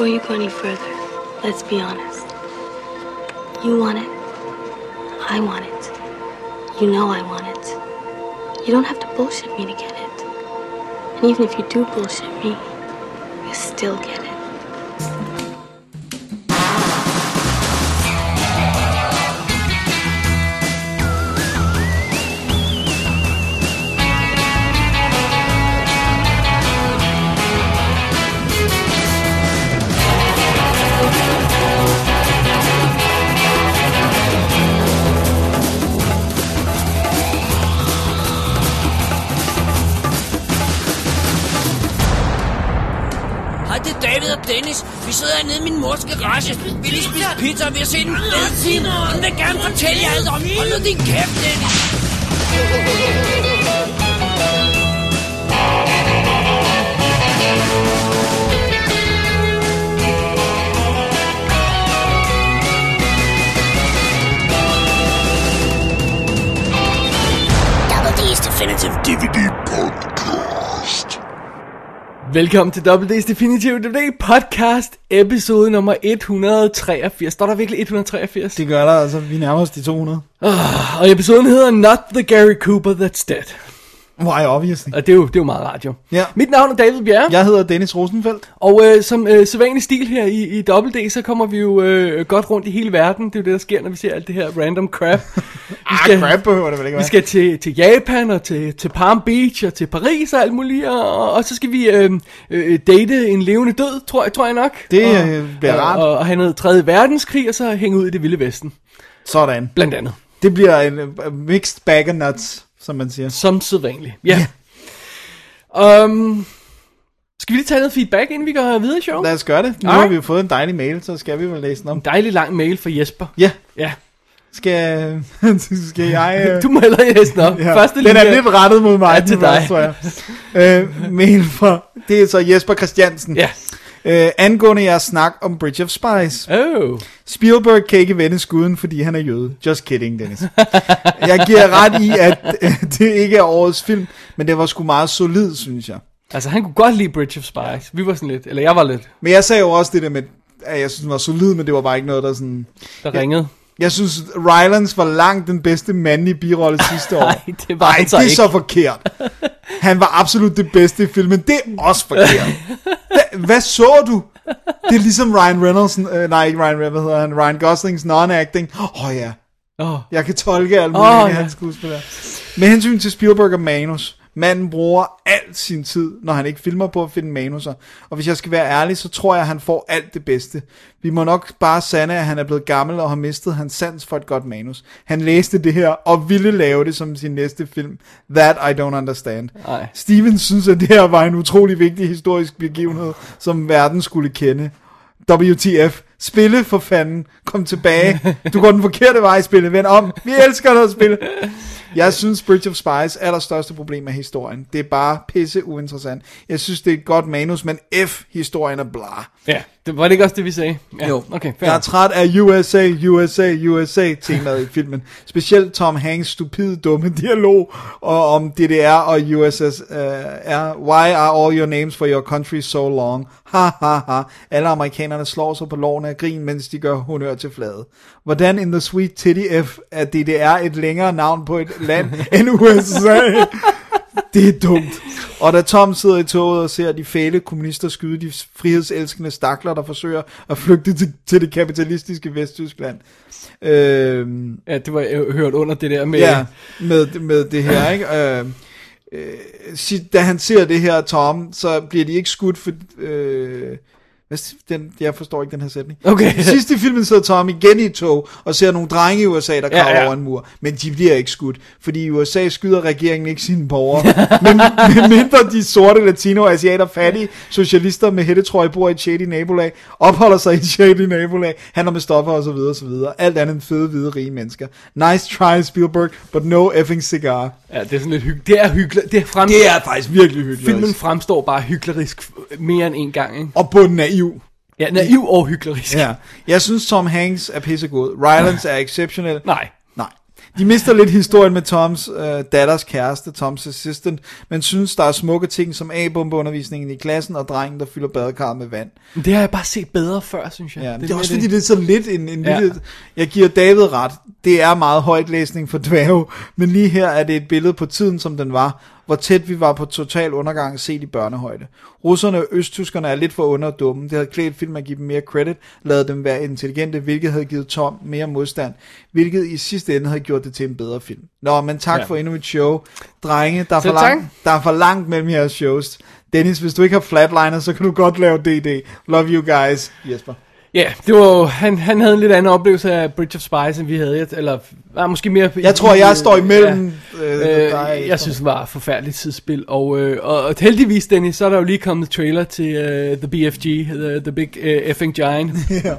Before you go any further, let's be honest. You want it. I want it. You know I want it. You don't have to bullshit me to get it. And even if you do bullshit me, you still get it. Mors garage. Vi lige spise pizza, og vi har set en fed film. Hun vil gerne fortælle jer alt om. Hold nu din kæft, Dennis. Double D's Definitive DVD Podcast. Velkommen til WD's Definitive DVD podcast, episode nummer 183. Står der virkelig 183? Det gør der altså. Vi nærmer os de 200. Og episoden hedder Not the Gary Cooper That's Dead. Why, obviously. Og det er jo, det er jo meget radio. Ja. Mit navn er David Bjerre, Jeg hedder Dennis Rosenfeldt. og øh, som øh, sædvanlig stil her i, i WD, så kommer vi jo øh, godt rundt i hele verden. Det er jo det, der sker, når vi ser alt det her random crap. Vi Ah, crap behøver det vel ikke Vi skal til, til Japan og til, til Palm Beach og til Paris og alt muligt, og, og så skal vi øh, øh, date en levende død, tror jeg, tror jeg nok. Det, og, øh, bliver og, rart. Og, og have noget 3. verdenskrig, og så hænge ud i det vilde vesten, Sådan. blandt andet. Det bliver en uh, mixed bag of nuts, som man siger. Som sædvanligt. Ja. Um, skal vi lige tage noget feedback, inden vi går videre i show? Lad os gøre det. Nu Alright. har vi jo fået en dejlig mail, så skal vi vel læse den om. En dejlig lang mail fra Jesper. Ja, Ja, skal, skal jeg... øh, du må hellere læse den op. Ja, Første den linje. er lidt rettet mod mig, Ja, til den dig. tror jeg. Øh, mail fra, det er så Jesper Christiansen. Ja. Øh, angående jeres snak om Bridge of Spies. Oh. Spielberg kan ikke vende skuden, fordi han er jøde. Just kidding, Dennis. Jeg giver ret i, at det ikke er årets film, men det var sgu meget solid, synes jeg. Altså, han kunne godt lide Bridge of Spies. Vi var sådan lidt, eller jeg var lidt, Men jeg sagde jo også det der med, at jeg synes, den var solid, men det var bare ikke noget, der sådan... der ringede. Jeg synes, Rylance var langt den bedste mandlige birolle sidste år. Nej, det var Ej, han så det er ikke. så forkert. Han var absolut det bedste i filmen. Det er også forkert. Hvad, så du? Det er ligesom Ryan Reynolds, øh, nej ikke Ryan Reynolds, hvad hedder han, Ryan Goslings non-acting. Åh oh, ja, Åh, jeg kan tolke alt muligt oh, i ja. hans skuespiller. Med hensyn til Spielberg og manus. Manden bruger al sin tid, når han ikke filmer på at finde manuser. Og hvis jeg skal være ærlig, så tror jeg, at han får alt det bedste. Vi må nok bare sande, at han er blevet gammel og har mistet hans sans for et godt manus. Han læste det her og ville lave det som sin næste film. That I don't understand. Ej. Steven synes, at det her var en utrolig vigtig historisk begivenhed, som verden skulle kende. WTF. Spille for fanden. Kom tilbage. Du går den forkerte vej, spille. Vend om. Vi elsker dig at spille. Jeg synes, Bridge of Spies allerstørste problem er historien. Det er bare pisse uinteressant. Jeg synes, det er et godt manus, men F, historien er bla. ja. Det var det ikke også det, vi sagde? Ja. Jo. Okay, fair. Jeg er træt af USA, USA, USA temaet i filmen. Specielt Tom Hanks stupide dumme dialog og om DDR og USS uh, er Why are all your names for your country so long? Ha ha ha. Alle amerikanerne slår sig på lårene af grin, mens de gør honør til flaget. Hvordan in the sweet titty F er DDR et længere navn på et land end USA? Det er dumt. Og da Tom sidder i toget og ser de fæle kommunister skyde de frihedselskende stakler, der forsøger at flygte til, til det kapitalistiske Vesttyskland. Øhm, Ja, det var jeg hørt under det der med... ja, med, med det her, ikke? Øh, øh, da han ser det her, Tom, så bliver de ikke skudt for... Øh, den, jeg forstår ikke den her sætning. Okay. Sidst i filmen sidder Tom igen i et tog og ser nogle drenge i USA, der kravler Ja, ja. over en mur. Men de bliver ikke skudt, fordi i USA skyder regeringen ikke sine borgere. men, men mindre de sorte latino asiater, fattige socialister med hættetrøje bor i et shady nabolag, opholder sig i et shady nabolag, handler med stoffer osv. osv. Alt andet end fede, hvide, rige mennesker. Nice try, Spielberg, but no effing cigar. Ja, det er sådan lidt hyggeligt. Det er hyggeligt. Det er, frem... Det er faktisk virkelig hyggeligt. Filmen fremstår bare hyklerisk mere end en gang, ikke? Og på naiv. Ja, naiv og hyklerisk. Ja. Jeg synes, Tom Hanks er pissegod. Rylance er exceptionel. Nej. Nej. De mister lidt historien med Toms øh, datters kæreste, Toms assistant, men synes, der er smukke ting som A-bombeundervisningen i klassen og drengen, der fylder badekarret med vand. Det har jeg bare set bedre før, synes jeg. Ja, det, det er også fordi, det er så lidt en, en ja. lille... Jeg giver David ret. Det er meget højt læsning for dværge, men lige her er det et billede på tiden, som den var, hvor tæt vi var på total undergang set i børnehøjde. Russerne og østtyskerne er lidt for underdumme. Det havde klædt film at give dem mere credit, lavet dem være intelligente, hvilket havde givet Tom mere modstand, hvilket i sidste ende havde gjort det til en bedre film. Nå, men tak ja. for endnu et show. Drenge, der er, for langt, der er for langt mellem jeres shows. Dennis, hvis du ikke har flatliner, så kan du godt lave DD. Love you guys. Jesper. Ja, yeah, det var han, han havde en lidt anden oplevelse af Bridge of Spies, end vi havde, eller var måske mere... Jeg tror, jeg står imellem ja, øh, øh, dig, Jeg synes, det var et forfærdeligt tidsspil, og, øh, og, og heldigvis, Dennis, så er der jo lige kommet trailer til uh, The BFG, The, the Big uh, Effing Giant. ja.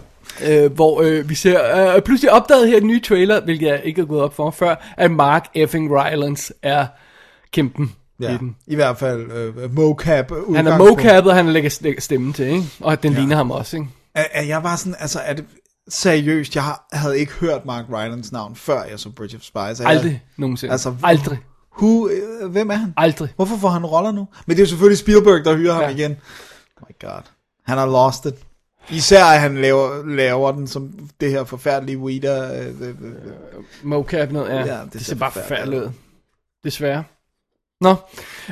Øh, hvor øh, vi ser, øh, pludselig opdaget her en ny trailer, hvilket jeg ikke har gået op for før, at Mark Effing Rylance er kæmpen ja, i den. I hvert fald øh, mocap. Han er mocap, og han lægger stemme til, ikke? og den ja. ligner ham også. Ikke? Er, er jeg bare sådan, altså det seriøst, jeg havde ikke hørt Mark Rylance navn, før jeg så Bridge of Spies. Aldrig jeg, nogensinde. Altså, Aldrig. Who, øh, hvem er han? Aldrig. Hvorfor får han roller nu? Men det er jo selvfølgelig Spielberg, der hyrer ja. ham igen. Oh my god. Han har lost it. Især at han laver, laver den som det her forfærdelige Weeder. Øh, øh, øh. Mocap noget, ja. ja det, det ser bare forfærdeligt ud. Desværre. Nå,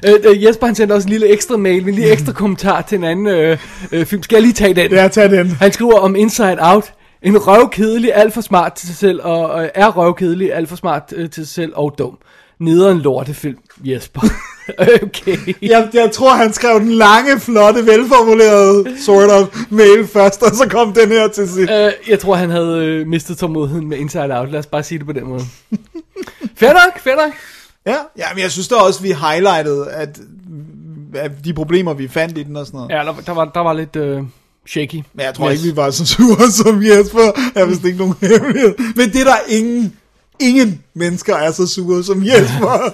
øh, øh, Jesper han sendte også en lille ekstra mail, en lille ekstra kommentar til en anden øh, øh, film. Skal jeg lige tage den? Ja, tag den. Han skriver om Inside Out. En røvkedelig, alt for smart til sig selv, og øh, er røvkedelig, alt for smart øh, til sig selv og dum. Nederen lortefilm, Jesper. okay. Jeg, jeg tror, han skrev den lange, flotte, velformulerede sort of mail først, og så kom den her til sidst. Øh, jeg tror, han havde øh, mistet tålmodigheden med Inside Out. Lad os bare sige det på den måde. fair nok, fair nok. Ja, ja men jeg synes da også, vi highlightede, at, at de problemer, vi fandt i den og sådan noget. Ja, der, der, var, der var lidt øh, shaky. Men jeg tror yes. ikke, vi var så sure som Jesper. Jeg vidste ikke nogen hemmelighed. Men det er der ingen, ingen mennesker er så sure som Jesper.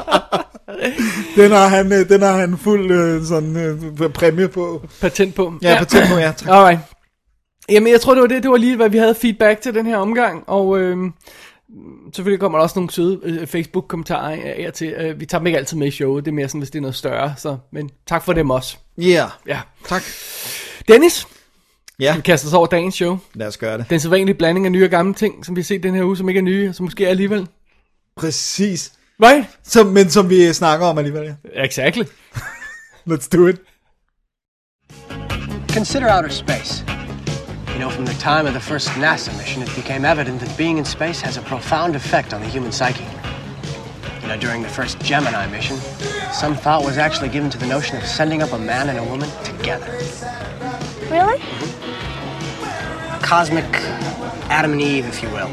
den, har han, øh, den har han fuld øh, sådan, øh, præmie på. Patent på. Ja, ja. patent på, ja. Tak. Alright. Jamen, jeg tror, det var det. Det var lige, hvad vi havde feedback til den her omgang. Og øh, selvfølgelig kommer der også nogle søde øh, Facebook-kommentarer her til. Øh, vi tager dem ikke altid med i showet, det er mere sådan, hvis det er noget større. Så, men tak for dem også. Yeah. Ja, tak. Dennis, ja. vi kaster os over dagens show. Lad os gøre det. Den sædvanlige blanding af nye og gamle ting, som vi har set den her uge, som ikke er nye, og som måske er alligevel. Præcis. Right? Som, men som vi snakker om alligevel, ja. Exactly. Let's do it. Consider outer space. You know, from the time of the first NASA mission, it became evident that being in space has a profound effect on the human psyche. You know, during the first Gemini mission, some thought was actually given to the notion of sending up a man and a woman together. Really? Mm-hmm. Cosmic Adam and Eve, if you will.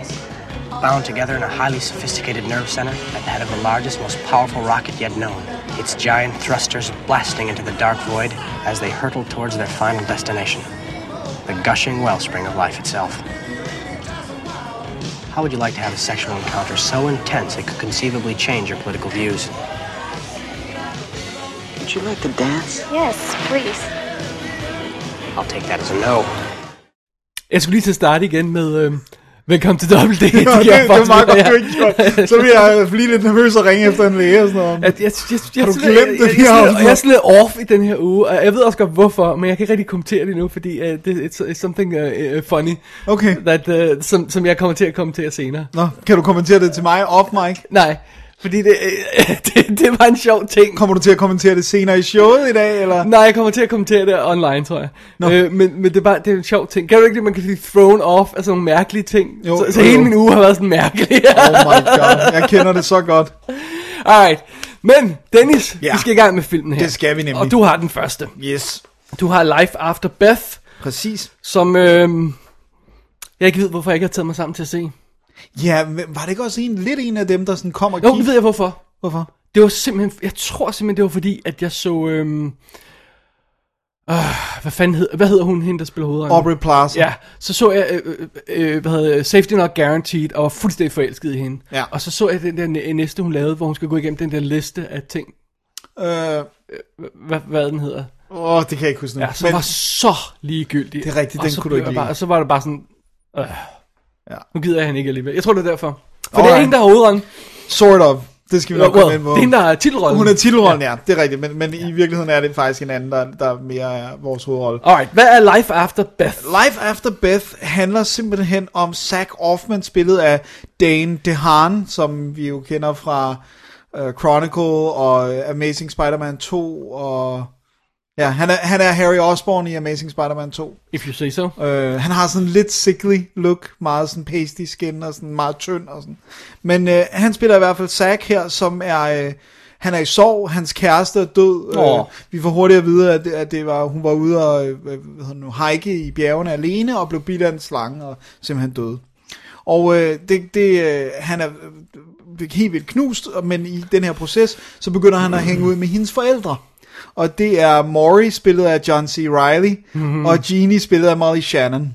Bound together in a highly sophisticated nerve center at the head of the largest, most powerful rocket yet known. Its giant thrusters blasting into the dark void as they hurtle towards their final destination the gushing wellspring of life itself. How would you like to have a sexual encounter so intense it could conceivably change your political views? Would you like to dance? Yes, please. I'll take that as a no. Jeg skulle lige til at starte igen med, øh, Velkommen til Double D. Ja, det, det, er meget godt, du ikke gjort. Så vil jeg blive lidt nervøs og ringe efter en læge og sådan noget. At jeg, jeg, jeg, Har du glemt jeg, det? Jeg, jeg, jeg, jeg er lidt off i den her uge, og jeg ved også godt hvorfor, men jeg kan ikke rigtig kommentere det nu, fordi uh, det, it's something uh, funny, okay. that, uh, som, som jeg kommer til at kommentere senere. Nå, kan du kommentere det til mig off mic? Nej, fordi det, det, det var en sjov ting. Kommer du til at kommentere det senere i showet i dag, eller? Nej, jeg kommer til at kommentere det online, tror jeg. No. Øh, men, men det, er bare, det er en sjov ting. Kan du ikke det, man kan blive thrown off af sådan nogle mærkelige ting? Jo, så, så jo, hele jo. min uge har været sådan mærkelig. oh my god, jeg kender det så godt. Alright, men Dennis, Ja. vi skal i gang med filmen her. Det skal vi nemlig. Og du har den første. Yes. Du har Life After Beth, Præcis. som øh, jeg ikke ved, hvorfor jeg ikke har taget mig sammen til at se. Ja, men var det ikke også en, lidt en af dem, der sådan kom og Jo, nu ved jeg hvorfor. Hvorfor? Det var simpelthen, jeg tror simpelthen, det var fordi, at jeg så, øhm, øh, hvad fanden hed, hvad hedder hun, hende der spiller hovedrollen? Aubrey Plaza. Ja, så så jeg, øh, øh, øh, hvad hedder det, Safety Not Guaranteed, og var fuldstændig forelsket i hende. Ja. Og så så jeg den der næ- næste, hun lavede, hvor hun skal gå igennem den der liste af ting, Øh, hvad, hvad den hedder. åh, det kan jeg ikke huske nu. Ja, som var så ligegyldig. Det er rigtigt, Og den så kunne du blev ikke jeg bare, lide. Og så var det bare sådan, øh, Ja. nu gider jeg hende ikke alligevel. Jeg tror, det er derfor. For det er Alright. hende, der har hovedrollen. Sort of. Det skal vi nok Well, komme ind på. det er hende, der har titelrollen. Hun er titelrollen, ja. Det er rigtigt, men, men i virkeligheden er det faktisk en anden, der, der mere er vores hovedrolle. Alright, hvad er Life After Beth? Life After Beth handler simpelthen om Zac Offman, spillet af Dane DeHaan, som vi jo kender fra uh, Chronicle og Amazing Spider-Man 2, og ja, han er, han er Harry Osborn i Amazing Spider-Man 2. If you say so. Uh, han har sådan lidt sickly look, meget sådan pasty skin og sådan meget tynd og sådan. Men uh, han spiller i hvert fald Zack her, som er... Uh, han er i sorg, hans kæreste er død. Uh, vi får hurtigt at vide, at, det, at det var, hun var ude og øh, hvad hedder det nu, hike i bjergene alene og blev bidt af en slange og simpelthen døde. Og øh, det, det, øh, han er øh, helt vildt knust, men i den her proces, så begynder han at hænge ud med hendes forældre. Og det er Maury, spillet af John C. Reilly, mm-hmm. og Jeannie, spillet af Molly Shannon.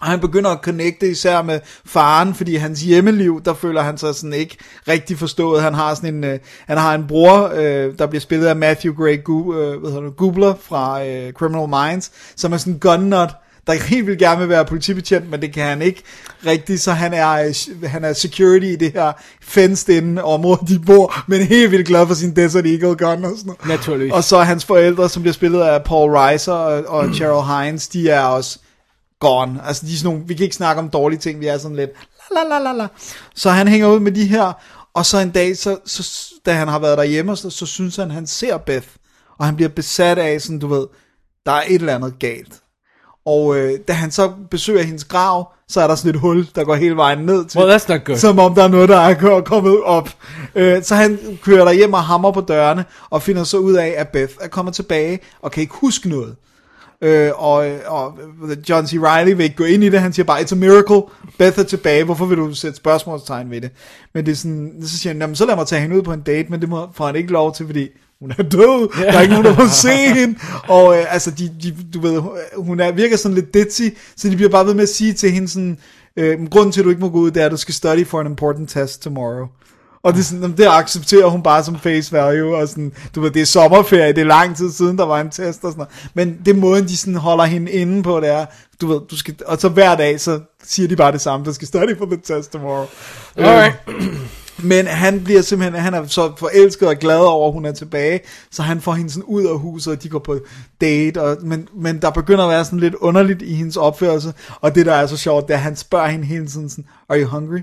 Og han begynder at connecte især med faren, fordi hans hjemmeliv, der føler han sig sådan ikke rigtig forstået. Han har sådan en, øh, han har en bror, øh, der bliver spillet af Matthew Gray Gu, øh, hvad hedder det, Gubler fra øh, Criminal Minds, som er sådan en gun nut, der helt vildt gerne vil være politibetjent, men det kan han ikke rigtigt, så han er, han er security i det her fenced-in område, de bor, men helt vildt glad for sin Desert Eagle gun og sådan noget. Naturligvis. Og så hans forældre, som bliver spillet af Paul Reiser og, og Cheryl Hines, de er også gone. Altså, de er sådan nogle, vi kan ikke snakke om dårlige ting, vi er sådan lidt la la la la la. Så han hænger ud med de her, og så en dag, så, så, da han har været derhjemme, så, så synes han, han ser Beth, og han bliver besat af sådan, du ved, der er et eller andet galt. Og øh, da han så besøger hendes grav, så er der sådan et hul, der går hele vejen ned til. Well, that's not good. Som om der er noget, der er kommet op. Øh, så han kører der hjem og hammer på dørene, og finder så ud af, at Beth er kommet tilbage, og kan ikke huske noget. Øh, og, og John C. Reilly vil ikke gå ind i det, han siger bare, it's a miracle, Beth er tilbage, hvorfor vil du sætte spørgsmålstegn ved det? Men det er sådan, så siger han, "Jamen, så lad mig tage hende ud på en date, men det må, får han ikke lov til, fordi hun er død, der er ikke nogen, der må se hende, og øh, altså, de, de, du ved, hun er, virker sådan lidt ditzy, så de bliver bare ved med at sige til hende sådan, øh, grunden til, at du ikke må gå ud, det er, at du skal study for an important test tomorrow. Og det, sådan, det accepterer hun bare som face value, og sådan, du ved, det er sommerferie, det er lang tid siden, der var en test og sådan noget. Men det måden, de sådan holder hende inde på, det er, du ved, du skal, og så hver dag, så siger de bare det samme, du skal study for the test tomorrow. Alright. Men han bliver simpelthen, han er så forelsket og glad over, at hun er tilbage, så han får hende sådan ud af huset, og de går på date, og, men, men der begynder at være sådan lidt underligt i hendes opførsel, og det der er så sjovt, det er, at han spørger hende hele tiden sådan, are you hungry?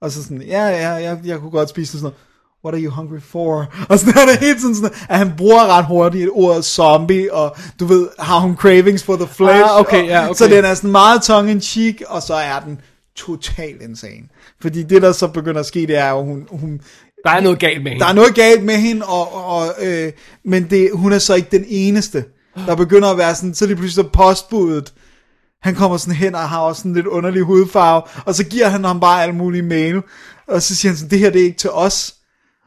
Og så sådan, ja, ja, jeg, jeg kunne godt spise sådan noget. What are you hungry for? Og sådan er det hele tiden sådan, at han bruger ret hurtigt ordet zombie, og du ved, har hun cravings for the flesh? Ah, okay, ja, okay. Så den er sådan meget tongue in cheek, og så er den totalt insane. Fordi det, der så begynder at ske, det er jo, hun, hun Der er noget galt med hende. der er noget galt med hende, og, og, øh, men det, hun er så ikke den eneste. Der begynder at være sådan, så det pludselig postbuddet. Han kommer sådan hen og har også sådan lidt underlig hudfarve, og så giver han ham bare alle mulige mail, og så siger han sådan, det her det er ikke til os.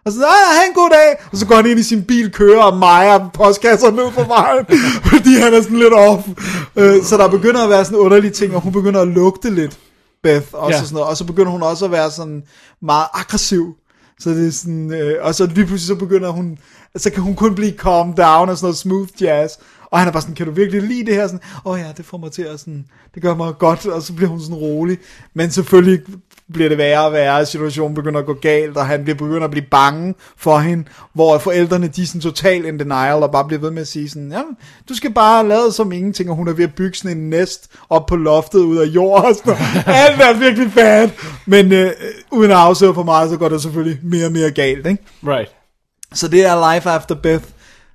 Og så, nej, have en god dag. Og så går han ind i sin bil, kører og mejer postkasser ned på vejen, fordi han er sådan lidt off. Øh, så der begynder at være sådan underlige ting, og hun begynder at lugte lidt, Beth, også Ja. ja. sådan noget. Og så begynder hun også at være sådan meget aggressiv. Så det er sådan, øh, og så lige pludselig så begynder hun, så kan hun kun blive calm down og sådan noget smooth jazz. Og han er bare sådan, kan du virkelig lide det her? Sådan, åh oh ja, det får mig til at sådan, det gør mig godt, og så bliver hun sådan rolig. Men selvfølgelig bliver det værre og værre, situationen begynder at gå galt, og han bliver begynder at blive bange for hende, hvor forældrene, de er sådan totalt in denial, og bare bliver ved med at sige sådan, ja, du skal bare lade som ingenting, og hun er ved at bygge sådan en næst op på loftet ud af jord, og sådan. Alt er virkelig bad, men øh, uden at afsløre for meget, så går det selvfølgelig mere og mere galt, ikke? Right. Så det er Life After Beth,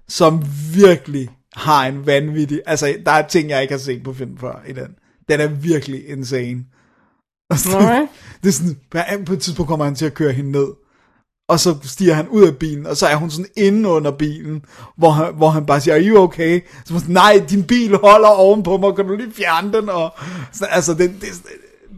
som virkelig har en vanvittig... Altså, der er ting, jeg ikke har set på film før i den. Den er virkelig insane. Og så, Alright. Det er sådan, på et tidspunkt kommer han til at køre hende ned. Og så stiger han ud af bilen, og så er hun sådan inde under bilen, hvor han, hvor han bare siger, are you okay? Så hun sådan, nej, din bil holder ovenpå mig, kan du lige fjerne den? Og, så, altså, det, det,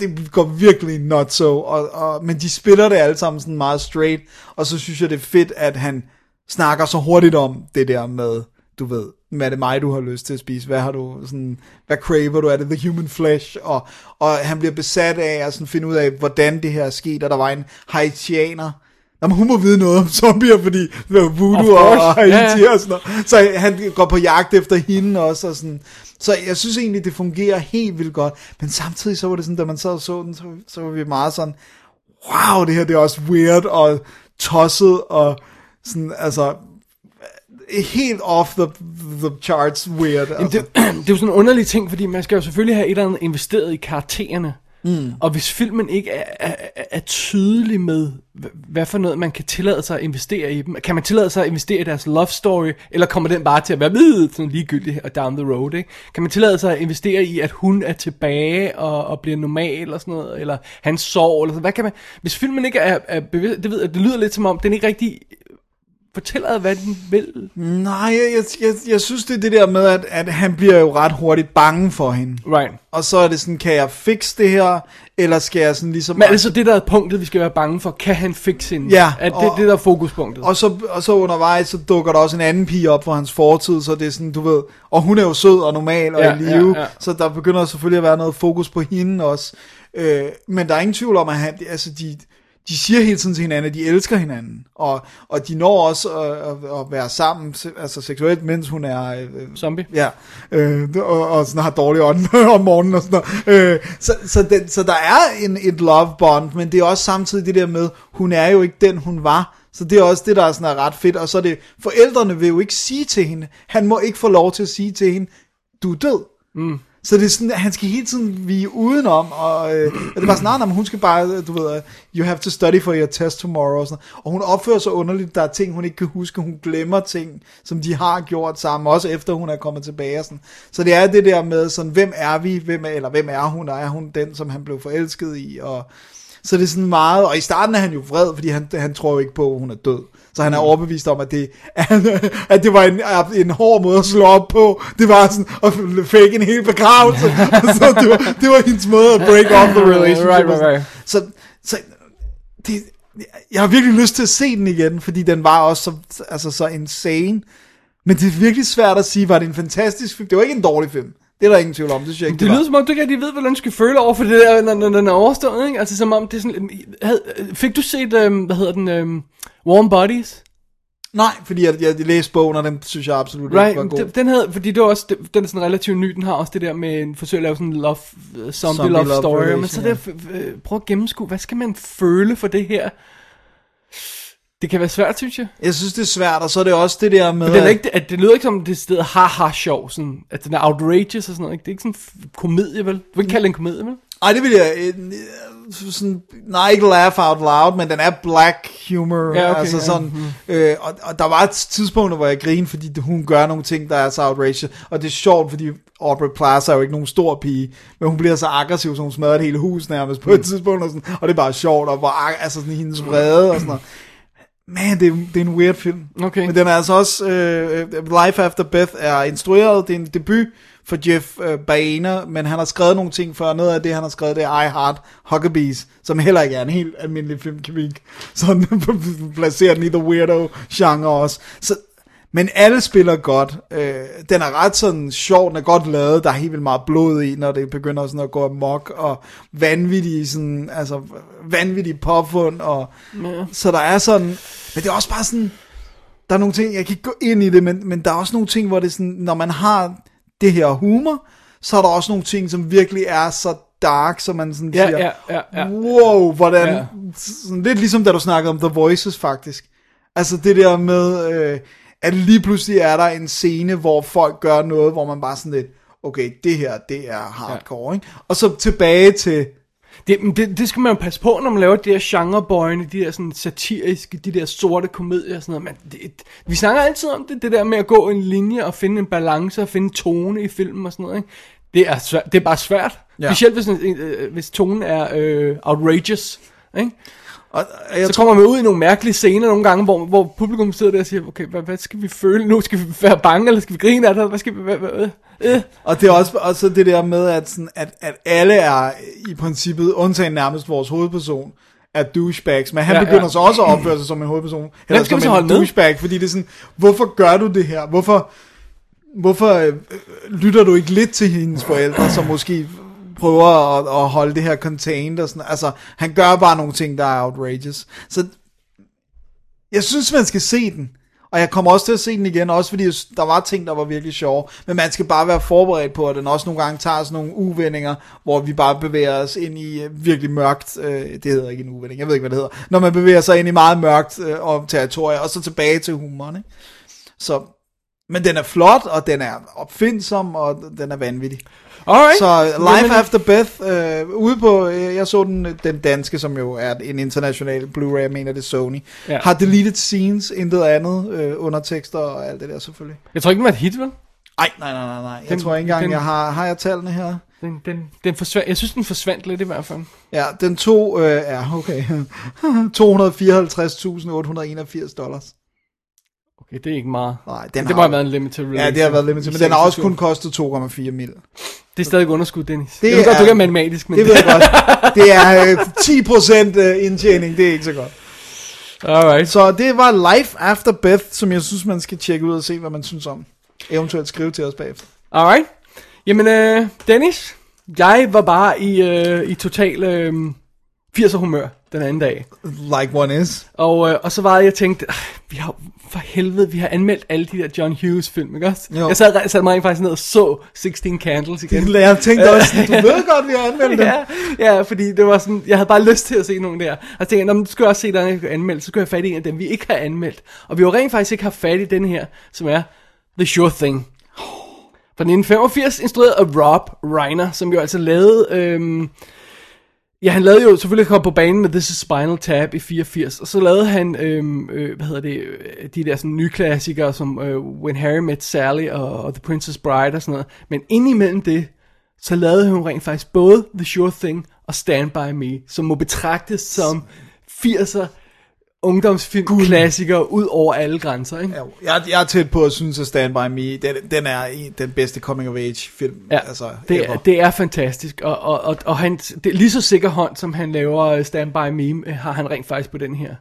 det går virkelig not so, og, og, men de spiller det alle sammen sådan meget straight, og så synes jeg, det er fedt, at han snakker så hurtigt om det der med, du ved, hvad er det mig, du har lyst til at spise? Hvad har du sådan, hvad craver du? Er det the human flesh? Og, og han bliver besat af at sådan finde ud af, hvordan det her er sket, og der var en haitianer, Jamen, hun må vide noget om zombier, fordi var Of voodoo og, og Haiti Ja, ja. og sådan noget. Så han går på jagt efter hende også. Og sådan. Så jeg synes egentlig, det fungerer helt vildt godt. Men samtidig så var det sådan, da man sad og så den, så, så var vi meget sådan, wow, det her det er også weird og tosset og sådan, altså helt off the, the charts weird. Jamen, Altså. det, det er jo sådan en underlig ting, fordi man skal jo selvfølgelig have et eller andet investeret i karaktererne. Mm. Og hvis filmen ikke er, er, er- tydelig med, hva- hvad for noget man kan tillade sig at investere i dem. Kan man tillade sig at investere i deres love story, eller kommer den bare til at være ved, sådan ligegyldig og down the road, ikke? Kan man tillade sig at investere i, at hun er tilbage og, og bliver normal og sådan noget, eller hans sorg, eller sådan Hvad kan man, hvis filmen ikke er, er bevidst, det, ved, jeg, det lyder lidt som om, den ikke rigtig fortæller, hvad den vil. Nej, jeg, jeg, jeg, synes det er det der med, at, at han bliver jo ret hurtigt bange for hende. Right. Og så er det sådan, kan jeg fikse det her, eller skal jeg sådan ligesom... Men er det så det, der er punktet, vi skal være bange for? Kan han fikse hende? Ja, Er det og- det, der er fokuspunktet? Og så, og så undervejs, så dukker der også en anden pige op fra hans fortid, så det er sådan, du ved, og hun er jo sød og normal og Ja, i live, ja, ja. så der begynder selvfølgelig at være noget fokus på hende også. Øh, men der er ingen tvivl om, at han, altså de, de siger hele tiden til hinanden, at de elsker hinanden, og, og de når også at, at, at være sammen, altså seksuelt, mens hun er... Øh, Zombie? Ja, øh, og, og sådan har dårlig ånd om morgenen og sådan noget. Øh, så, så, den, så der er en, et love bond, men det er også samtidig det der med, hun er jo ikke den, hun var. Så det er også det, der er sådan er ret fedt. Og så er det, forældrene vil jo ikke sige til hende, han må ikke få lov til at sige til hende, du er død. Mm. Så det er sådan, at han skal hele tiden vige udenom, og, øh, og det var sådan, nej, hun skal bare, du ved, øh, you have to study for your test tomorrow, og, sådan. og hun opfører sig underligt, der er ting, hun ikke kan huske, hun glemmer ting, som de har gjort sammen, også efter hun er kommet tilbage, og sådan. så det er det der med, sådan, hvem er vi, hvem er, eller hvem er hun, og er hun den, som han blev forelsket i, og så det er sådan meget, og i starten er han jo vred, fordi han, han tror jo ikke på, at hun er død. Så han er overbevist om, at det, at det var en, en hård måde at slå op på. Det var sådan at fake en hel begravelse. så det var, det var hendes måde at break off the relationship. Right, right, right. Så, så det, jeg har virkelig lyst til at se den igen, fordi den var også så, altså, så insane. Men det er virkelig svært at sige, var det en fantastisk film? Det var ikke en dårlig film. Det er der ingen tvivl om, det synes jeg ikke, Det det, lyder var. som om, du ikke rigtig ved, hvordan du skal føle over for det der, når, når den er overstået, ikke? Altså som om, det er sådan... Havde, fik du set, øhm, hvad hedder den, øhm, Warm Bodies? Nej, fordi jeg, jeg læste bogen, og den synes jeg absolut ikke var Right, god. den, den havde, fordi det var også, det- den er sådan relativt ny, den har også det der med en forsøg at lave sådan en love, zombie, Zombie love, love story, relation, men så ja. der, f- øh, prøv at gennemskue, hvad skal man føle for det her? Det kan være svært, synes jeg. Jeg synes, det er svært, og så er det også det der med... Men den er ikke, at det lyder ikke som det sted haha sjov, sådan, at den er outrageous og sådan noget. Ikke? Det er ikke sådan en komedie, vel? Du vil ikke kalde det en komedie, vel? Ej, det vil jeg... øh, sådan, nej, ikke laugh out loud, men den er black humor. Ja, okay, altså ja, sådan, øh, og, og der var et tidspunkt, hvor jeg grinede, fordi hun gør nogle ting, der er så outrageous. Og det er sjovt, fordi Aubrey Plaza er jo ikke nogen stor pige, men hun bliver så aggressiv, så hun smadrer et hele hus nærmest på et tidspunkt. Og, sådan, og det er bare sjovt, og hvor, altså sådan hendes vrede og sådan noget. Man, det er, det er en weird film. Okay. Men den er altså også, øh, Life After Beth er instrueret, det er en debut for Jeff øh, Baena, men han har skrevet nogle ting før. Noget af det, han har skrevet, det er I Heart Huckabees, som heller ikke er en helt almindelig filmkemik. Så den placerer den i the weirdo-genre også. Så, men alle spiller godt. Øh, den er ret sådan sjov, den er godt lavet. Der er helt vildt meget blod i, når det begynder sådan at gå amok, og vanvittige, sådan, altså, vanvittige påfund. Og, Ja. Så der er sådan... Men det er også bare sådan... Der er nogle ting, jeg kan ikke gå ind i det, men, men der er også nogle ting, hvor det er sådan, når man har det her humor, så er der også nogle ting, som virkelig er så dark, så man sådan Ja, siger, ja, ja, ja. wow, hvordan, ja. sådan lidt ligesom da du snakkede om The Voices faktisk. Altså det der med, øh, at lige pludselig er der en scene, hvor folk gør noget, hvor man bare sådan lidt, okay, det her, det er hardcore, ja. ikke? Og så tilbage til, Det, det, det skal man jo passe på, når man laver de her genrebøjene, de der sådan satiriske, de der sorte komedier og sådan noget. Men det, vi snakker altid om det, det der med at gå en linje og finde en balance og finde tone i filmen og sådan noget. Ikke? Det, er svært, det er bare svært. Ja. Specielt hvis, en- øh, hvis tonen er øh, outrageous. Ikke? Og, jeg Så kommer man ud i nogle mærkelige scener nogle gange, hvor, hvor publikum sidder der og siger, okay, hvad, hvad skal vi føle nu? Skal vi være bange, eller skal vi grine af det? Hvad skal vi... Hvad, hvad, øh, øh. Og det er også, også det der med, at, sådan, at, at alle er i princippet, undtagen nærmest vores hovedperson, er douchebags, men han Ja, begynder ja. så også at opføre sig som en hovedperson. Eller skal som så en holde med? douchebag, fordi det er sådan, hvorfor gør du det her? Hvorfor, hvorfor øh, lytter du ikke lidt til hendes forældre, som måske prøver at, at holde det her contained og sådan, altså, han gør bare nogle ting, der er outrageous. Så jeg synes, man skal se den. Og jeg kommer også til at se den igen, også fordi der var ting, der var virkelig sjove. Men man skal bare være forberedt på, at den også nogle gange tager sådan nogle uvendinger, hvor vi bare bevæger os ind i øh, virkelig mørkt, øh, det hedder ikke en uvending, jeg ved ikke, hvad det hedder, når man bevæger sig ind i meget mørkt øh, om territorier, og så tilbage til humoren, ikke? Så, men den er flot, og den er opfindsom, og den er vanvittig. Alright. Så Life Jamen, After Beth, øh, ude på, øh, jeg så den, den danske, som jo er en international Blu-ray, jeg mener det er Sony, Ja. har deleted scenes, intet andet, øh, undertekster og alt det der selvfølgelig. Jeg tror ikke, den var et hit, vel? Ej, nej, nej, nej, nej. Jeg Den- tror ikke engang, den- jeg har, har jeg tallene her? Den, den, den forsvandt, jeg synes, den forsvandt lidt i hvert fald. Ja, den tog, øh, ja, okay, 254.881 dollars. Okay, det er ikke meget. Nej, den det har- må have været en limited release. Ja, det har været limited, men den har også kun kostet 2,4 mil. Det er stadig underskud, Dennis. Det jeg ved godt, er- du ikke er matematisk, men Det ved jeg godt. Det er øh, 10% øh, indtjening, det er ikke så godt. Alright. Så det var Life After Beth, som jeg synes, man skal tjekke ud og se, hvad man synes om. Eventuelt skrive til os bagefter. Alright. Jamen, øh, Dennis, jeg var bare i, øh, i total øh, 80'er humør den anden dag. Like one is. Og, øh, og så var jeg, jeg tænkte, "Ah, vi har for helvede, vi har anmeldt alle de der John Hughes film, ikke også? Jo. Jeg sad, satte mig rent faktisk ned og så 16 Candles igen. Jeg tænkte også, du ved godt, vi har anmeldt dem. ja, ja, fordi det var sådan, jeg havde bare lyst til at se nogle der. Og jeg tænkte, "Nå, men du skal også se den, jeg kan anmelde, så skulle jeg fat i en af dem, vi ikke har anmeldt. Og vi har rent faktisk ikke haft fat i den her, som er The Sure Thing. Fra 1985, instrueret af Rob Reiner, som jo altså lavede... Øhm, Ja, han lavede jo selvfølgelig kom på banen med This is Spinal Tap i 84, og så lavede han, øhm, øh, hvad hedder det, øh, de der sådan nye klassikere som øh, When Harry Met Sally og, og The Princess Bride og sådan noget. Men indimellem det, så lavede hun rent faktisk både The Sure Thing og Stand By Me, som må betragtes som 80'er ungdomsfilmklassikere ud over alle grænser, ikke? Ja, Jeg, jeg er tæt på at synes, at Stand By Me, den, den er en- den bedste coming of age film. Ja, altså, det, ever. er, det er fantastisk, og, og, og, og han, det er lige så sikker hånd, som han laver øh, Stand By Me, øh, har han rent faktisk på den her.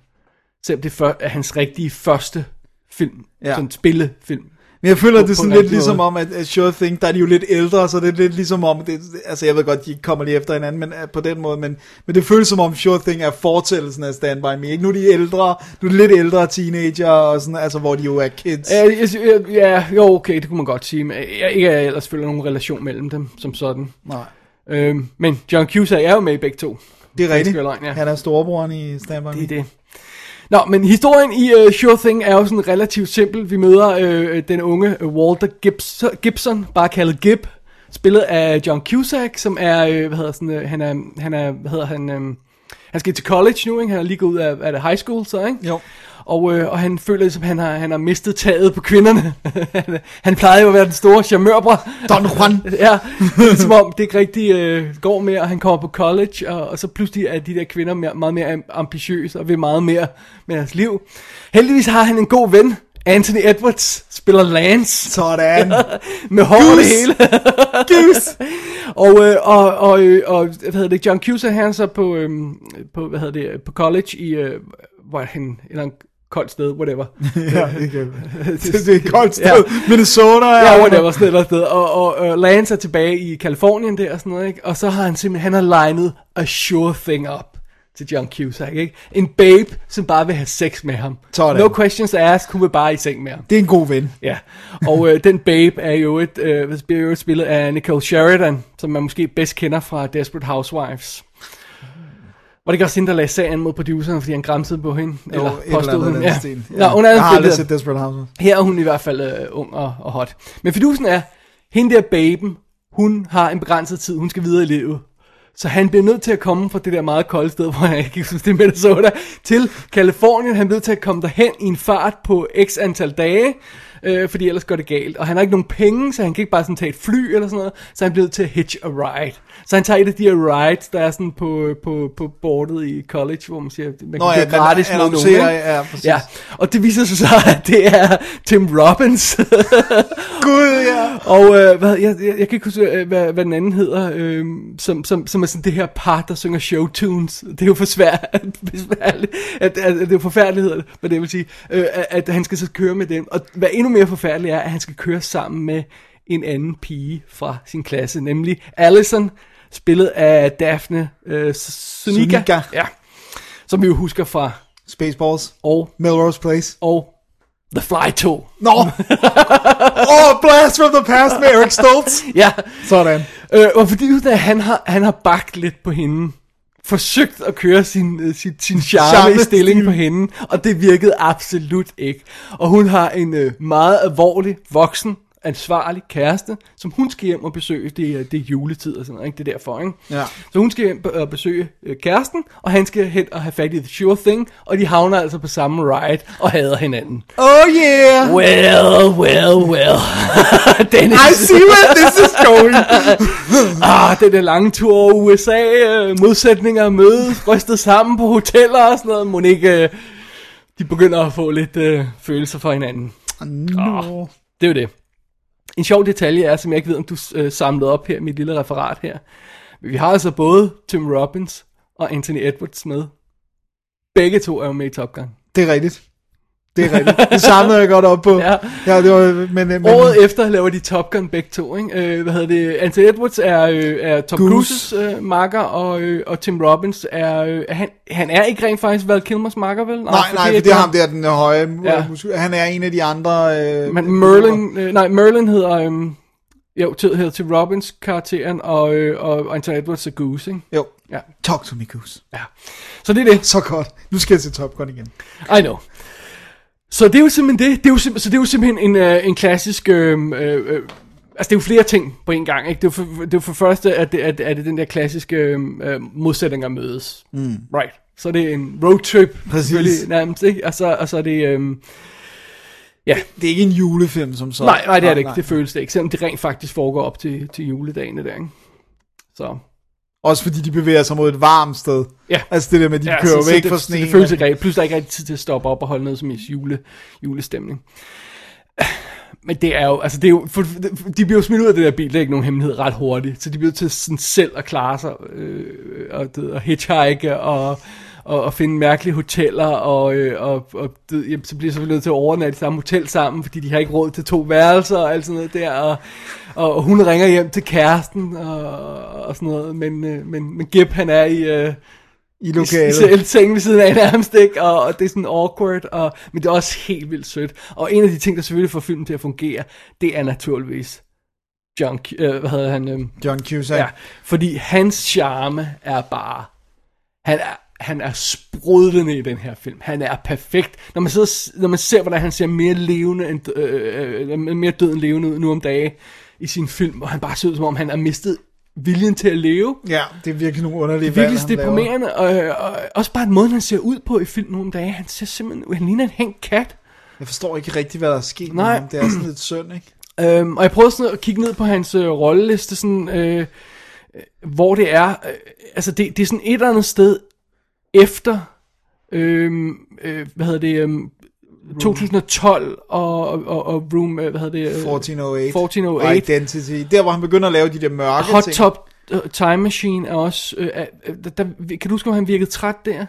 Selvom det for, er hans rigtige første film. Ja. sådan spillefilm. Men jeg føler, på- det er sådan lidt ligesom måde. om, at, at Sure Thing, der er de jo lidt ældre, så det er lidt ligesom om, det, altså jeg ved godt, de ikke kommer lige efter hinanden men, øh, på den måde, men, men det føles som om Sure Thing er fortællelsen af Stand By Me. Ikke? Nu er de ældre, nu er de lidt ældre teenager, og sådan, altså, hvor de jo er kids. Ja, jeg, ja, jo, okay, det kunne man godt sige, men jeg, ikke jeg ellers føler nogen relation mellem dem, som sådan. Nej, Øhm, men John Cusack er jo med i begge to. det er rigtigt. løgn, ja. Han er storebroren i Stand By Me. Det er det. Nå, men historien i uh, Sure Thing er jo sådan relativt simpel. Vi møder uh, den unge øh, Walter Gibson, Gibson, bare kaldet Gib, spillet af John Cusack, som er, uh, hvad hedder sådan, uh, han er, han er, hvad hedder han, um, han skal til college nu, ikke? Han er lige gået ud af, af det high school, så, ikke? Jo. Og, øh, og han føler ligesom, han har, han har mistet taget på kvinderne. han, han plejede jo at være den store charmørbror. Don Juan. ja, som om det ikke rigtig øh, går mere, og han kommer på college, og, og så pludselig er de der kvinder mere, meget mere am- ambitiøse, og vil meget mere med deres liv. Heldigvis har han en god ven, Anthony Edwards, spiller Lance, Sådan. med hår det hele. Goose. og, øh, og, og, øh, og, hvad hedder det, John Cusack, han så på, øh, på, hvad hedder det, på college i, øh, hvor han, eller koldt sted, whatever. ja, det, kan, det, det er et koldt sted. Ja. Minnesota. Ja, whatever, sådan et eller sted. Og, og uh, Lance er tilbage i Kalifornien der og sådan noget, ikke? Og så har han simpelthen, han har legnet a sure thing up til John Cusack, ikke? En babe, som bare vil have sex med ham. Sådan. No questions asked, hun vil bare i seng med ham. Det er en god ven. Ja, og øh, den babe er jo et, øh, bliver jo et spillet af Nicole Sheridan, som man måske bedst kender fra Desperate Housewives. Var det ikke også hende, der lagde sagen mod produceren, fordi han græmsede på hende? Jo, eller påstod hun? Ja. stil. ja. hun er jeg har aldrig spillet- set Desperate Housewives. her er hun i hvert fald øh, ung og, og hot. Men fidusen er, hende der baben, hun har en begrænset tid, hun skal videre i livet. Så han bliver nødt til at komme fra det der meget kolde sted, hvor jeg ikke synes, det er Minnesota, til Kalifornien. Han er nødt til at komme derhen i en fart på x antal dage, øh, fordi ellers går det galt. Og han har ikke nogen penge, så han kan ikke bare sådan tage et fly eller sådan noget, så han bliver til at hitch a ride. Så han tager et af de her rides, der er sådan på, på, på bordet i college, hvor man siger, man Nå kan ja, gratis med nogen. ikke? ja, præcis. ja, og det viser sig så, at det er Tim Robbins, Gud, ja. og øh, hvad, jeg, jeg, jeg kan ikke huske, øh, hvad, hvad den anden hedder, øh, som, som, som er sådan det her par, der synger showtunes. Det er jo for svært, besværligt, at, at, at, det er jo forfærdeligt, hvad det vil sige, øh, at, at han skal så køre med dem. Og hvad endnu mere forfærdeligt er, at han skal køre sammen med en anden pige fra sin klasse, nemlig Allison, spillet af Daphne øh, Sunika, Sunika. Ja, som vi jo husker fra Spaceballs. og, Melrose Place. og The Fly 2. Nå! Åh, oh, Blast from the Past med Eric Stoltz. Ja, Sådan. øh, og fordi han har, han har bagt lidt på hende. Forsøgt at køre sin, øh, sin, sin charme i Charme-stil. stilling på hende, og det virkede absolut ikke. Og hun har en øh, meget alvorlig, voksen, ansvarlig kæreste, som hun skal hjem og besøge. Det, er- det er juletid og sådan noget, ikke? Det er derfor, ikke? Ja. Så hun skal hjem og besøge øh, kæresten, og han skal hen og have fat i The Sure Thing, og de havner altså på samme ride og hader hinanden. Oh yeah! Well, well, well. Dennis. I see where this is going. Ah, den der lange tur over USA, øh, modsætninger mødes, rystet sammen på hoteller og sådan noget. Må ikke, øh, de begynder at få lidt øh, følelser for hinanden. no. Det er jo det. En sjov detalje er, som jeg ikke ved, om du øh, samlede op her i mit lille referat her. Men Vi har altså både Tim Robbins og Anthony Edwards med. Begge to er jo med i Top Gun. Det er rigtigt. Det er rigtigt. Det samlede jeg godt op på. Ja. ja det var, men, men, Året efter laver de Top Gun begge to, ikke? Øh, hvad hedder det? Anthony Edwards er, øh, er Tom. Cruises øh, makker, og, øh, og Tim Robbins er, øh, han, han er ikke rent faktisk Val Kilmers makker, vel? Nej, nej, for det er ham der, den høje Ja. Han er en af de andre... Øh, Men Merlin, øh, nej, Merlin hedder, øh, jo, til, hedder Tim Robbins karakteren, og, øh, og Anthony Edwards er Goose, ikke? Jo. Ja. Talk to me, Goose. ja. Så det er det. Så godt. Nu skal jeg se Top Gun igen. I know. Så det er jo simpelthen det. det er jo simp- så det er jo simpelthen en, øh, en klassisk... Øh, øh, øh, altså det er jo flere ting på en gang. Ikke? Det, er jo for, det er for første, at det, at, at det den der klassiske øh, øh, modsætninger mødes. Mm. Right. Så det er en roadtrip. Præcis. Nærmest, ikke? Og, så, og så er det... Øh, ja, Det er ikke en julefilm som så. nej, nej, det er det ikke. Det føles det ikke. Selvom det rent faktisk foregår op til, til juledagene der, ikke? Så... Også fordi de bevæger sig mod et varmt sted. Ja. Altså det der med, at de Ja, kører så, væk så fra det, sneen. det føles ikke rigtigt. Plus der er ikke rigtig tid til at stoppe op og holde noget som i jule, julestemning. Men det er jo, altså det er jo, for, de bliver jo smidt ud af det der bil, det er ikke nogen hemmelighed ret hurtigt, så de bliver til sådan selv at klare sig, øh, og, det, og hitchhike, og, og, og finde mærkelige hoteller, og, øh, og, og det, jamen, så bliver de selvfølgelig nødt til at overnatte i samme hotel sammen, fordi de har ikke råd til to værelser, og alt sådan noget der, og, og hun ringer hjem til kæresten, og, og sådan noget, men, øh, men, men Gip, han er i... Øh, I i lokalet. seng ved siden af nærmest, ikke? Og, og det er sådan awkward, og, men det er også helt vildt sødt. Og en af de ting, der selvfølgelig får filmen til at fungere, det er naturligvis John, øh, hvad hedder han? Øh, John Cusack. ja, fordi hans charme er bare, han er, han er sprudlende i den her film. Han er perfekt. Når man, sidder, når man ser, hvordan han ser mere levende, end, øh, øh, mere død end levende ud nu om dagen i sin film, hvor han bare ser ud, som om han har mistet viljen til at leve. Ja, det er virkelig nogle underlige Det er virkelig valg, deprimerende, og, og, også bare måden, han ser ud på i film nogle dage. Han ser simpelthen, han ligner en hængt kat. Jeg forstår ikke rigtig, hvad der er sket med Nej. ham. Det er sådan lidt synd, ikke? Øhm, og jeg prøvede sådan at kigge ned på hans øh, rolleliste, sådan, øh, øh, hvor det er, øh, altså det, det er sådan et eller andet sted efter, øh, øh, hvad hedder det, øh, 2012 og, og, og, Room, øh, hvad hedder det? øh, 1408. 1408. Og Identity. Der, hvor han begynder at lave de der mørke Hot ting. Top øh, Time Machine er også, øh, øh, der, der, kan du huske, om han virkede træt der?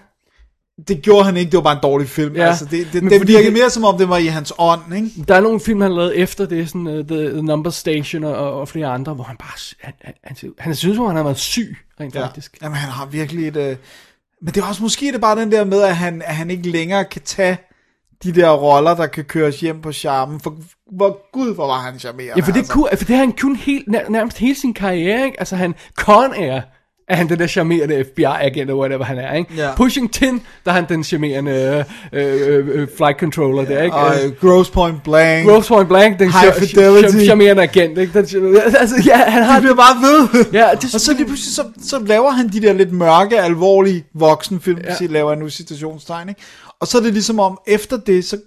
Det gjorde han ikke, det var bare en dårlig film. Ja, altså, det, det, men det virkede mere som om, det var i hans ånd, ikke? Der er nogle film, han lavet efter det, sådan uh, The, The Number Station og, og flere andre, hvor han bare, han, han, han, han synes, at han har været syg, rent ja. faktisk. Jamen, han har virkelig et... Øh... Men det er også måske det er bare den der med, at han, at han ikke længere kan tage de der roller, der kan køres hjem på charmen. For hvor gud, hvor var han charmerende. Ja, for det, altså. kunne, for det har han kun helt, nær, nærmest hele sin karriere, ikke? Altså han, Con Air, er han den der charmerende FBI-agent, eller whatever han er, ikke? Ja. Pushing Tin, der er han den charmerende øh, øh, øh, flight controller der, ikke? Og uh, Gross Point Blank. Gross Point Blank, den High Fidelity. char- charmerende agent, ikke? Den, altså, ja, han har Han bliver bare ved. Ja, det, Og så lige pludselig, så, så laver han de der lidt mørke, alvorlige voksenfilm, Ja. ja. laver jeg nu citationstegn, ikke? Og så er det ligesom om, efter det, så,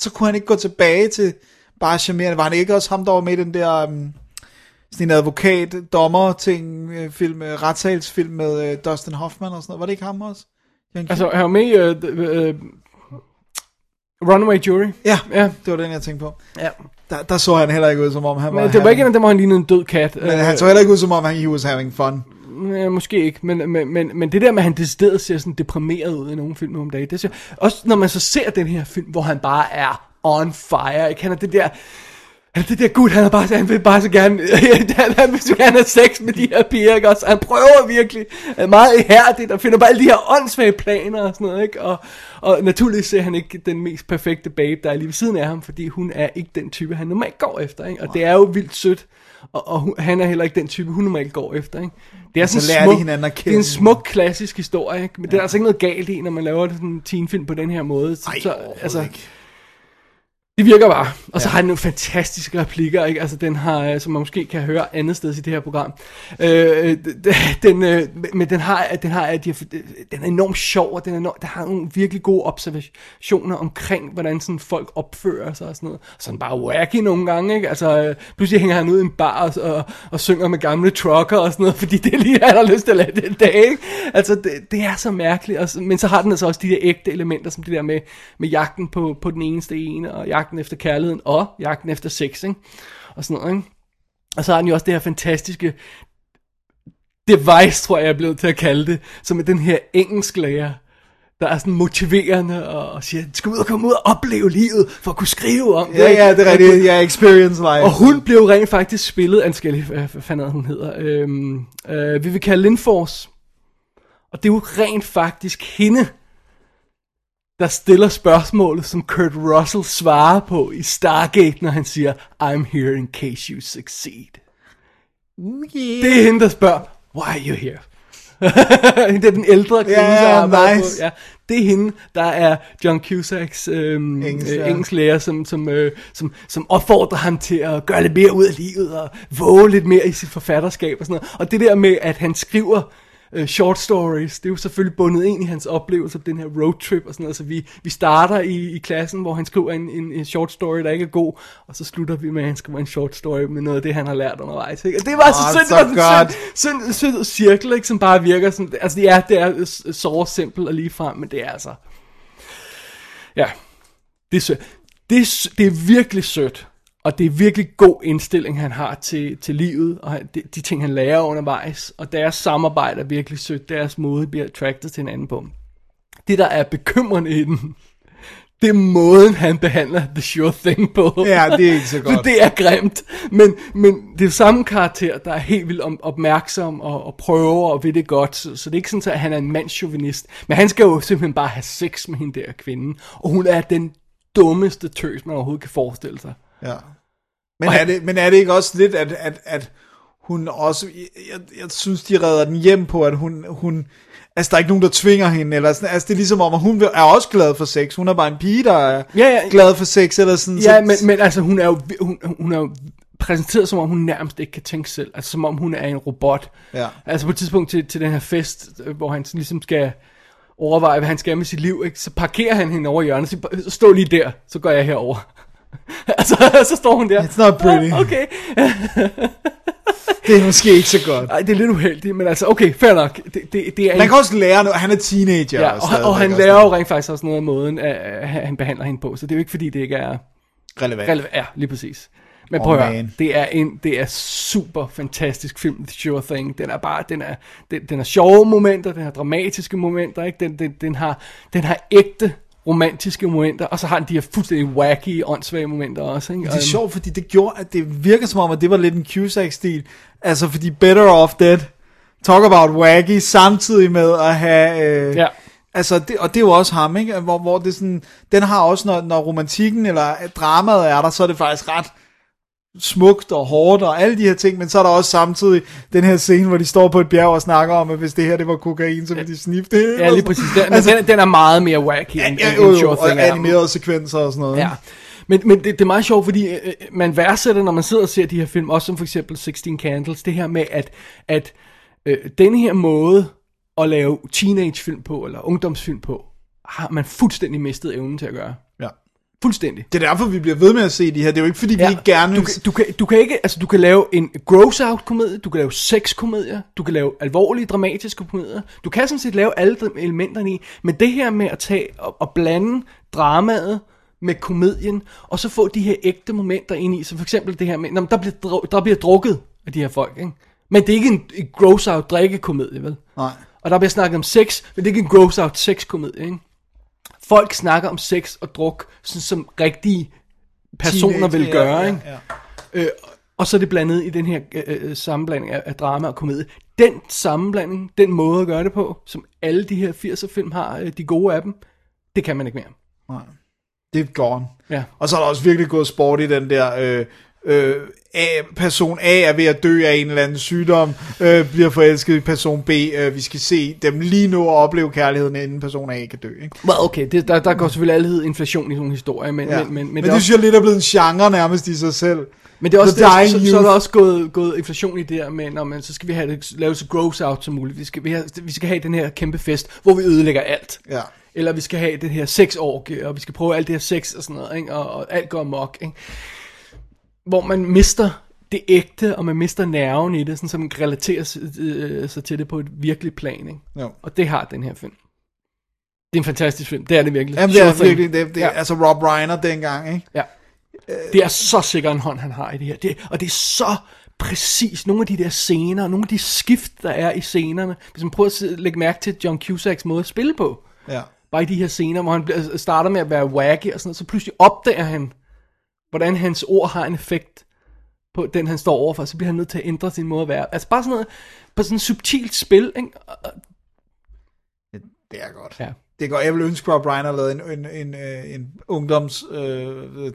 så kunne han ikke gå tilbage til bare charmerende. Var han ikke også ham, der var med i den der, um, sådan en advokat, dommer ting, øh, film, øh, retssalsfilm med uh, Dustin Hoffman og sådan noget. Var det ikke ham også? Jan Altså, han var med i uh, uh, Runaway Jury. ja, Ja, det var den, jeg tænkte på. ja. Der, der så han heller ikke ud, som om han var Men det var ikke en af dem, hvor han lignede en død kat. Men han så heller ikke ud, som om han he was having fun. Ja, måske ikke, men, men, men, men det der med, at han decideret ser sådan deprimeret ud i nogle film nu om dagen, det ser, også når man så ser den her film, hvor han bare er on fire, ikke? Han er det der, det der gut, han, er bare, han vil bare så gerne, han, han vil så gerne have sex med de her piger, ikke også? Han prøver virkelig er meget ihærdigt og finder bare alle de her åndssvage planer og sådan noget, ikke? Og, og naturligvis ser han ikke den mest perfekte babe, der er lige ved siden af ham, fordi hun er ikke den type, han normalt går efter, ikke? Og det er jo vildt sødt, og, og hun, han er heller ikke den type, hun normalt går efter, ikke? Det er så sådan lærer de smuk, hinanden at det er en smuk klassisk historie, ikke? Men ja. det er altså ikke noget galt i, når man laver sådan en teenfilm på den her måde. Så, Ej, så, altså, ikke. Det virker bare. Og så har den nogle fantastiske replikker, ikke? Altså den har, øh, som man måske kan høre andet sted i det her program. Øh, d- den, øh, men den har, den har, de har, den er enormt sjov, og den, er enormt, den har nogle virkelig gode observationer omkring, hvordan sådan folk opfører sig og sådan noget. Sådan bare wacky nogle gange, ikke? Altså, øh, pludselig hænger han ud i en bar og, og, og synger med gamle trucker og sådan noget, fordi det er lige, han har lyst til at lade den dag, ikke? Altså, det, det er så mærkeligt. Og, men så har den altså også de der ægte elementer, som det der med, med jagten på, på den eneste ene, og jagten efter kærligheden, og jagten efter sex, ikke? Og sådan noget, ikke? Og så har den jo også det her fantastiske device, tror jeg, jeg er blevet til at kalde det, som er den her engelsklærer, der er sådan motiverende og, siger, du skal ud og komme ud og opleve livet, for at kunne skrive om det. Ja, ja, det er rigtigt. Ja, experience life. Og hun blev rent faktisk spillet af en lige- hvad fanden hun hedder, øhm, øh, vi vil kalde Lindfors. Og det er jo rent faktisk hende, der stiller spørgsmålet, som Kurt Russell svarer på i Stargate, når han siger, I'm here in case you succeed. Det er hende, der spørger, why are you here? det er den ældre kvinde, Ja, der nice. på. Ja, det er hende, der er John Cusacks øhm, Engelsk, engelsk, ja. øh, som, som, øh, som, som opfordrer ham til at gøre lidt mere ud af livet og våge lidt mere i sit forfatterskab og sådan noget. Og det der med, at han skriver øh, short stories, det er jo selvfølgelig bundet ind i hans oplevelse af den her roadtrip og sådan noget. Så vi, vi starter i, i klassen, hvor han skriver en, en, en short story, der ikke er god, og så slutter vi med, at han skriver en short story med noget af det, han har lært undervejs. Ikke? Og det var så Åh, synd, så godt. cirkel, ikke, som bare virker sådan, altså ja, det er så simpelt og lige frem, men det er altså, ja, det er sødt. Det er, det er virkelig sødt, og det er virkelig god indstilling, han har til, til livet, og han- de, de ting, han lærer undervejs, og deres samarbejde er virkelig sødt, deres måde bliver attracted til hinanden på. Det, der er bekymrende i den, det er måden, han behandler The Sure Thing på. Ja, det er ikke så godt. Det er grimt. Men, men det er samme karakter, der er helt vildt om, opmærksom og, og prøver og ved det godt. Så, så det er ikke sådan, at han er en mandschauvinist. Men han skal jo simpelthen bare have sex med hende der kvinde. Og hun er den dummeste tøs, man overhovedet kan forestille sig. Ja. Men er, det, men er det ikke også lidt, at, at, at hun også, jeg, jeg synes, de redder den hjem på, at hun, hun, altså der er ikke nogen, der tvinger hende, eller sådan, altså det er ligesom om, at hun er også glad for sex, hun er bare en pige, der er Ja, ja. glad for sex, eller sådan. Ja, så, men, men altså, hun er jo, hun, hun er jo præsenteret som om, hun nærmest ikke kan tænke selv. Altså, som om hun er en robot. Ja. Altså, på et tidspunkt til, til den her fest, øh, hvor han ligesom skal overveje, hvad han skal med sit liv, ikke? så parkerer han hende over hjørnet, "Så stå lige der, så går jeg herover. altså, så står hun der. It's not pretty. "Ah, Okay. det er måske ikke så godt. Ej, det er lidt uheldigt, men altså, okay, fair nok. Det, det, det er Man en- kan også lære noget, han er teenager. ja, og, og, han lærer jo rent faktisk også noget af måden, at han behandler hende på, så det er jo ikke fordi, det ikke er... relevant. Relevant, ja, lige præcis. Men Oh, prøv at høre, det er en det er super fantastisk film, The Sure Thing. Den er bare, den er, den, den har sjove momenter, den har dramatiske momenter, ikke? Den, den, den, har, den har ægte romantiske momenter, og så har den de her fuldstændig wacky, åndssvage momenter også, ikke? Det er sjovt, fordi det gjorde, at det virker som om, at det var lidt en Cusack-stil. Altså, fordi Better Off Dead, talk about wacky, samtidig med at have... Øh, Ja. Altså, det, og det er jo også ham, ikke? Hvor, hvor det sådan, den har også, når, når romantikken eller dramaet er der, så er det faktisk ret smukt og hårdt og alle de her ting, men så er der også samtidig den her scene, hvor de står på et bjerg og snakker om, at hvis det her det var kokain, så ville de sniffe det. Ja, lige præcis. Den, altså, den, den er meget mere wacky, Ja, end, ja, end jo, jo, og er. animerede sekvenser og sådan noget. Ja. Men, men det, det er meget sjovt, fordi øh, man værdsætter, når man sidder og ser de her film, også som for eksempel 16 Candles, det her med, at, at øh, den her måde at lave teenagefilm på, eller ungdomsfilm på, har man fuldstændig mistet evnen til at gøre. Ja. Fuldstændig. Det er derfor, vi bliver ved med at se de her. Det er jo ikke, fordi vi ikke gerne du, kan- du, kan, du kan ikke, altså du kan lave en gross out komedie, du kan lave sex komedier, du kan lave alvorlige dramatiske komedier, du kan sådan set lave alle de elementerne i, men det her med at tage og, og blande dramaet med komedien, og så få de her ægte momenter ind i, så for eksempel det her med, nå, men der, bliver, der bliver drukket af de her folk, ikke? men det er ikke en, en gross out drikkekomedie, vel? Nej. Og der bliver snakket om sex, men det er ikke en gross out sexkomedie, ikke? Folk snakker om sex og druk, sådan som rigtige personer Teenage, vil ja, gøre, ja, ikke? ja. Øh, og så er det blandet i den her øh, øh, sammenblanding af, af drama og komedie. Den sammenblanding, den måde at gøre det på, som alle de her 80'er film har, øh, de gode af dem, det kan man ikke mere. Nej. Det er gone. Ja. Og så er der også virkelig gået sport i den der... Øh, øh, A, person A er ved at dø af en eller anden sygdom, øh, bliver forelsket i person B. Øh, vi skal se dem lige nu og opleve kærligheden, inden person A kan dø. Ikke? Well, okay, det, der, der går selvfølgelig altid inflation i sådan nogle historier, men, Ja. men, men, men, men det, synes jeg lidt er blevet en genre nærmest i sig selv. men det er også det, så, så, er der også gået, gået inflation i det her med, når man, så skal vi have det lavet så gross out som muligt. Vi skal, vi, have, vi skal have den her kæmpe fest, hvor vi ødelægger alt. Ja. Eller vi skal have det her sexorgie, og vi skal prøve alt det her sex og sådan noget, ikke? Og, og alt går amok. Ikke? Hvor man mister det ægte, og man mister nerven i det, sådan, så man kan relatere sig, øh, sig til det på et virkeligt plan. Ikke? Jo. Og det har den her film. Det er en fantastisk film, det er det virkelig. Jamen, det er Sure virkelig, det, det Ja. altså Rob Reiner dengang, ikke? Ja. Det er så sikker en hånd, han har i det her. Det, og det er så præcis nogle af de der scener, nogle af de skift, der er i scenerne. Hvis man prøver at lægge mærke til John Cusacks måde at spille på. Ja. Bare i de her scener, hvor han starter med at være wacky og sådan noget, så pludselig opdager han, hvordan hans ord har en effekt på den, han står overfor. Så bliver han nødt til at ændre sin måde at være. Altså bare sådan noget, på sådan et subtilt spil, ikke? Og- Det er godt. Ja. Det er godt. Jeg vil ønske, Rob Reiner lavede en, en, en, øh, en ungdoms øh,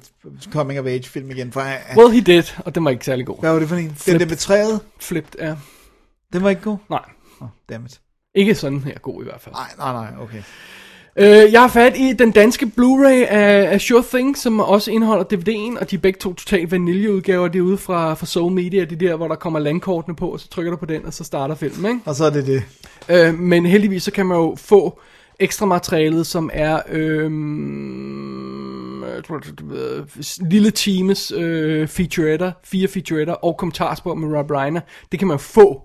coming of age film igen. For, han- Well, he did, og den var ikke særlig god. hvad var det for en? Den Flip. der med træet, Flipped, ja. den var ikke god? Nej, Oh, dammit. ikke sådan her god i hvert fald. Nej, nej, nej, okay. Øh, jeg har fat i den danske Blu-ray af, af Sure Thing, som også indeholder DVD'en, og de er begge to totalt vaniljeudgaver. Det er ude fra, fra Soul Media, det er der, hvor der kommer landkortene på, og så trykker du på den, og så starter filmen, ikke? Og så er det det. Øh, men heldigvis så kan man jo få ekstra materialet, som er øhm, lille times øh, featuretter, fire featuretter og kommentarspor med Rob Reiner. Det kan man få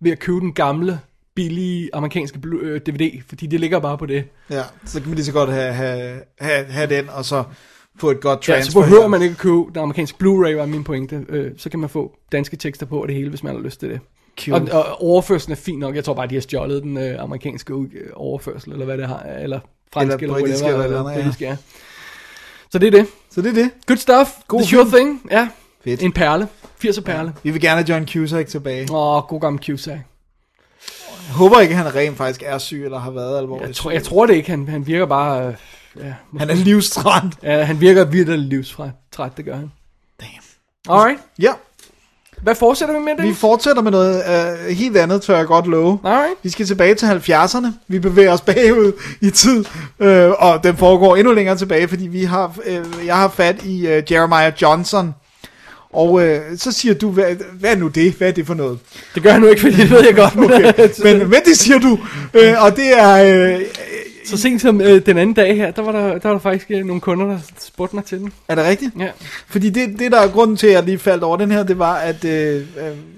ved at købe den gamle, billige amerikanske blu- øh, DVD, fordi det ligger bare på det. Ja, så kan man lige så godt have, have, have, have den, og så få et godt Ja, transfer. så behøver man ikke at købe den amerikanske Blu-ray, var min pointe. Øh, så kan man få danske tekster på og det hele, hvis man har lyst til det. Cute. Og, og overførselen er fin nok. Jeg tror bare, de har stjålet den øh, amerikanske overførsel, eller hvad det har, eller fransk, Eller eller, britisk, whatever, eller et eller andet, ja. ja. Så det er det. Så det er det. Good stuff. God The sure thing. Ja. Fedt. En perle. 80'er perle. Vi vil gerne have John Cusack tilbage. Åh, oh, god gammel Cusack. Jeg håber ikke, han rent faktisk er syg, eller har været alvorligt Jeg, tror, syg. jeg tror det ikke. Han, han virker bare... Øh, ja, Han er livstrand. ja, han virker virkelig livsfra. Træt, det gør han. Damn. Alright. Ja, Hvad fortsætter vi med det? vi fortsætter med noget uh, helt andet, tør jeg godt love. Alright. Vi skal tilbage til 70'erne. Vi bevæger os bagud i tid, øh, og den foregår endnu længere tilbage, fordi vi har, øh, jeg har fat i øh, Jeremiah Johnson. Og øh, så siger du, hvad, hvad er nu det? Hvad er det for noget? Det gør han nu ikke, fordi det ved jeg godt. Okay, men, men det siger du, øh, og det er... Øh, Så sent som øh, den anden dag her, der var der, der, var der faktisk øh, nogle kunder, der spurgte mig til den. er det rigtigt? Ja. Fordi det, det, der er grunden til, at jeg lige faldt over den her, det var, at øh, øh,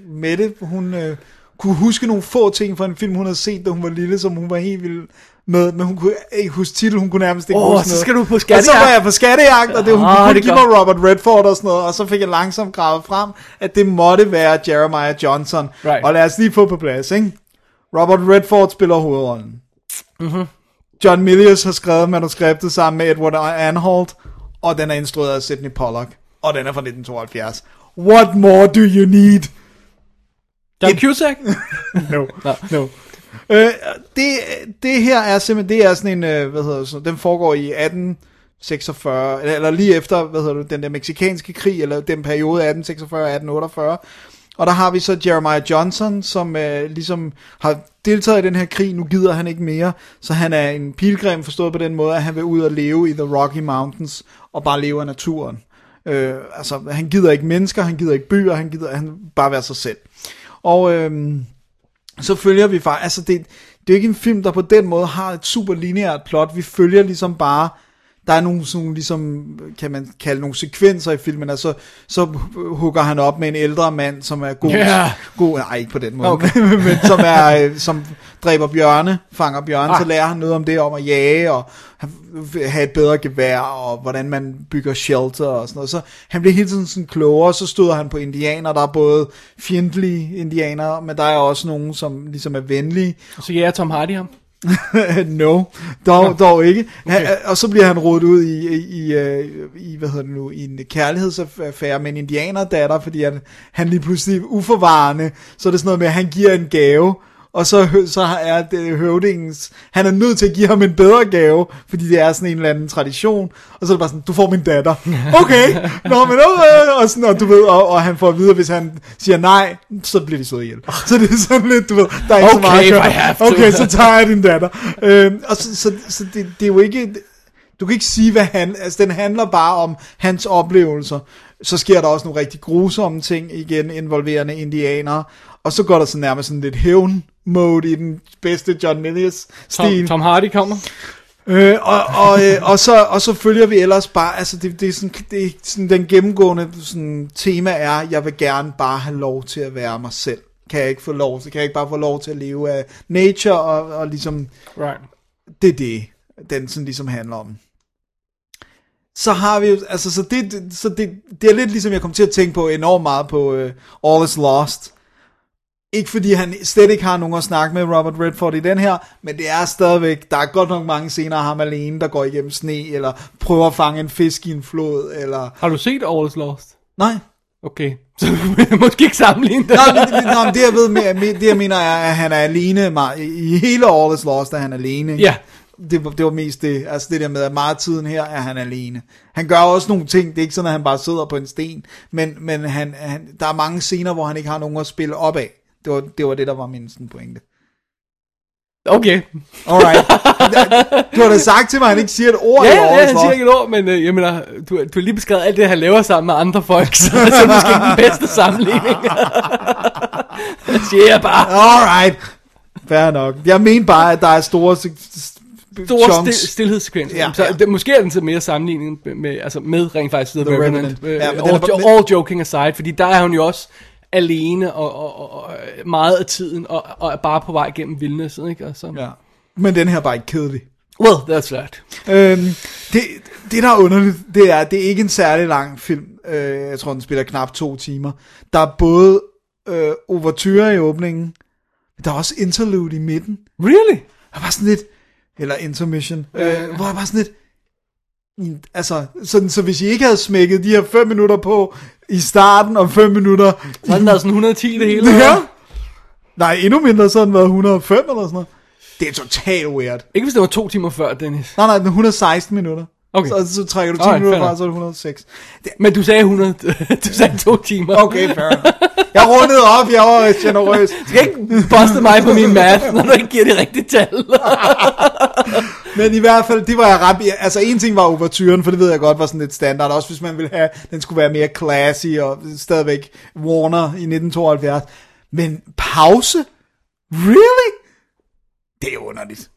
Mette, hun øh, kunne huske nogle få ting fra en film, hun havde set, da hun var lille, som hun var helt vild med, men hun kunne ikke huske titel, hun kunne nærmest ikke Åh, huske så noget. skal du på Og så skattejagt. var jeg på skattejagt, og det, hun Ah, kunne kun det give mig Robert Redford og sådan noget, og så fik jeg langsomt gravet frem, at det måtte være Jeremiah Johnson. Right. Og lad os lige få på plads, ikke? Robert Redford spiller hovedrollen. Mhm. John Milius har skrevet manuskriptet sammen med Edward Anholt, og den er instrueret af Sidney Pollack, og den er fra 1972. What more do you need? John Cusack? No, Nå. no. Øh, det, det her er simpelthen, det er sådan en, øh, hvad hedder det, så, den foregår i 1846, eller, eller lige efter, hvad hedder det, den der meksikanske krig, eller den periode 1846-1848, og der har vi så Jeremiah Johnson, som øh, ligesom har deltaget i den her krig, nu gider han ikke mere, så han er en pilgrim forstået på den måde, at han vil ud og leve i The Rocky Mountains, og bare leve af naturen. Øh, altså, han gider ikke mennesker, han gider ikke byer, han gider han bare være sig selv. Og øh, så følger vi faktisk, altså det, det er ikke en film, der på den måde har et super lineært plot, vi følger ligesom bare, der er nogle sådan ligesom, kan man kalde nogle sekvenser i filmen, altså så hugger han op med en ældre mand, som er god, Ja. god nej ikke på den måde, Okay. men som er, øh, som dræber bjørne, fanger bjørne, Ah. så lærer han noget om det, om at jage, og have et bedre gevær, og hvordan man bygger shelter og sådan noget. Så han bliver hele tiden sådan klogere, så støder han på indianer, der er både fjendtlige indianere, men der er også nogen, som ligesom er venlige. Og så ja, Tom Hardy ham. no, dog, dog ikke. Han, og så bliver han rodet ud i, i, i, øh, i, hvad hedder det nu, i en kærlighedsaffære med en indianerdatter, fordi han, han lige pludselig uforvarende, så er det sådan noget med, at han giver en gave, og så, så er det høvdingens, han er nødt til at give ham en bedre gave, fordi det er sådan en eller anden tradition, og så er det bare sådan, du får min datter. Okay, nå, men okay, og, sådan, og du ved, og, og han får at vide, at hvis han siger nej, så bliver de slået ihjel. Så det er sådan lidt, du ved, der er ikke så Okay, meget at gøre. Okay, så tager jeg din datter. Øhm, og så, så, så det, det er jo ikke, du kan ikke sige, hvad han, altså den handler bare om hans oplevelser. Så sker der også nogle rigtig grusomme ting, igen involverende indianere, og så går der så nærmest sådan lidt hævn mode i den bedste John Milius Tom, stil. Tom Hardy kommer. Øh, og, og, øh, og, så, og så følger vi ellers bare, altså det, det er sådan, det er sådan den gennemgående sådan, tema er, jeg vil gerne bare have lov til at være mig selv. Kan jeg ikke få lov til, kan jeg ikke bare få lov til at leve af nature, og, og ligesom, Right. det er det, den sådan ligesom handler om. Så har vi altså så det, så det, det er lidt ligesom jeg kom til at tænke på enormt meget på uh, All is Lost. Ikke fordi han slet ikke har nogen at snakke med Robert Redford i den her, men det er stadigvæk, der er godt nok mange scener af ham alene, der går igennem sne, eller prøver at fange en fisk i en flod, eller... Har du set All is Lost? Nej, Okay, så måske ikke sammenligne det. Det, det, nå, men det jeg ved med, det jeg mener er, at han er alene, meget- i hele All is Lost er han alene. Ja. Det, var- det var mest det, altså det der med, at meget tiden her er han alene. Han gør også nogle ting, det er ikke sådan, at han bare sidder på en sten, men, men han, han, der er mange scener, hvor han ikke har nogen at spille op af. Det var det, var det der var min sådan pointe. Okay. Alright. Du har da sagt til mig, at han ikke siger et ord Ja, i ja, All han siger ikke et ord, men øh, jeg mener, du, du har lige beskrevet alt det, han laver sammen med andre folk, så, så er det måske ikke den bedste sammenligning. siger jeg bare. Alright. Fair nok. Jeg mener bare, at der er store, Store chunks. stil, stillhedssekvenser. Ja, Ja, så ja. Det, måske er den så mere sammenligning med, med, altså med rent faktisk The, The Revenant. Revenant. Øh, Ja, men den all, er bare- jo, all joking aside, fordi der er hun jo også alene og, og, og, og meget af tiden, og, og er bare på vej gennem vildnæsset, ikke? Og så, Ja. Men den her er bare ikke kedelig. Well, that's that. Øhm, det, det, der er underligt, det er, det er ikke en særlig lang film. Øh, jeg tror, den spiller knap to timer. Der er både øh, overture i åbningen, men der er også interlude i midten. Really? Der var sådan lidt, eller intermission, øh, hvor jeg var sådan lidt, altså, sådan, så hvis I ikke havde smækket de her 5 minutter på i starten, og 5 minutter... Så er den der sådan 110 det hele. Ja. Nej, endnu mindre, så har den været 105 eller sådan noget. Det er totalt weird. Ikke hvis det var to timer før, Dennis. Nej, nej, den er 116 minutter. Okay. Så, så trækker du 10 Alright, minutter fair fra, så er det 106. Det, Men du sagde 100, du sagde to timer. okay, fair. Jeg rundede op, jeg var generøs. Du skal ikke poste mig på min math, når du ikke giver det rigtige tal. Men i hvert fald, det var jeg ret... Altså, en ting var overturen, for det ved jeg godt var sådan lidt standard. Også hvis man ville have, den skulle være mere classy og stadigvæk Warner i 1972. Men pause? Really? Det er underligt.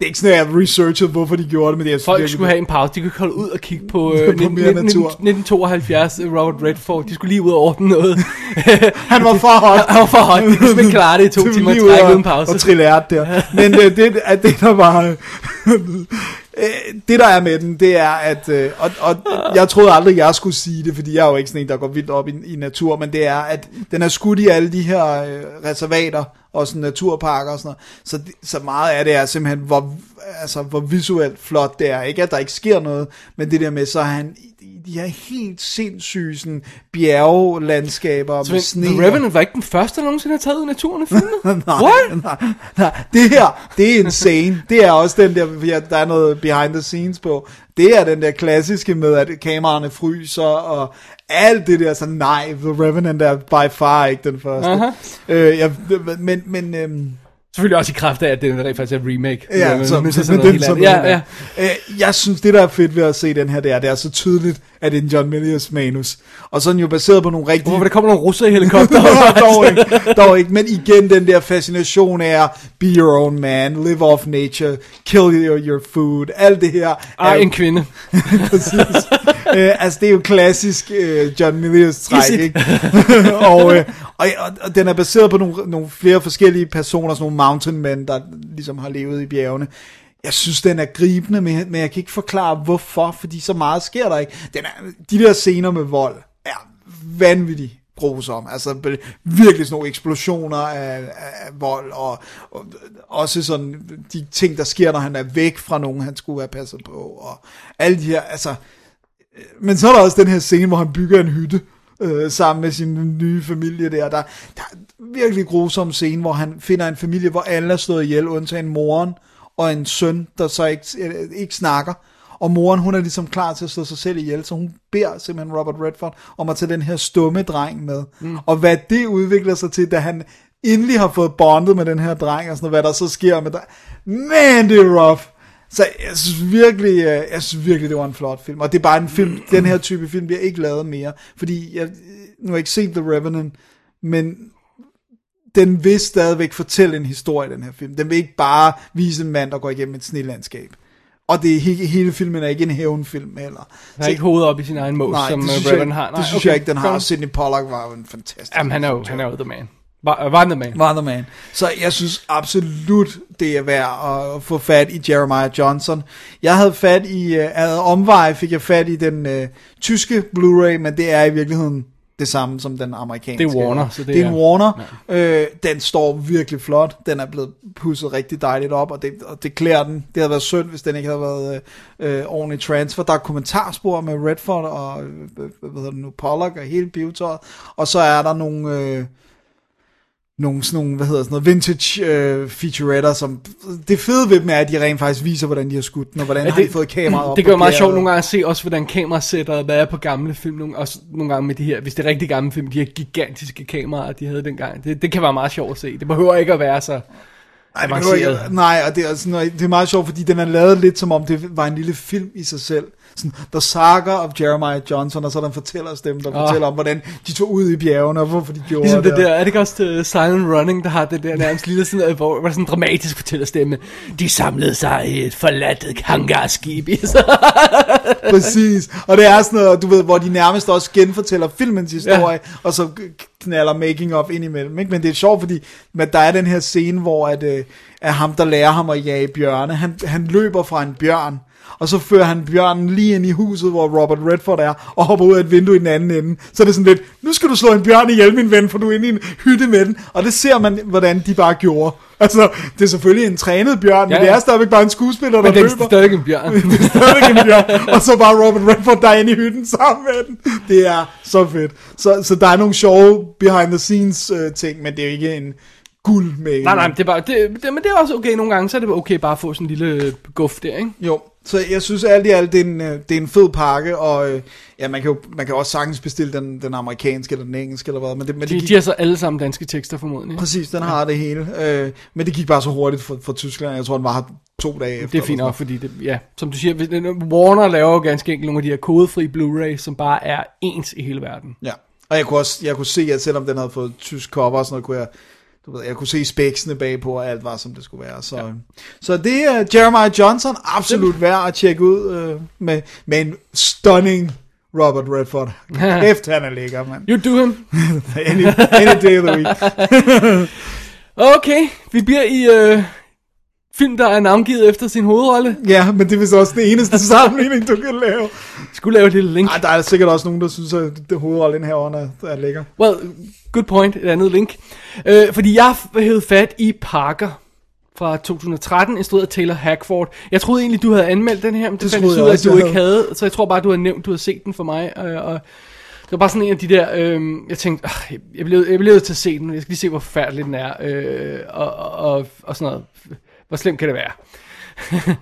Det er ikke sådan, at jeg har researchet, hvorfor de gjorde det, men det er Folk skulle have en pause. De kunne holde ud og kigge på, øh, På 19, mere 19, natur. 1972 øh, Robert Redford. De skulle lige ud og ordne noget. Han var for hot. Han var for hot. De kunne ikke klare det i to timer og- uden pause. Og trille ært der. Men øh, det, at det, der var øh, det, der er med den, det er, at... øh, Og, og jeg troede aldrig, jeg skulle sige det, fordi jeg er jo ikke sådan en, der går vildt op i, i natur, men det er, at den er skudt i alle de her øh, reservater og sådan naturparker og sådan noget. Så, så meget af det er simpelthen, hvor, altså, hvor visuelt flot det er. Ikke at der ikke sker noget, men det der med, så er han de her helt sindssyge sådan, bjerglandskaber Så med The sne. Revenant var ikke den første, der nogensinde har taget naturen og filmet? nej, What? nej, nej, det her, det er insane. Det er også den der, ja, der er noget behind the scenes på. Det er den der klassiske med, at kameraerne fryser, og alt det der, så nej, The Revenant er by far ikke den første. Aha. Øh, jeg, men, men, øhm, Selvfølgelig også i kraft af, at det rent faktisk er et remake. Ja, men, så, men så, men noget den, noget Ja, ja. Øh, jeg synes, det der er fedt ved at se den her, det er, det er så tydeligt, at det er John Milius manus. Og så er den jo baseret på nogle rigtige... Hvorfor der kommer nogle russer i helikopter? dog, ikke, dog ikke, men igen den der fascination af be your own man, live off nature, kill your, your food, alt det her. Ej, er- en kvinde. præcis. øh, altså det er jo klassisk øh, John Milius træk, ikke? og, øh, og, og, og den er baseret på nogle, nogle flere forskellige personer, sådan nogle mountain men, der ligesom har levet i bjergene. Jeg synes, den er gribende, men, men jeg kan ikke forklare, hvorfor, fordi så meget sker der ikke. Den er, de der scener med vold er vanvittigt grusom. Altså virkelig sådan nogle eksplosioner af, af vold, og, og også sådan de ting, der sker, når han er væk fra nogen, han skulle have passet på, og alle de her, altså... Øh, men så er der også den her scene, hvor han bygger en hytte øh, sammen med sin nye familie der. Der, der er virkelig grusom scene, hvor han finder en familie, hvor alle er slået ihjel, undtagen moren og en søn, der så ikke, øh, ikke snakker. Og moren, hun er ligesom klar til at slå sig selv ihjel, så hun beder simpelthen Robert Redford om at tage den her stumme dreng med. Mm. Og hvad det udvikler sig til, da han endelig har fået bondet med den her dreng, og sådan noget, hvad der så sker med dig. Man, det er rough. Så jeg synes virkelig, øh, jeg synes virkelig, det var en flot film. Og det er bare en film, den her type film bliver ikke lavet mere. Fordi jeg, nu har jeg ikke set The Revenant, men den vil stadigvæk fortælle en historie, den her film. Den vil ikke bare vise en mand, der går igennem et snelandskab. Og det er hele, hele filmen er ikke en hævnfilm heller. Han har ikke hovedet op i sin egen mås, Nej, som øh, Revan har. det synes jeg ikke, den har. Og Sidney Pollack var en fantastisk. Jamen, han er jo, han er jo the man. Var, var the man. Var the man. Så jeg synes absolut, det er værd at få fat i Jeremiah Johnson. Jeg havde fat i, uh, ad omvej fik jeg fat i den uh, tyske Blu-ray, men det er i virkeligheden det samme som den amerikanske. Det er Warner, så det det er en Warner. Ja. Øh, den står virkelig flot. Den er blevet pusset rigtig dejligt op, og det, og det klæder den. Det havde været synd, hvis den ikke havde været øh, øh, ordentligt transfer. Der er kommentarspor med Redford og øh, hvad hedder det nu, Pollock og hele biotøjet. Og så er der nogle... Øh, nogle sådan nogle, hvad hedder sådan noget, vintage øh, featuretter, som, det fede ved dem er, at de rent faktisk viser, hvordan de har skudt den, og hvordan ja, har de fået kameraet op Det gør meget sjovt nogle gange at se også, hvordan kamerasætter, der er på gamle film, nogle, også nogle gange med de her, hvis det er rigtig gamle film, de her gigantiske kameraer, de havde dengang. Det, det kan være meget sjovt at se. Det behøver ikke at være så Nej, det behøver avanceret. ikke- nej, og det er, sådan, det er meget sjovt, fordi den er lavet lidt som om det var en lille film i sig selv. Sådan, The Saga of Jeremiah Johnson, og så er der en fortællerstemme, der Ah. fortæller om, hvordan de tog ud i bjergene, og hvorfor de gjorde Ligesom det og- der, er det ikke også uh, Silent Running, der har det der nærmest lille sådan, noget, hvor, hvor sådan dramatisk fortællerstemme. De samlede sig i et forladt hangarskib. Præcis. Og det er sådan noget, du ved, hvor de nærmest også genfortæller filmens historie, ja. og så knaller making of ind imellem. Ikke? Men det er sjovt, fordi men der er den her scene, hvor at, øh, at ham, der lærer ham at jage bjørne, han, han løber fra en bjørn, og så fører han bjørnen lige ind i huset, hvor Robert Redford er, og hopper ud af et vindue i den anden ende. Så er det sådan lidt, nu skal du slå en bjørn ihjel, min ven, for du er inde i en hytte med den. Og det ser man, hvordan de bare gjorde. Altså, det er selvfølgelig en trænet bjørn, men Ja, det ja. er stadigvæk bare en skuespiller, der Men det løber. er stadig en bjørn. Det er stadigvæk en bjørn. Og så bare Robert Redford der er inde i hytten sammen med den. Det er så fedt. Så, så der er nogle sjove behind the scenes uh, ting, men det er jo ikke en guld med. nej, nej, det er bare, det, det, men det er også okay nogle gange, så er det okay bare at få sådan en lille guf der, ikke? Jo, så jeg synes alt i alt, det er en, øh, det er en fed pakke, og øh, ja, man kan jo man kan også sagtens bestille den, den amerikanske eller den engelske eller hvad, men det, men det De, gik, de har så alle sammen danske tekster formodentlig. præcis, den har det hele, øh, men det gik bare så hurtigt for, for Tyskland, jeg tror, den var her to dage efter. Det er fint nok, fordi det, ja, som du siger, hvis- Warner laver jo ganske enkelt nogle af de her kodefri Blu-ray, som bare er ens i hele verden. Ja, og jeg kunne også jeg kunne se, at selvom den havde fået tysk cover og sådan noget, kunne jeg, du ved, jeg kunne se spæksene bagpå, og alt var, som det skulle være. Så, ja. så det er Jeremiah Johnson, absolut værd at tjekke ud øh, med, med en stunning Robert Redford. Kæft, han er lækker, mand. You do him. Any, any day of the week. Okay, vi bliver i øh, film, der er navngivet efter sin hovedrolle. Ja, men det er vist også den eneste sammenligning, du kan lave. Skulle lave et lille link. Ej, der er sikkert også nogen, der synes, at det hovedrollen her er, er lækker. Well, good point, et andet link. Øh, fordi jeg havde fat i Parker fra 2013, instrueret af Taylor Hackford. Jeg troede egentlig, du havde anmeldt den her, men det, Det fandt jeg ud af, at du ikke havde. Så jeg tror bare, du har nævnt, du har set den for mig. Øh, og det var bare sådan en af de der, øh, jeg tænkte, øh, jeg blev, jeg blev til at se den. Jeg skal lige se, hvor forfærdelig den er. Øh, og, og, og sådan noget. Hvor slemt kan det være?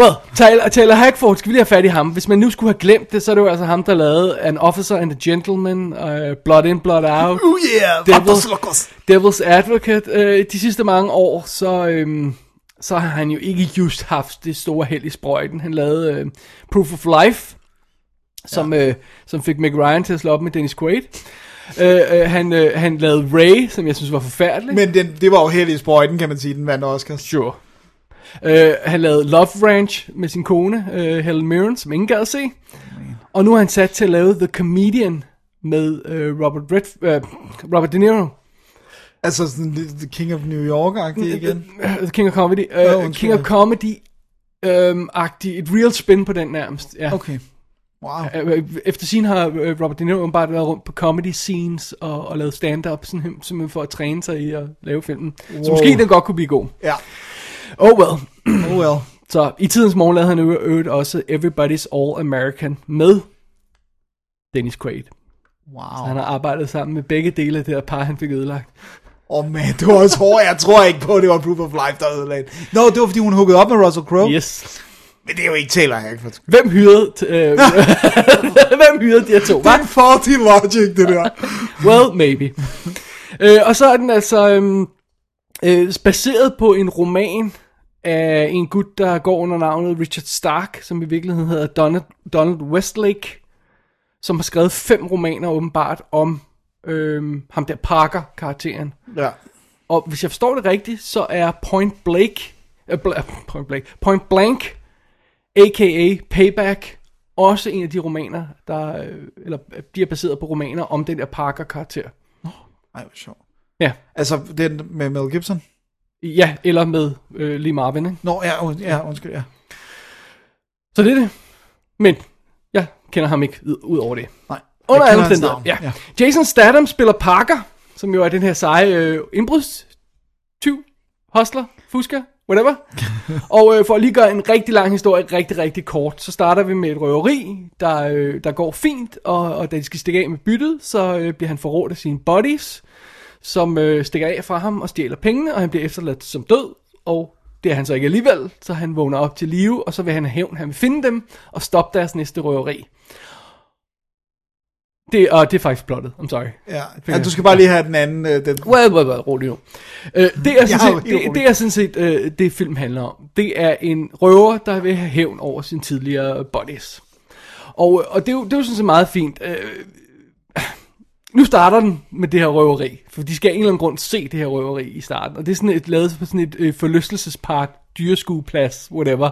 Well, Taylor, Taylor Hackford, skal vi lige have fat i ham. Hvis man nu skulle have glemt det, så er det jo altså ham, der lavede An Officer and a Gentleman, uh, Blood In, Blood Out, Oh yeah, Devil- Vatos Locos. Devil's Advocate. Øh, de sidste mange år, så, øhm, så har han jo ikke just haft det store held i sprøjten. Han lavede øh, Proof of Life, som, ja. øh, som fik Meg Ryan til at slå op med Dennis Quaid. Øh, øh, han, øh, han lavede Ray, som jeg synes var forfærdelig. Men den, det var jo helt i sprøjten, kan man sige, den vandt Oscars. Sure. Øh, han lavede Love Ranch med sin kone, øh, Helen Mirren, som ingen gad at se. Og nu er han sat til at lave The Comedian med øh, Robert, Red, øh, Robert De Niro. Altså sådan The King of New York-agtig igen. Uh, The King of Comedy. Uh, undskyld. King of Comedy øhm, agtig et real spin på den nærmest. Ja. Okay. Wow. Øh, Efter sin har øh, Robert De Niro bare været rundt på comedy scenes og, og lavet stand-up, sådan, simpelthen for at træne sig i at lave filmen. Wow. Så måske den godt kunne blive god. Ja. Oh well. Oh well. Så i tidens morgen lavede han øvrigt også Everybody's All American med Dennis Quaid. Wow. Så han har arbejdet sammen med begge dele af det her par, han fik ødelagt. Åh oh man, det var også hårdt. Jeg tror ikke på, at det var Proof of Life, der ødelagde. Nå, det var fordi hun huggede op med Russell Crowe. Yes. Men det er jo ikke Taylor Hackford. Hvem hyrede, øh, hvem hyrede de her to? Det er en faulty logic, det der. Well, maybe. øh, og så er den altså øhm, øh, baseret på en roman af en gut, der går under navnet Richard Stark, som i virkeligheden hedder Donald, Donald Westlake, som har skrevet fem romaner åbenbart om øhm, ham der Parker-karakteren. Ja. Og hvis jeg forstår det rigtigt, så er Point Blank, øh, bl- Point Blank, Point Blank, a.k.a. Payback, også en af de romaner, der, øh, eller de er baseret på romaner om den der Parker-karakter. Ej, hvor sjovt. Ja, Altså, den med Mel Gibson? ja, eller med øh, Lee Marvin, ikke? Nå, ja, und, ja undskyld, ja. Så det er det. Men, jeg kender ham ikke ud- over det. Nej. Under alle omstændigheder, navn. ja. Jason Statham spiller Parker, som jo er den her seje øh, indbruds, tyv, hostler, fusker, whatever. og øh, for at lige gøre en rigtig lang historie rigtig, rigtig kort, så starter vi med et røveri, der, øh, der går fint, og, og da de skal stikke af med byttet, så øh, bliver han forrådt af sine buddies, som øh, stikker af fra ham og stjæler pengene, og han bliver efterladt som død, og det er han så ikke alligevel, så han vågner op til live, og så vil han have hævn, han vil finde dem, og stoppe deres næste røveri. Det, og det er faktisk plottet, I'm sorry. Ja. ja, du skal bare lige have den anden. Øh, den, Well, well, well, rolig nu. Øh, det, er sådan set, det, det er sådan set øh, det, film handler om. Det er en røver, der vil have hævn over sine tidligere buddies. Og, og det, er jo, det er jo sådan set meget fint. Øh, nu starter den med det her røveri, for de skal af en eller anden grund se det her røveri i starten. Og det er sådan et, lavet på sådan et øh, forlystelsespark, dyreskueplads, whatever.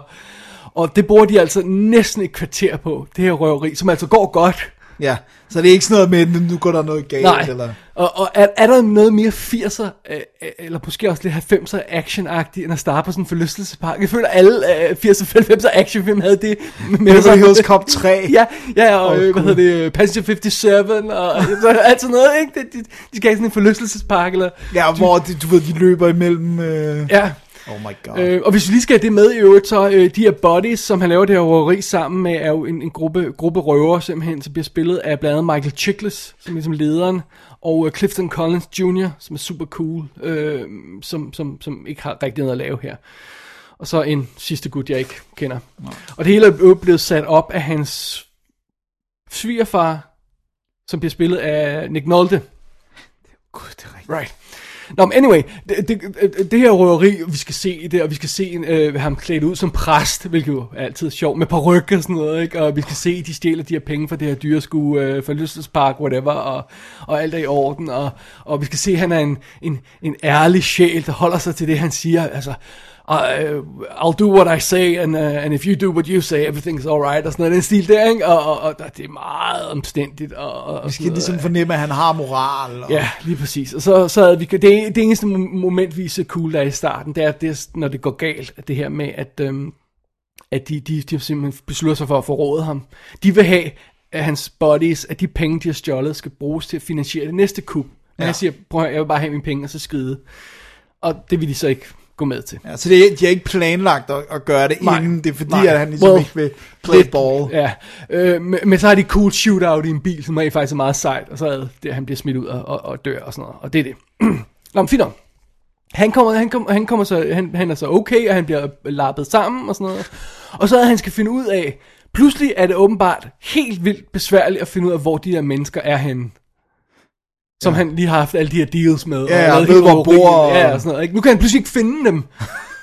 Og det bruger de altså næsten et kvarter på, det her røveri, som altså går godt. Ja, så det er ikke sådan noget med, nu går der noget galt. Nej, Eller... og, og er, er der noget mere 80'er, øh, øh, eller måske også lidt 90'er action-agtigt, end at starte på sådan en forlystelsespark? Jeg føler, alle øh, 80'er 90'er actionfilm havde det. Med Beverly Hills Cop 3. Ja, ja, og Åh, øh, hvad Gud. hedder det, Passenger 57, og så, alt sådan noget, ikke? De, de, de skal have sådan en forlystelsespark, eller... Ja, hvor de, du ved, de løber imellem... Øh... Ja, Oh my god. Øh, og hvis vi lige skal have det med i øvrigt, så øh, de her buddies, som han laver det her røveri sammen med, er jo en, en gruppe, gruppe røver simpelthen, som bliver spillet af blandt andet Michael Chiklis, som er ligesom lederen, og øh, Clifton Collins Jr., som er super cool, øh, som, som, som ikke har rigtig noget at lave her. Og så en sidste gut, jeg ikke kender. Og det hele er blevet sat op af hans svigerfar, som bliver spillet af Nick Nolte. Gud, det er rigtigt. Right. Nå, men anyway, det, det, det her røveri, vi skal se det, og vi skal se øh, ham klædt ud som præst, hvilket jo er altid sjovt, med peruk og sådan noget, ikke? og vi skal se, de stjæler de her penge fra det her dyreskue, øh, forlystelsespark, whatever, og, og alt er i orden, og, og vi skal se, at han er en, en, en ærlig sjæl, der holder sig til det, han siger, altså, uh, I'll do what I say, and, uh, and if you do what you say, everything's alright, og sådan noget, den stil der, ikke? Og, og, og det er meget omstændigt, og, og Vi sådan skal noget. ligesom fornemme, at han har moral. Og... Ja, lige præcis. Og så, så havde vi, det, det eneste mo- moment, vi er så cool, der er i starten, det er, det når det går galt, det her med, at, øhm, at de, de, de simpelthen beslutter sig for at forråde ham. De vil have, at hans buddies, at de penge, de har stjålet, skal bruges til at finansiere det næste kup. Men Ja. han siger, prøv at jeg vil bare have mine penge, og så skride. Og det vil de så ikke gå med til. Ja, så det er, de har ikke planlagt at, at gøre det Nej. inden. Det er fordi, Nej. at han ligesom Well, ikke vil play Lidt- ball. Ja, øh, men, men så har de cool shootout i en bil, som er faktisk er meget sejt, og så er det, han bliver smidt ud og, og, og dør og sådan noget, og det er det. Nå, men fint nok. Han kommer, han, kommer, han, kommer så, han, han er så okay, og han bliver lappet sammen og sådan noget. Og så er han skal finde ud af, pludselig er det åbenbart helt vildt besværligt at finde ud af, hvor de der mennesker er henne. Som ja. han lige har haft alle de her deals med. Ja, og lavet ved, hvor bor, og- Ja, og sådan noget. Ikke? Nu kan han pludselig ikke finde dem.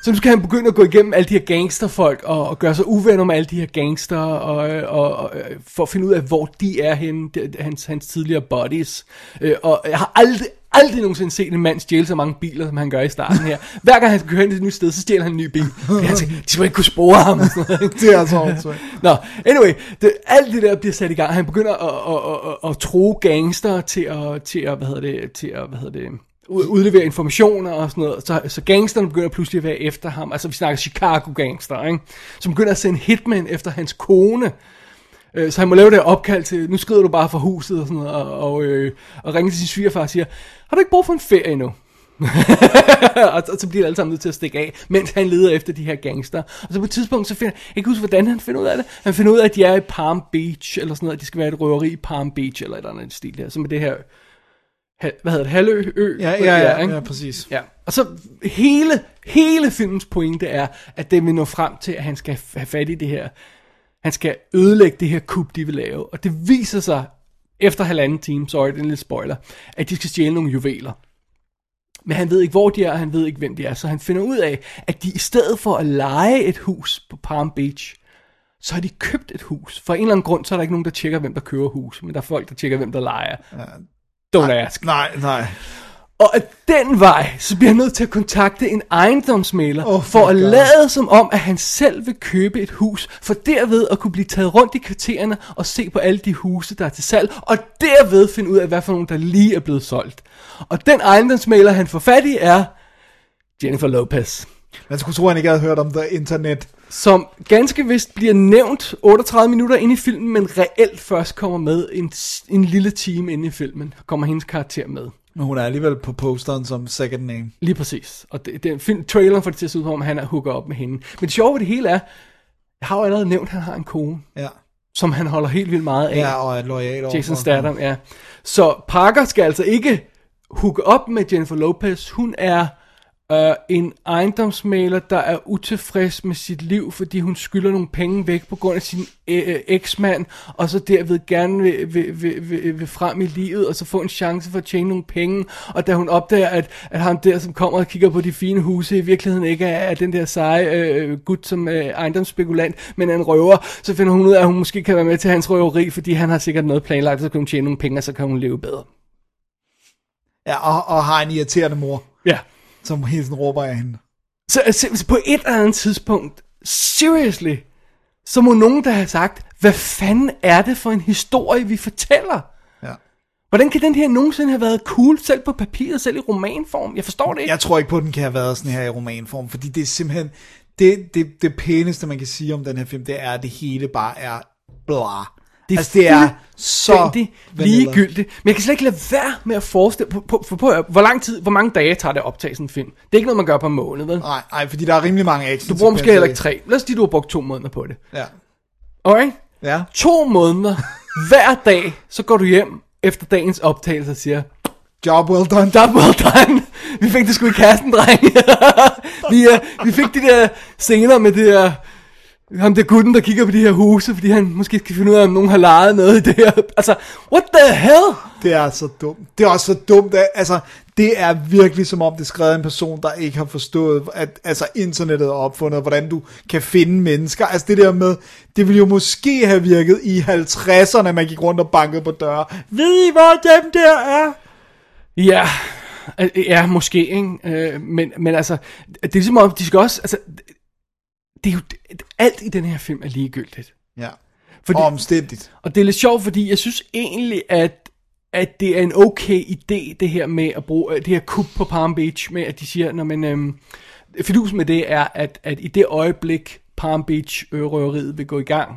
Så nu skal han begynde at gå igennem alle de her gangsterfolk og, og gøre sig uvenner med alle de her gangster og, og, og, øh, for at finde ud af, hvor de er henne, hans, hans tidligere buddies. Øh, og jeg har aldrig, aldrig nogensinde set en mand stjæle så mange biler, som han gør i starten her. Hver gang han skal køre hen til et nyt sted, så stjæler han en ny bil. Jeg tænker, de må ikke kunne spore ham. Og sådan noget, ikke? Det er altså åndssvagt. Nå, anyway, det, alt det der bliver sat i gang. Han begynder at, at, at, at tro gangster til at, til at, hvad hedder det, til at, hvad hedder det, ud- udlevere informationer og sådan noget. Så, så gangsterne begynder pludselig at være efter ham. Altså vi snakker Chicago gangster, ikke? Som begynder at sende hitman efter hans kone. Øh, så han må lave det opkald til, nu skrider du bare fra huset og sådan noget, og, og, øh, og ringer til sin svigerfar og siger, har du ikke brug for en ferie endnu? og, og så bliver de alle sammen nødt til at stikke af, mens han leder efter de her gangster. Og så på et tidspunkt, så finder jeg kan huske, hvordan han finder ud af det. Han finder ud af, at de er i Palm Beach, eller sådan noget, at de skal være et røveri i Palm Beach, eller et eller andet stil der, som er det her, hvad hedder det, halvø, ø? Ja, ja, ja, ikke? ja, præcis. Ja, og så hele, hele filmens pointe er, at det vil nå frem til, at han skal have fat i det her, han skal ødelægge det her kub, de vil lave. Og det viser sig, efter halvanden time, sorry, det er en lille spoiler, at de skal stjæle nogle juveler. Men han ved ikke, hvor de er, og han ved ikke, hvem de er. Så han finder ud af, at de i stedet for at lege et hus på Palm Beach, så har de købt et hus. For en eller anden grund, så er der ikke nogen, der tjekker, hvem der køber hus. Men der er folk, der tjekker, hvem der leger. Don't ask. Nej, nej. Og af den vej, så bliver han nødt til at kontakte en ejendomsmaler, Oh for at God. lade som om, at han selv vil købe et hus, for derved at kunne blive taget rundt i kvartererne og se på alle de huse, der er til salg, og derved finde ud af, hvad for nogen, der lige er blevet solgt. Og den ejendomsmaler, han får fat i, er Jennifer Lopez, Man skulle tro, at han ikke havde hørt om det internet. som ganske vist bliver nævnt 38 minutter ind i filmen, men reelt først kommer med en, en lille time ind i filmen, kommer hendes karakter med. Men hun er alligevel på posteren som second name. Lige præcis. Og det, det, film, traileren får det til at se ud, som om han er hooker op med hende. Men det sjove ved det hele er, jeg har jo allerede nævnt, at han har en kone, Ja, som han holder helt vildt meget af. ja og er lojal overfor. Jason Statham, ja. Så Parker skal altså ikke hooke op med Jennifer Lopez. Hun er øh, en ejendomsmaler, der er utilfreds med sit liv, fordi hun skylder nogle penge væk på grund af sin øh, øh, eksmand, og så derved gerne vil, vil, vil, vil, vil frem i livet, og så få en chance for at tjene nogle penge. Og da hun opdager, at, at ham der, som kommer og kigger på de fine huse, i virkeligheden ikke er, er den der seje øh, gut som øh, ejendomsspekulant, men er en røver, så finder hun ud af, at hun måske kan være med til hans røveri, fordi han har sikkert noget planlagt, så kan hun tjene nogle penge, og så kan hun leve bedre. Ja, og, og har en irriterende mor, Ja. Som hele tiden råber af hende. Så altså, på et eller andet tidspunkt, seriously, så må nogen der have sagt, hvad fanden er det for en historie, vi fortæller? Ja. Hvordan kan den her nogensinde have været cool, selv på papiret, selv i romanform? Jeg forstår det ikke. Jeg tror ikke på, at den kan have været sådan her i romanform, fordi det er simpelthen... Det, det, det pæneste, man kan sige om den her film, det er, at det hele bare er bla. Det er, altså, det er så ligegyldigt. Men jeg kan slet ikke lade være med at forestille på, på, på, på, hvor lang tid, hvor mange dage tager det at optage sådan en film. Det er ikke noget, man gør på en måned, vel? Nej, nej, fordi der er rimelig mange action. Du bruger måske heller ikke tre. Lad os sige, du har brugt to måneder på det. Ja. Alright? Ja. To måneder. Hver dag, så går du hjem efter dagens optagelse og siger, Job well done. Job well done. Vi fik det sgu i kassen, dreng. vi, uh, vi fik de der scener med det der... Ham der gutten, der kigger på de her huse, fordi han måske skal finde ud af, om nogen har lejet noget i det her. Altså, what the hell? Det er så dumt. Det er også så dumt. At, altså, det er virkelig som om, det er skrevet af en person, der ikke har forstået, at altså, internettet er opfundet, hvordan du kan finde mennesker. Altså det der med, det ville jo måske have virket i 50'erne, man gik rundt og bankede på døre. Ved I, hvor dem der er? Ja, ja, måske, ikke? Øh, men, men altså, det er ligesom om, de skal også, altså, det er jo, alt i den her film er ligegyldigt. Ja. Fordi- Og omstændigt. Og det er lidt sjovt, fordi jeg synes egentlig, at, at det er en okay idé, det her med at bruge øh, det her kub på Palm Beach, med at de siger, når man, øhm, fidusen med det er, at, at i det øjeblik Palm Beach røveriet vil gå i gang,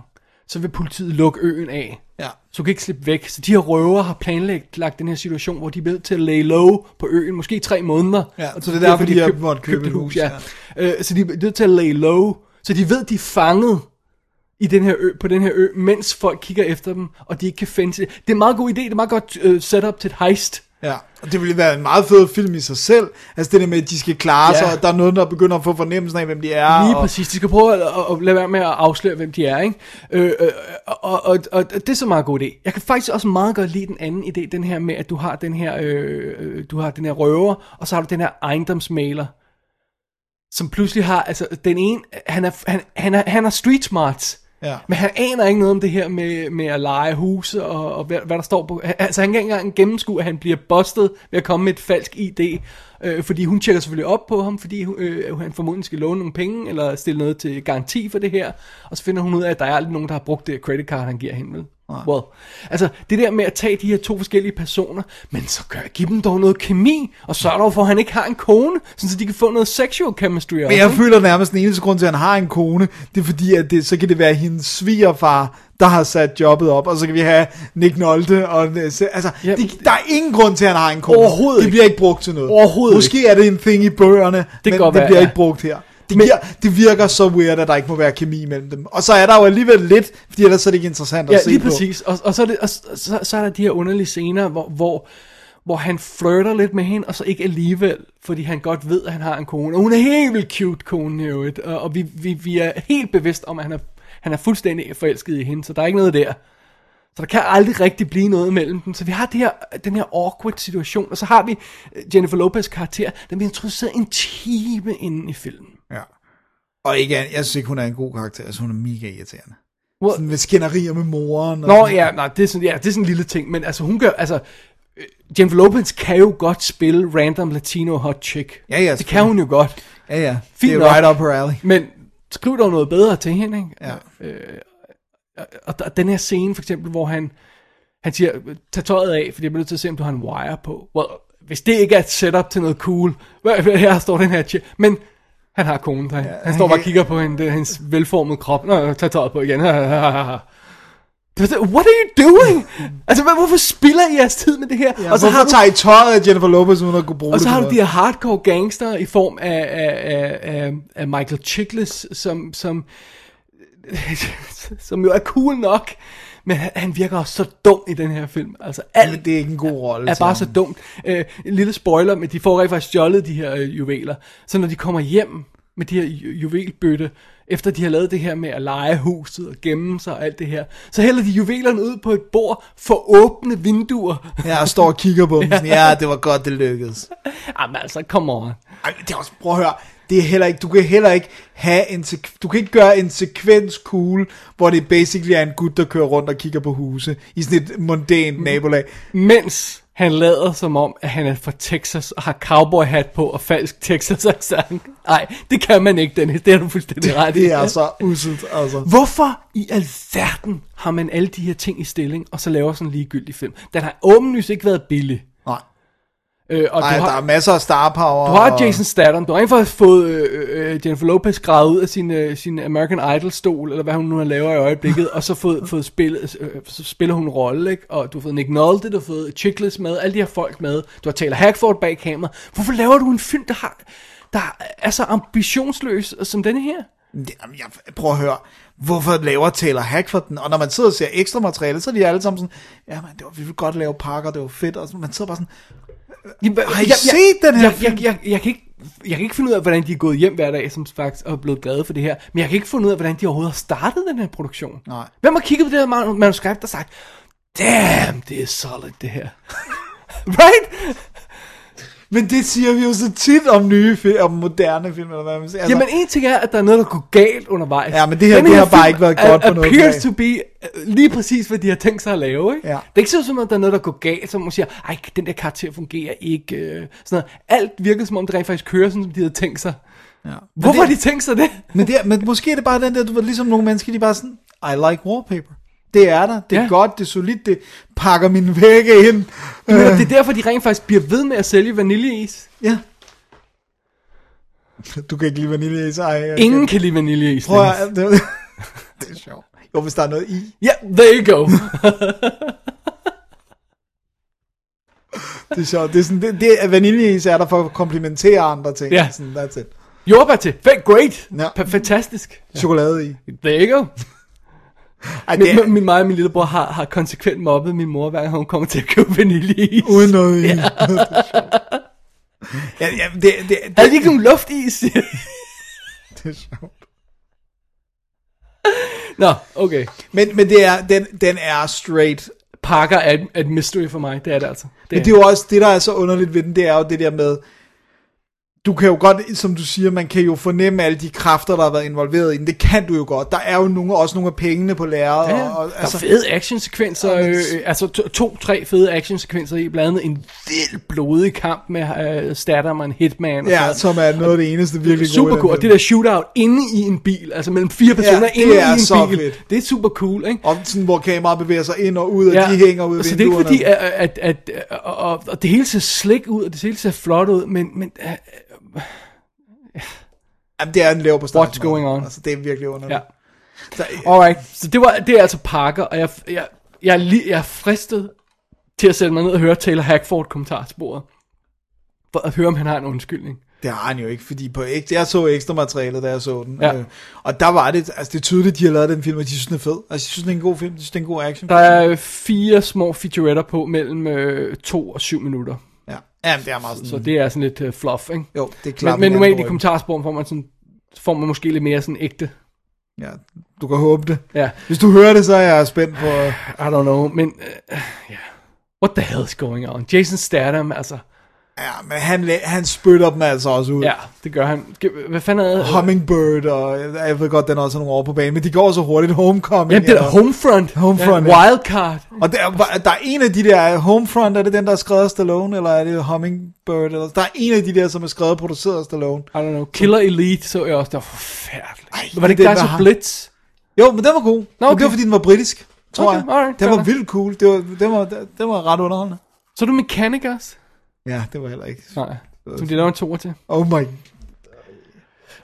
så vil politiet lukke øen af. Ja. Så du kan ikke slippe væk. Så de her røver har planlagt lagt den her situation, hvor de er nødt til at lay low på øen, måske tre måneder. Ja, så det er derfor, de har måttet købe købt et hus, Ja. Øh, så de er nødt til at lay low, så de ved, de er fanget i den her ø, på den her ø, mens folk kigger efter dem, og de ikke kan finde sig. Det er en meget god idé, det er meget godt uh, setup til et heist. Ja, og det ville være en meget fed film i sig selv. Altså det der med, at de skal klare Ja. sig, og der er noget, der begynder at få fornemmelsen af, hvem de er. Lige og, præcis, de skal prøve at, at, at lade være med at afsløre, hvem de er, ikke? Øh, øh, og, og, og, og det er så meget god idé. Jeg kan faktisk også meget godt lide den anden idé, den her med, at du har den her, øh, øh, du har den her røver, og så har du den her ejendomsmaler, som pludselig har, altså den ene, han er, han, han er, han er street smarts, Ja. men han aner ikke noget om det her med, med at lege huse og, og hvad, hvad der står på. Altså han kan ikke engang gennemskue, at han bliver bustet ved at komme med et falsk ID. Øh, fordi hun tjekker selvfølgelig op på ham, fordi øh, han formodentlig skal låne nogle penge, eller stille noget til garanti for det her. Og så finder hun ud af, at der er aldrig nogen, der har brugt det credit card, han giver hende. Vel? Well, altså det der med at tage de her to forskellige personer, men så gør, giv dem dog noget kemi, og sørg dog for, at han ikke har en kone, så de kan få noget sexual chemistry også. Men jeg ikke? føler nærmest den eneste grund til, at han har en kone, det er fordi, at det, så kan det være hendes svigerfar, der har sat jobbet op, og så kan vi have Nick Nolte. Og, altså, Ja. det, der er ingen grund til, at han har en kone. Overhovedet Det ikke. bliver ikke brugt til noget. Overhovedet Måske er det en thing i bøgerne, men kan godt det bliver ja. ikke brugt her. Det, Men- giver, det virker så weird, at der ikke må være kemi mellem dem. Og så er der jo alligevel lidt, fordi ellers er det ikke interessant at Ja, se lige på. præcis. Og, og, så, er det, og så, så er der de her underlige scener, hvor, hvor, hvor han flirter lidt med hende, og så ikke alligevel, fordi han godt ved, at han har en kone. Og hun er helt vildt cute, konen i øvrigt. Og, og vi, vi, vi er helt bevidst om, at han er, han er fuldstændig forelsket i hende, så der er ikke noget der. Så der kan aldrig rigtig blive noget mellem dem. Så vi har det her, den her awkward situation, og så har vi øh, Jennifer Lopez karakter, den bliver introduceret en time inden i filmen. Og ikke, jeg synes ikke, hun er en god karakter. Altså, hun er mega irriterende. Hvor- Sådan med skænderier med moren. Og Nå ja, nej, det er sådan, ja, det er sådan en lille ting, men altså hun gør, altså øh, Jennifer Lopez kan jo godt spille random latino hot chick. Ja, ja, Det kan hun jo godt. Ja, ja. Fint det er right up her alley. Men skriv dog noget bedre til hende, ikke? Ja. Og der, den her scene for eksempel, hvor han, han siger, tag tøjet af, fordi jeg bliver nødt til at se, om du har en wire på. Well, hvis det ikke er et setup til noget cool, her står den her chick. Men han har konen der. Ja, han står bare og kigger på hende, hendes velformede krop. Nå, tag tøjet på igen. What are you doing? Altså, hvad- hvorfor spiller I jeres tid med det her? Ja, og så har du... tager I tøjet af Jennifer Lopez, uden at kunne bruge og så har du de her hardcore gangster i form af, af, af, af, af Michael Chiklis, som, som, som jo er cool nok, men han, han virker også så dum i den her film. Altså alt det er ikke en god rolle. er bare så dumt. Øh, en lille spoiler, men de får rent faktisk stjålet de her øh, juveler. Så når de kommer hjem med de her ju- juvelbøtte, efter de har lavet det her med at lege huset og gemme sig og alt det her, så hælder de juvelerne ud på et bord for åbne vinduer. Ja, og står og kigger på dem. Sådan, ja, det var godt, det lykkedes. Jamen altså, come on. Ej, det er også, prøv at høre, det er heller ikke, du kan heller ikke have en, du kan ikke gøre en sekvens cool, hvor det basically er en gut, der kører rundt og kigger på huse, i sådan et mondænt nabolag. mens han lader som om, at han er fra Texas og har cowboy hat på og falsk Texas accent. Nej, det kan man ikke, Dennis. Det er du fuldstændig ret i. Det er så uselt, altså. Hvorfor i alverden har man alle de her ting i stilling, og så laver sådan en ligegyldig film? Den har åbenlyst ikke været billig. Øh, og Ej, du der har, er masser af star power. du har Jason Statham, du har faktisk fået øh, øh, Jennifer Lopez gravet ud af sin, øh, sin American Idol-stol, eller hvad hun nu laver i øjeblikket, og så fået, fået spillet, øh, så spiller hun en rolle, ikke? Og du har fået Nick Nolte, du har fået Chiklis med, alle de her folk med, du har Taylor Hackford bag kamera. Hvorfor laver du en film, der, har, der er så ambitionsløs som denne her? Jamen, jeg, prøv at høre, hvorfor laver Taylor Hackford den? Og når man sidder og ser ekstra materiale, så er de alle sammen sådan, ja, man, det var, vi ville godt lave pakker, det var fedt, og man sidder bare sådan, Jamen, Har I set den her jeg, film? jeg, jeg, jeg, kan ikke, jeg kan ikke finde ud af, hvordan de er gået hjem hver dag, som faktisk er blevet glade for det her. Men jeg kan ikke finde ud af, hvordan de overhovedet har startet den her produktion. Nej. Hvem har kigget på det her manu- manuskript og sagt, damn, det er solid det her. right? Men det siger vi jo så tit om nye film, om moderne film, eller hvad man siger. Altså, Jamen en ting er, at der er noget, der går galt undervejs. Ja, men det her- det har bare ikke været godt på noget appears to be uh, lige præcis, hvad de har tænkt sig at lave, ikke? Ja. Det er ikke som om, der er noget, der går galt, som man siger, ej, den der karakter fungerer ikke. øh, Sådan noget. Alt virker som om, det rent faktisk kører, sådan som de havde tænkt sig. ja. Hvorfor har de tænkt sig det? men, det, er- men måske er det bare den der, du ved, ligesom nogle mennesker, de bare sådan, I like wallpaper. Det er der, det er Ja. godt, det er solidt, det pakker mine vægge ind. Men det er derfor, de rent faktisk bliver ved med at sælge vaniljeis. Ja. Du kan ikke lide vaniljeis, ej. jeg Ingen kan- kan lide vaniljeis. Prøv at, det, det er sjovt. Jo, hvis der er noget i. Ja, there you go. Det er sjovt. Det er sådan, det, det vaniljeis er der for at komplementere andre ting. Ja. Sådan, that's it. Jordbær til. Great. Ja. Fantastisk. Chokolade i. There you go. Ej, Min, det er, min, mig og min lillebror har, har konsekvent mobbet min mor, hver gang hun kommer til at købe vaniljeis. uden noget. Ja. ja, ja, det, det, det, Havde de ikke nogen luftis? det er sjovt. Nå, okay. Men, men det er, den, den er straight. Parker er et, et mystery for mig, det er det altså. Det Men det er jo også, det der er så underligt ved den, det er jo det der med, du kan jo godt, som du siger, man kan jo fornemme alle de kræfter, der har været involveret i den. Det kan du jo godt. Der er jo nogle, også nogle af pengene på lærret. Ja, og, og, altså, der er fede actionsekvenser, Ja, men- øh, altså to- to-tre fede actionsekvenser i, blandt andet en vild blodig kamp med øh, og en hitman. og ja, så- som er noget af det eneste virkelig super gode. cool, og det der shootout inde i en bil, altså mellem fire personer det inde i en så bil, fedt. det er super cool, ikke? Og sådan, hvor kameraet bevæger sig ind og ud, og de hænger ud af så det er ikke fordi, at, at, at, at og, og, og det hele ser slik ud, og det hele ser flot ud, men, men uh, Jamen, det er en lav på What's going on? Altså, det er virkelig underligt. ja. Så, Alright, så det, var, det er altså Parker, og jeg, jeg, jeg, er li, jeg er fristet til at sætte mig ned og høre Taylor Hackford kommentarsporet. For at høre, om han har en undskyldning. Det har han jo ikke, fordi på ek- jeg så ekstra materialet, da jeg så den. Ja. Øh, og der var det, altså det er tydeligt, de har lavet den film, og de synes, den er fed. Altså, de synes, den er en god film, de synes, det er en god action. Der er fire små featuretter på mellem øh, to og syv minutter. Ja, det er meget sådan. Så det er sådan lidt uh, fluff, ikke? Jo, det er klart. Men, men normalt i kommentarsporen får man sådan får man måske lidt mere sådan ægte. Ja, du kan håbe det. Ja, Hvis du hører det, så er jeg spændt på... I don't know, men uh, yeah. What the hell is going on? Jason Statham, altså. Ja, men han, han spytter dem altså også ud. Ja, det gør han. Hvad fanden er det? Hummingbird, og jeg ved godt, den er også nogle år på banen, men de går så hurtigt. Homecoming. Jamen, det er Homefront. Homefront, ja. ja. Wildcard. Og der, der er en af de der, Homefront, er det den, der er skrevet af Stallone, eller er det Hummingbird? Eller, der er en af de der, som er skrevet og produceret af Stallone. I don't know. Killer Elite så jeg også. Det var forfærdeligt. Ej, var det ikke der har- Blitz? Jo, men den var god. Nå, okay. Men det var, fordi den var britisk, tror Okay, jeg. alright, den var vildt cool. Det var, den, var, den var ret underholdende. Så er du Mechanicus? Ja, det var heller ikke. Nej. Som de laver en toer til. Oh my...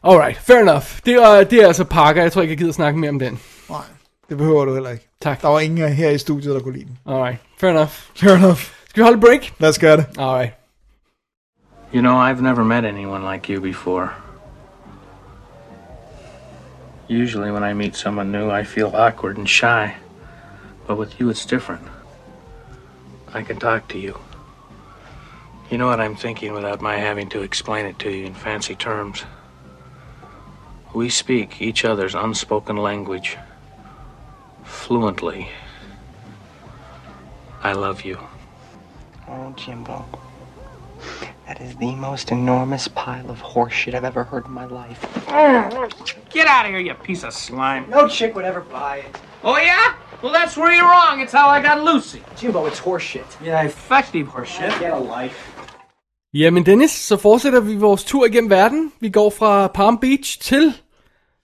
Alright, fair enough. Det er, det er altså Parker. Jeg tror ikke, jeg gider snakke mere om den. Nej, det behøver du heller ikke. Tak. Der var ingen her i studiet, der kunne lide den. Alright, fair enough. Fair enough. Skal vi holde break? Lad os gøre det. Alright. You know, I've never met anyone like you before. Usually, when I meet someone new, I feel awkward and shy. But with you, it's different. I can talk to you. You know what I'm thinking without my having to explain it to you in fancy terms. We speak each other's unspoken language fluently. I love you. Oh, Jimbo. That is the most enormous pile of horseshit I've ever heard in my life. Get out of here, you piece of slime. No chick would ever buy it. Oh, yeah? Well, that's where you're wrong. It's how I got Lucy. Jimbo, it's horseshit. Yeah, effective horseshit. Get a life. Jamen Dennis, så fortsætter vi vores tur igennem verden. Vi går fra Palm Beach til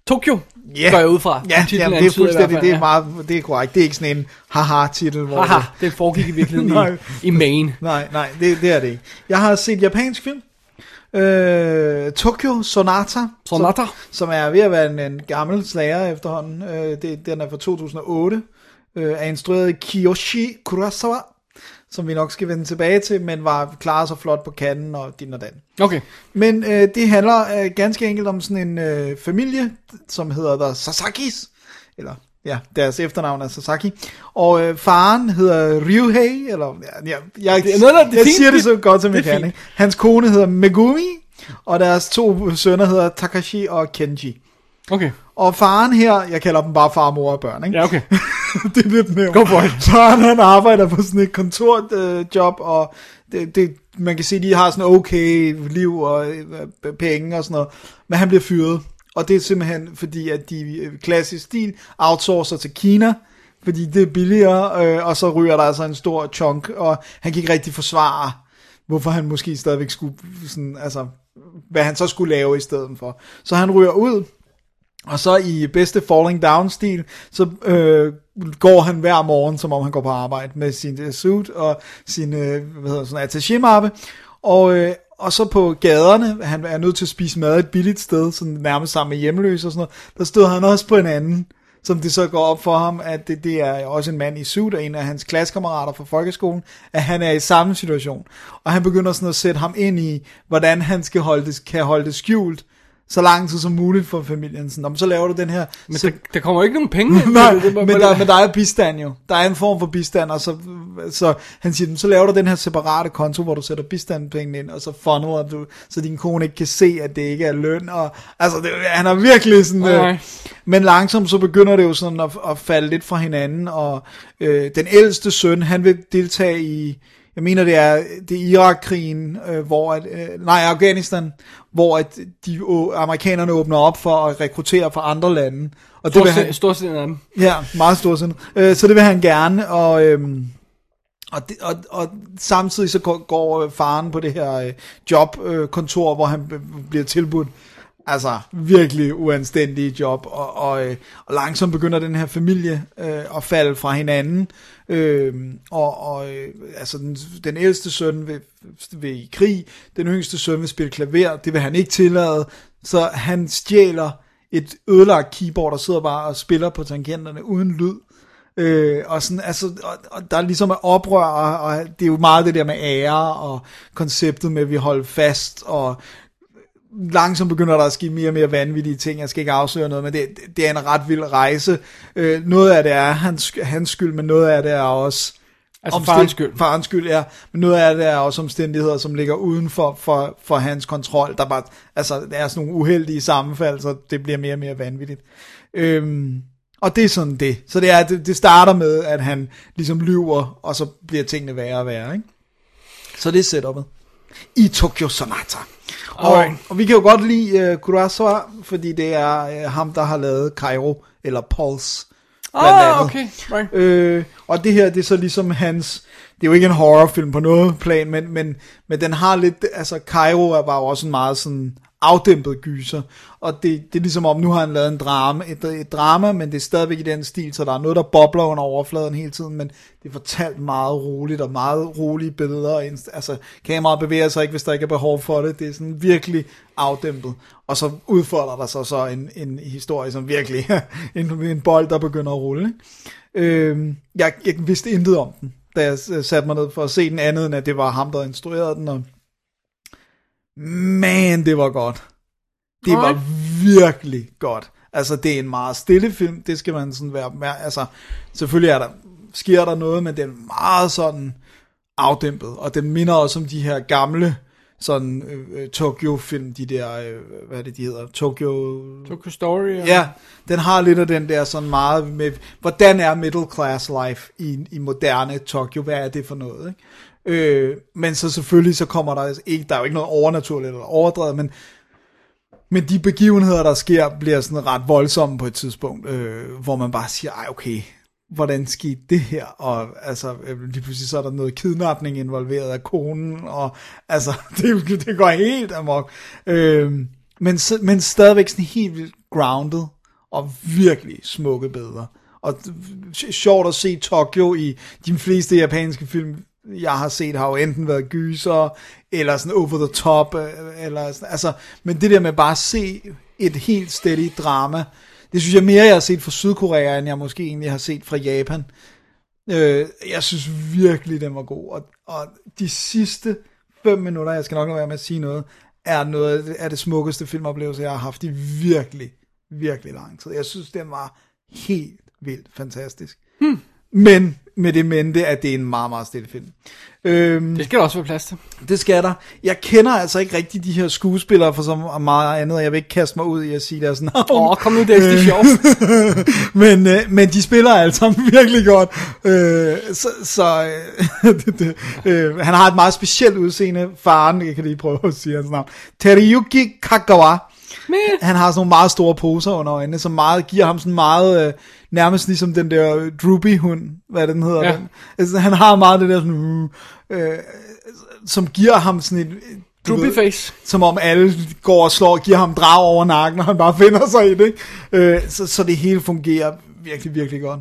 Tokyo. Ja. Går jeg ud fra. Ja, jamen, det er fuldstændig, det er meget, det er korrekt. Det er ikke sådan en haha-titel, hvor Haha, den foregik i virkeligheden Nej. i, i Maine. Nej, nej, det, det er det ikke. Jeg har set japansk film. Øh, Tokyo Sonata. Sonata. Som, som er ved at være en, en gammel slager efterhånden. Øh, det, den er fra 2008. Øh, er instrueret af Kiyoshi Kurosawa. Som vi nok skal vende tilbage til, men var klaret så flot på kanden og din og dan. Okay. Men øh, det handler øh, ganske enkelt om sådan en øh, familie, som hedder The Sasakis, eller ja, deres efternavn er Sasaki, og øh, faren hedder Ryuhei, eller ja, jeg, jeg, Det er noget, der- det jeg fint, siger det så godt som jeg kan. Ikke? Hans kone hedder Megumi, og deres to sønner hedder Takashi og Kenji. Okay. Og faren her, jeg kalder dem bare far, mor og børn, ikke? Ja, okay. det er lidt nemt. Go for it. Faren han arbejder på sådan et kontorjob, øh, og det, det, man kan se, de har sådan okay liv og øh, penge og sådan noget. Men han bliver fyret. Og det er simpelthen fordi, at de i klassisk stil outsourcer til Kina, fordi det er billigere, øh, og så ryger der altså en stor chunk, og han kan ikke rigtig forsvare, hvorfor han måske stadigvæk skulle, sådan, altså, hvad han så skulle lave i stedet for. Så han ryger ud, og så i bedste falling down stil, så øh, går han hver morgen, som om han går på arbejde med sin øh, suit og sin, øh, hvad hedder sådan, attaché-mappe. Og, øh, og så på gaderne, han er nødt til at spise mad et billigt sted, sådan nærmest sammen med hjemløse og sådan noget, der stod han også på en anden, som det så går op for ham, at det, det er også en mand i suit, og en af hans klassekammerater fra folkeskolen, at han er i samme situation. Og han begynder sådan at sætte ham ind i, hvordan han skal holde det, kan holde det skjult, så lang tid som muligt for familien. Sådan, "Nå, men så laver du den her... Men der, der kommer ikke nogen penge. ind. Nej, Det- det- men der, men der er bistand jo. Der er en form for bistand, og så, så han siger, så laver du den her separate konto, hvor du sætter bistandpengene ind, og så funneler du, så din kone ikke kan se, at det ikke er løn. Og, altså, det, han er virkelig sådan... Nej. Øh, men langsomt så begynder det jo sådan at, at falde lidt fra hinanden, og øh, den ældste søn, han vil deltage i, jeg mener det er, det er Irak-krigen, øh, hvor at, øh, nej, Afghanistan, hvor at de å, amerikanerne åbner op for at rekruttere fra andre lande. Og det vil han, Storsind af dem. Ja, meget stor sind. Øh, så det vil han gerne, og, øhm, og, det, og, og samtidig så går, går øh, faren på det her øh, jobkontor, øh, hvor han bliver tilbudt altså virkelig uanstændige job, og, og, øh, og langsomt begynder den her familie øh, at falde fra hinanden, øh, og, og øh, altså den, den ældste søn vil, vil i krig, den yngste søn vil spille klaver, det vil han ikke tillade, så han stjæler et ødelagt keyboard, og sidder bare og spiller på tangenterne uden lyd, Øh, og, sådan, altså, og, og der er ligesom er oprør, og, og det er jo meget det der med ære, og konceptet med, at vi holder fast, og langsomt begynder der at ske mere og mere vanvittige ting. Jeg skal ikke afsløre noget, men det, det er en ret vild rejse. Øh, noget af det er hans, hans skyld, men noget af det er også... Altså omstænd- farens skyld. Farens skyld, ja. Men noget af det er også omstændigheder, som ligger uden for, for, for hans kontrol. Der er bare, altså, der er sådan nogle uheldige sammenfald, så det bliver mere og mere vanvittigt. Øhm, og det er sådan det. Så det, er, det, det starter med, at han ligesom lyver, og så bliver tingene værre og værre. Ikke? Så det er setup'et. I Tokyo Sonata. Og, Alright. og vi kan jo godt lide uh, Kurosawa, fordi det er uh, ham, der har lavet Cairo, eller Pulse. Ah, okay. Right. Øh, og det her, det er så ligesom hans, det er jo ikke en horrorfilm på noget plan, men, men, men den har lidt, altså Cairo er bare også en meget sådan afdæmpet gyser, og det, det er ligesom om, nu har han lavet en drama, et, et drama, men det er stadigvæk i den stil, så der er noget, der bobler under overfladen hele tiden, men det er fortalt meget roligt, og meget rolige billeder, og altså kameraet bevæger sig ikke, hvis der ikke er behov for det, det er sådan virkelig afdæmpet, og så udfolder der sig så en, en historie, som virkelig en, en bold, der begynder at rulle, ikke? Øhm, jeg, jeg vidste intet om den, da jeg satte mig ned for at se den andet, end at det var ham, der instruerede den, og man, det var godt. Det var Alright. virkelig godt. Altså, det er en meget stille film, det skal man sådan være opmærksom. Altså, selvfølgelig er der, sker der noget, men den er meget sådan afdæmpet, og den minder også om de her gamle sådan øh, øh, Tokyo-film, de der, øh, hvad er det, de hedder? Tokyo... Tokyo Story. og- Ja, den har lidt af den der sådan meget med, hvordan er middle class life i, i moderne Tokyo, hvad er det for noget, ikke? Øh, men så selvfølgelig så kommer der altså ikke, der er jo ikke noget overnaturligt eller overdrevet, men, men de begivenheder, der sker, bliver sådan ret voldsomme på et tidspunkt, øh, hvor man bare siger, ej okay, hvordan skete det her? Og altså, øh, lige pludselig så er der noget kidnapning involveret af konen, og altså, det, det går helt amok. Øh, men, men stadigvæk sådan helt vildt grounded, og virkelig smukke billeder. Og øh, sjovt at se Tokyo i de fleste japanske film, jeg har set, har jo enten været gyser, eller sådan over the top, øh, eller sådan, altså, men det der med bare at se et helt steady drama, det synes jeg mere, jeg har set fra Sydkorea, end jeg måske egentlig har set fra Japan. Øh, jeg synes virkelig, den var god. Og, og de sidste fem minutter, jeg skal nok være med at sige noget, er noget af det- af det smukkeste filmoplevelse, jeg har haft i virkelig, virkelig lang tid. Jeg synes, den var helt vildt fantastisk. Hmm. Men med det mente, at det er en meget, meget stille film. Øhm, Det skal der også være plads til. det skal der. Jeg kender altså ikke rigtig de her skuespillere for så meget andet, og jeg vil ikke kaste mig ud i at sige deres navn. Åh, oh, kom nu, det er er sjovt. men, øh, men de spiller sammen virkelig godt. Øh, så så øh, det, det, øh, han har et meget specielt udseende. Faren, jeg kan lige prøve at sige hans navn. Teriyuki Kagawa. Men, Han har sådan nogle meget store poser under øjnene, som meget, giver ham sådan meget, øh, nærmest ligesom den der droopy hund, hvad den hedder. Ja. Den. Altså, han har meget det der sådan, øh, som giver ham sådan et... droopy face. som om alle går og slår og giver ham drag over nakken, og han bare finder sig i det. Ikke? Øh, så, så det hele fungerer virkelig, virkelig godt.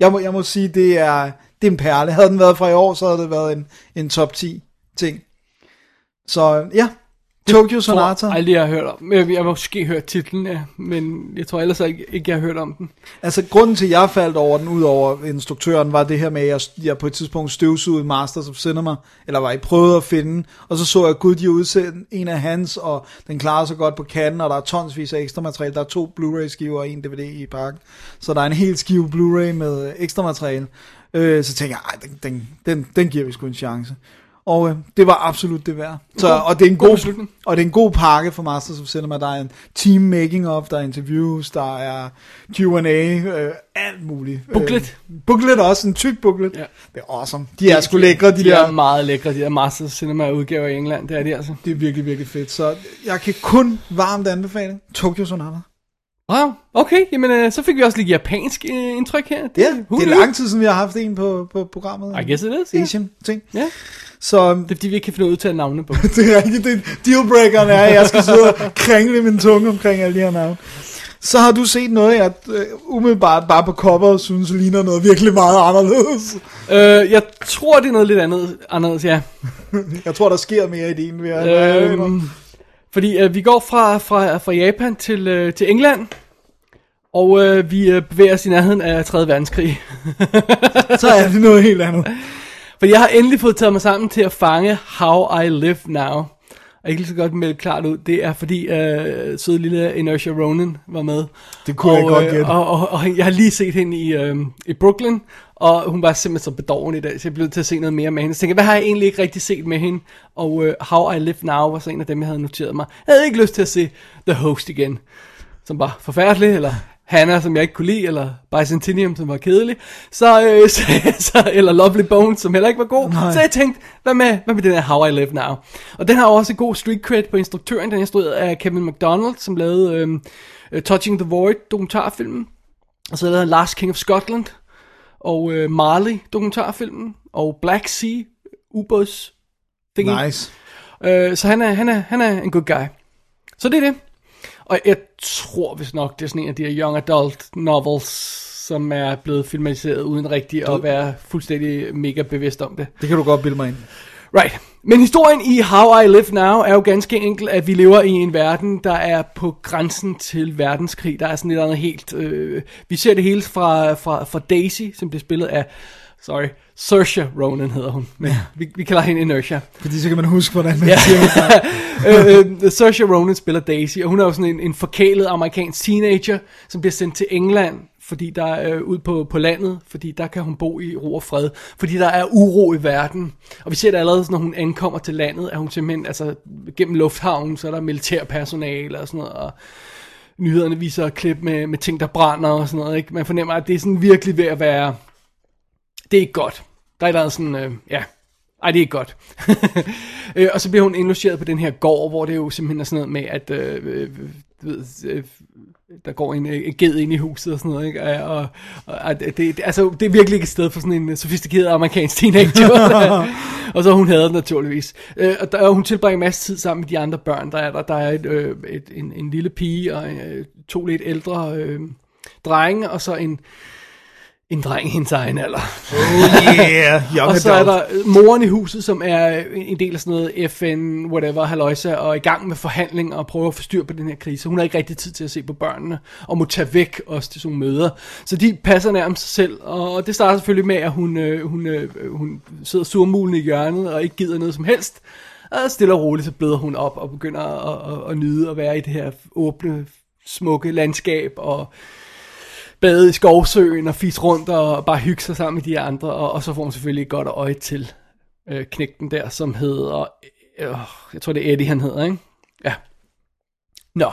Jeg må, jeg må sige, det er, det er en perle. Havde den været fra i år, så havde det været en, en top 10 ting. Så ja, Tokyo Sonata. tror aldrig, jeg har hørt om. Jeg, jeg har måske hørt titlen, ja, men jeg tror ellers ikke, ikke jeg har hørt om den. Altså grunden til, at jeg faldt over den, ud over instruktøren, var det her med, at jeg, jeg på et tidspunkt støvsugede Masters of Cinema, eller var I prøvet at finde, og så så jeg, gud, de har udsendt en af hans, og den klarer sig godt på kanden, og der er tonsvis af ekstra materiale. Der er to Blu-ray skiver og en DVD i pakken, så der er en hel skive Blu-ray med ekstra materiale. Øh, så tænker jeg, den, den, den, den giver vi sgu en chance. Og øh, det var absolut det værd. Så, God- og, det er en god god, beslutning. og det er en god pakke for Masters of Cinema. Der er en team making of, der er interviews, der er Q&A, øh, alt muligt. Booklet. Øh, booklet også, en tyk booklet. Ja. Det er awesome. De er sgu lækre, de, de der. er meget lækre, de der Masters Cinema udgaver i England, det er de altså. Det er virkelig, virkelig fedt. Så jeg kan kun varmt anbefale Tokyo Sonata. Wow, okay, jamen øh, så fik vi også lidt japansk øh, indtryk her. Ja, who det er lang tid siden, vi har haft en på, på programmet. I guess it is, ja. Asian ting. Ja, Så det er fordi vi ikke kan finde ud til at navne på. det er rigtigt, det dealbreakeren er, at jeg skal sidde og kringle min tunge omkring alle de her navne. Så har du set noget, jeg øh, umiddelbart bare på coveret synes ligner noget virkelig meget anderledes. øh, jeg tror, det er noget lidt andet, anderledes, ja. Jeg tror, der sker mere i din. Ved at, Øhm, fordi øh, vi går fra, fra, fra Japan til, øh, til England, og øh, vi øh, bevæger os i nærheden af 3. verdenskrig. så er det noget helt andet. For jeg har endelig fået taget mig sammen til at fange How I Live Now. Og ikke lige så godt melde klart ud, det er fordi øh, søde lille Inertia Ronan var med. Det kunne og, jeg godt øh, gætte. Og, og, og, jeg har lige set hende i, øh, i Brooklyn, og hun var simpelthen så bedårende i dag, så jeg blev til at se noget mere med hende. Så tænkte, jeg, hvad har jeg egentlig ikke rigtig set med hende? Og øh, How I Live Now var så en af dem, jeg havde noteret mig. Jeg havde ikke lyst til at se The Host igen, som var forfærdelig, eller Hannah, som jeg ikke kunne lide, eller Bicentennium, som var kedelig, så, øh, så, så, eller Lovely Bones, som heller ikke var god. Nej. Så jeg tænkte, hvad med, hvad med den her How I Live Now? Og den har også en god street cred på instruktøren, den er instrueret af Kevin McDonald, som lavede øh, øh, Touching the Void dokumentarfilmen, og så lavede han Last King of Scotland, og øh, Marley dokumentarfilmen, og Black Sea, ubåds thingy. Nice. Øh, så han er, han, er, han er en good guy. Så det er det. Og jeg tror vist nok, det er sådan en af de her young adult novels, som er blevet filmatiseret uden rigtig at være fuldstændig mega bevidst om det. Det kan du godt bilde mig ind. Right. Men historien i How I Live Now er jo ganske enkelt, at vi lever i en verden, der er på grænsen til verdenskrig. Der er sådan et eller andet helt... Øh, vi ser det hele fra, fra, fra Daisy, som bliver spillet af... Sorry, Saoirse Ronan hedder hun. Men ja. vi, vi kalder hende Inertia. Fordi så kan man huske, hvordan man Ja. siger det. øh, øh, Saoirse Ronan spiller Daisy, og hun er jo sådan en, en forkælet amerikansk teenager, som bliver sendt til England, fordi der er øh, ud på, på landet, fordi der kan hun bo i ro og fred, fordi der er uro i verden. Og vi ser det allerede, når hun ankommer til landet, at hun simpelthen, altså gennem lufthavnen, så er der militærpersonale og sådan noget, og nyhederne viser klip med, med ting, der brænder og sådan noget, ikke? Man fornemmer, at det er sådan virkelig ved at være, det er ikke godt. Der er et eller andet sådan, øh, ja, ej, det er ikke godt. øh, og så bliver hun indlogeret på den her gård, hvor det jo simpelthen er sådan noget med, at øh, øh, ved, øh, der går en, en ged ind i huset og sådan noget, ikke? Og, og, og det, det, altså, det er virkelig ikke et sted for sådan en sofistikeret amerikansk teenager. og så hun havde det naturligvis. Øh, og, der, og hun tilbringer en masse tid sammen med de andre børn, der er der. Der er et, øh, et, en, en lille pige og øh, to lidt ældre øh, drenge, og så en, en dreng i hendes egen alder. Oh yeah, young Og så er der øh, moren i huset, som er en del af sådan noget FN, whatever, halløjsa, og er i gang med forhandling og prøver at få styr på den her krise. Hun har ikke rigtig tid til at se på børnene, og må tage væk også til sådan møder. Så de passer nærmest sig selv, og det starter selvfølgelig med, at hun, øh, hun, øh, hun sidder surmulende i hjørnet og ikke gider noget som helst. Og stille og roligt, så bløder hun op og begynder at, at, at nyde at være i det her åbne, smukke landskab, og bade i skovsøen og fis rundt og bare hygge sig sammen med de andre, og, og så får hun selvfølgelig et godt øje til øh, knægten der, som hedder, øh, jeg tror det er Eddie han hedder, ikke? Ja. Nå.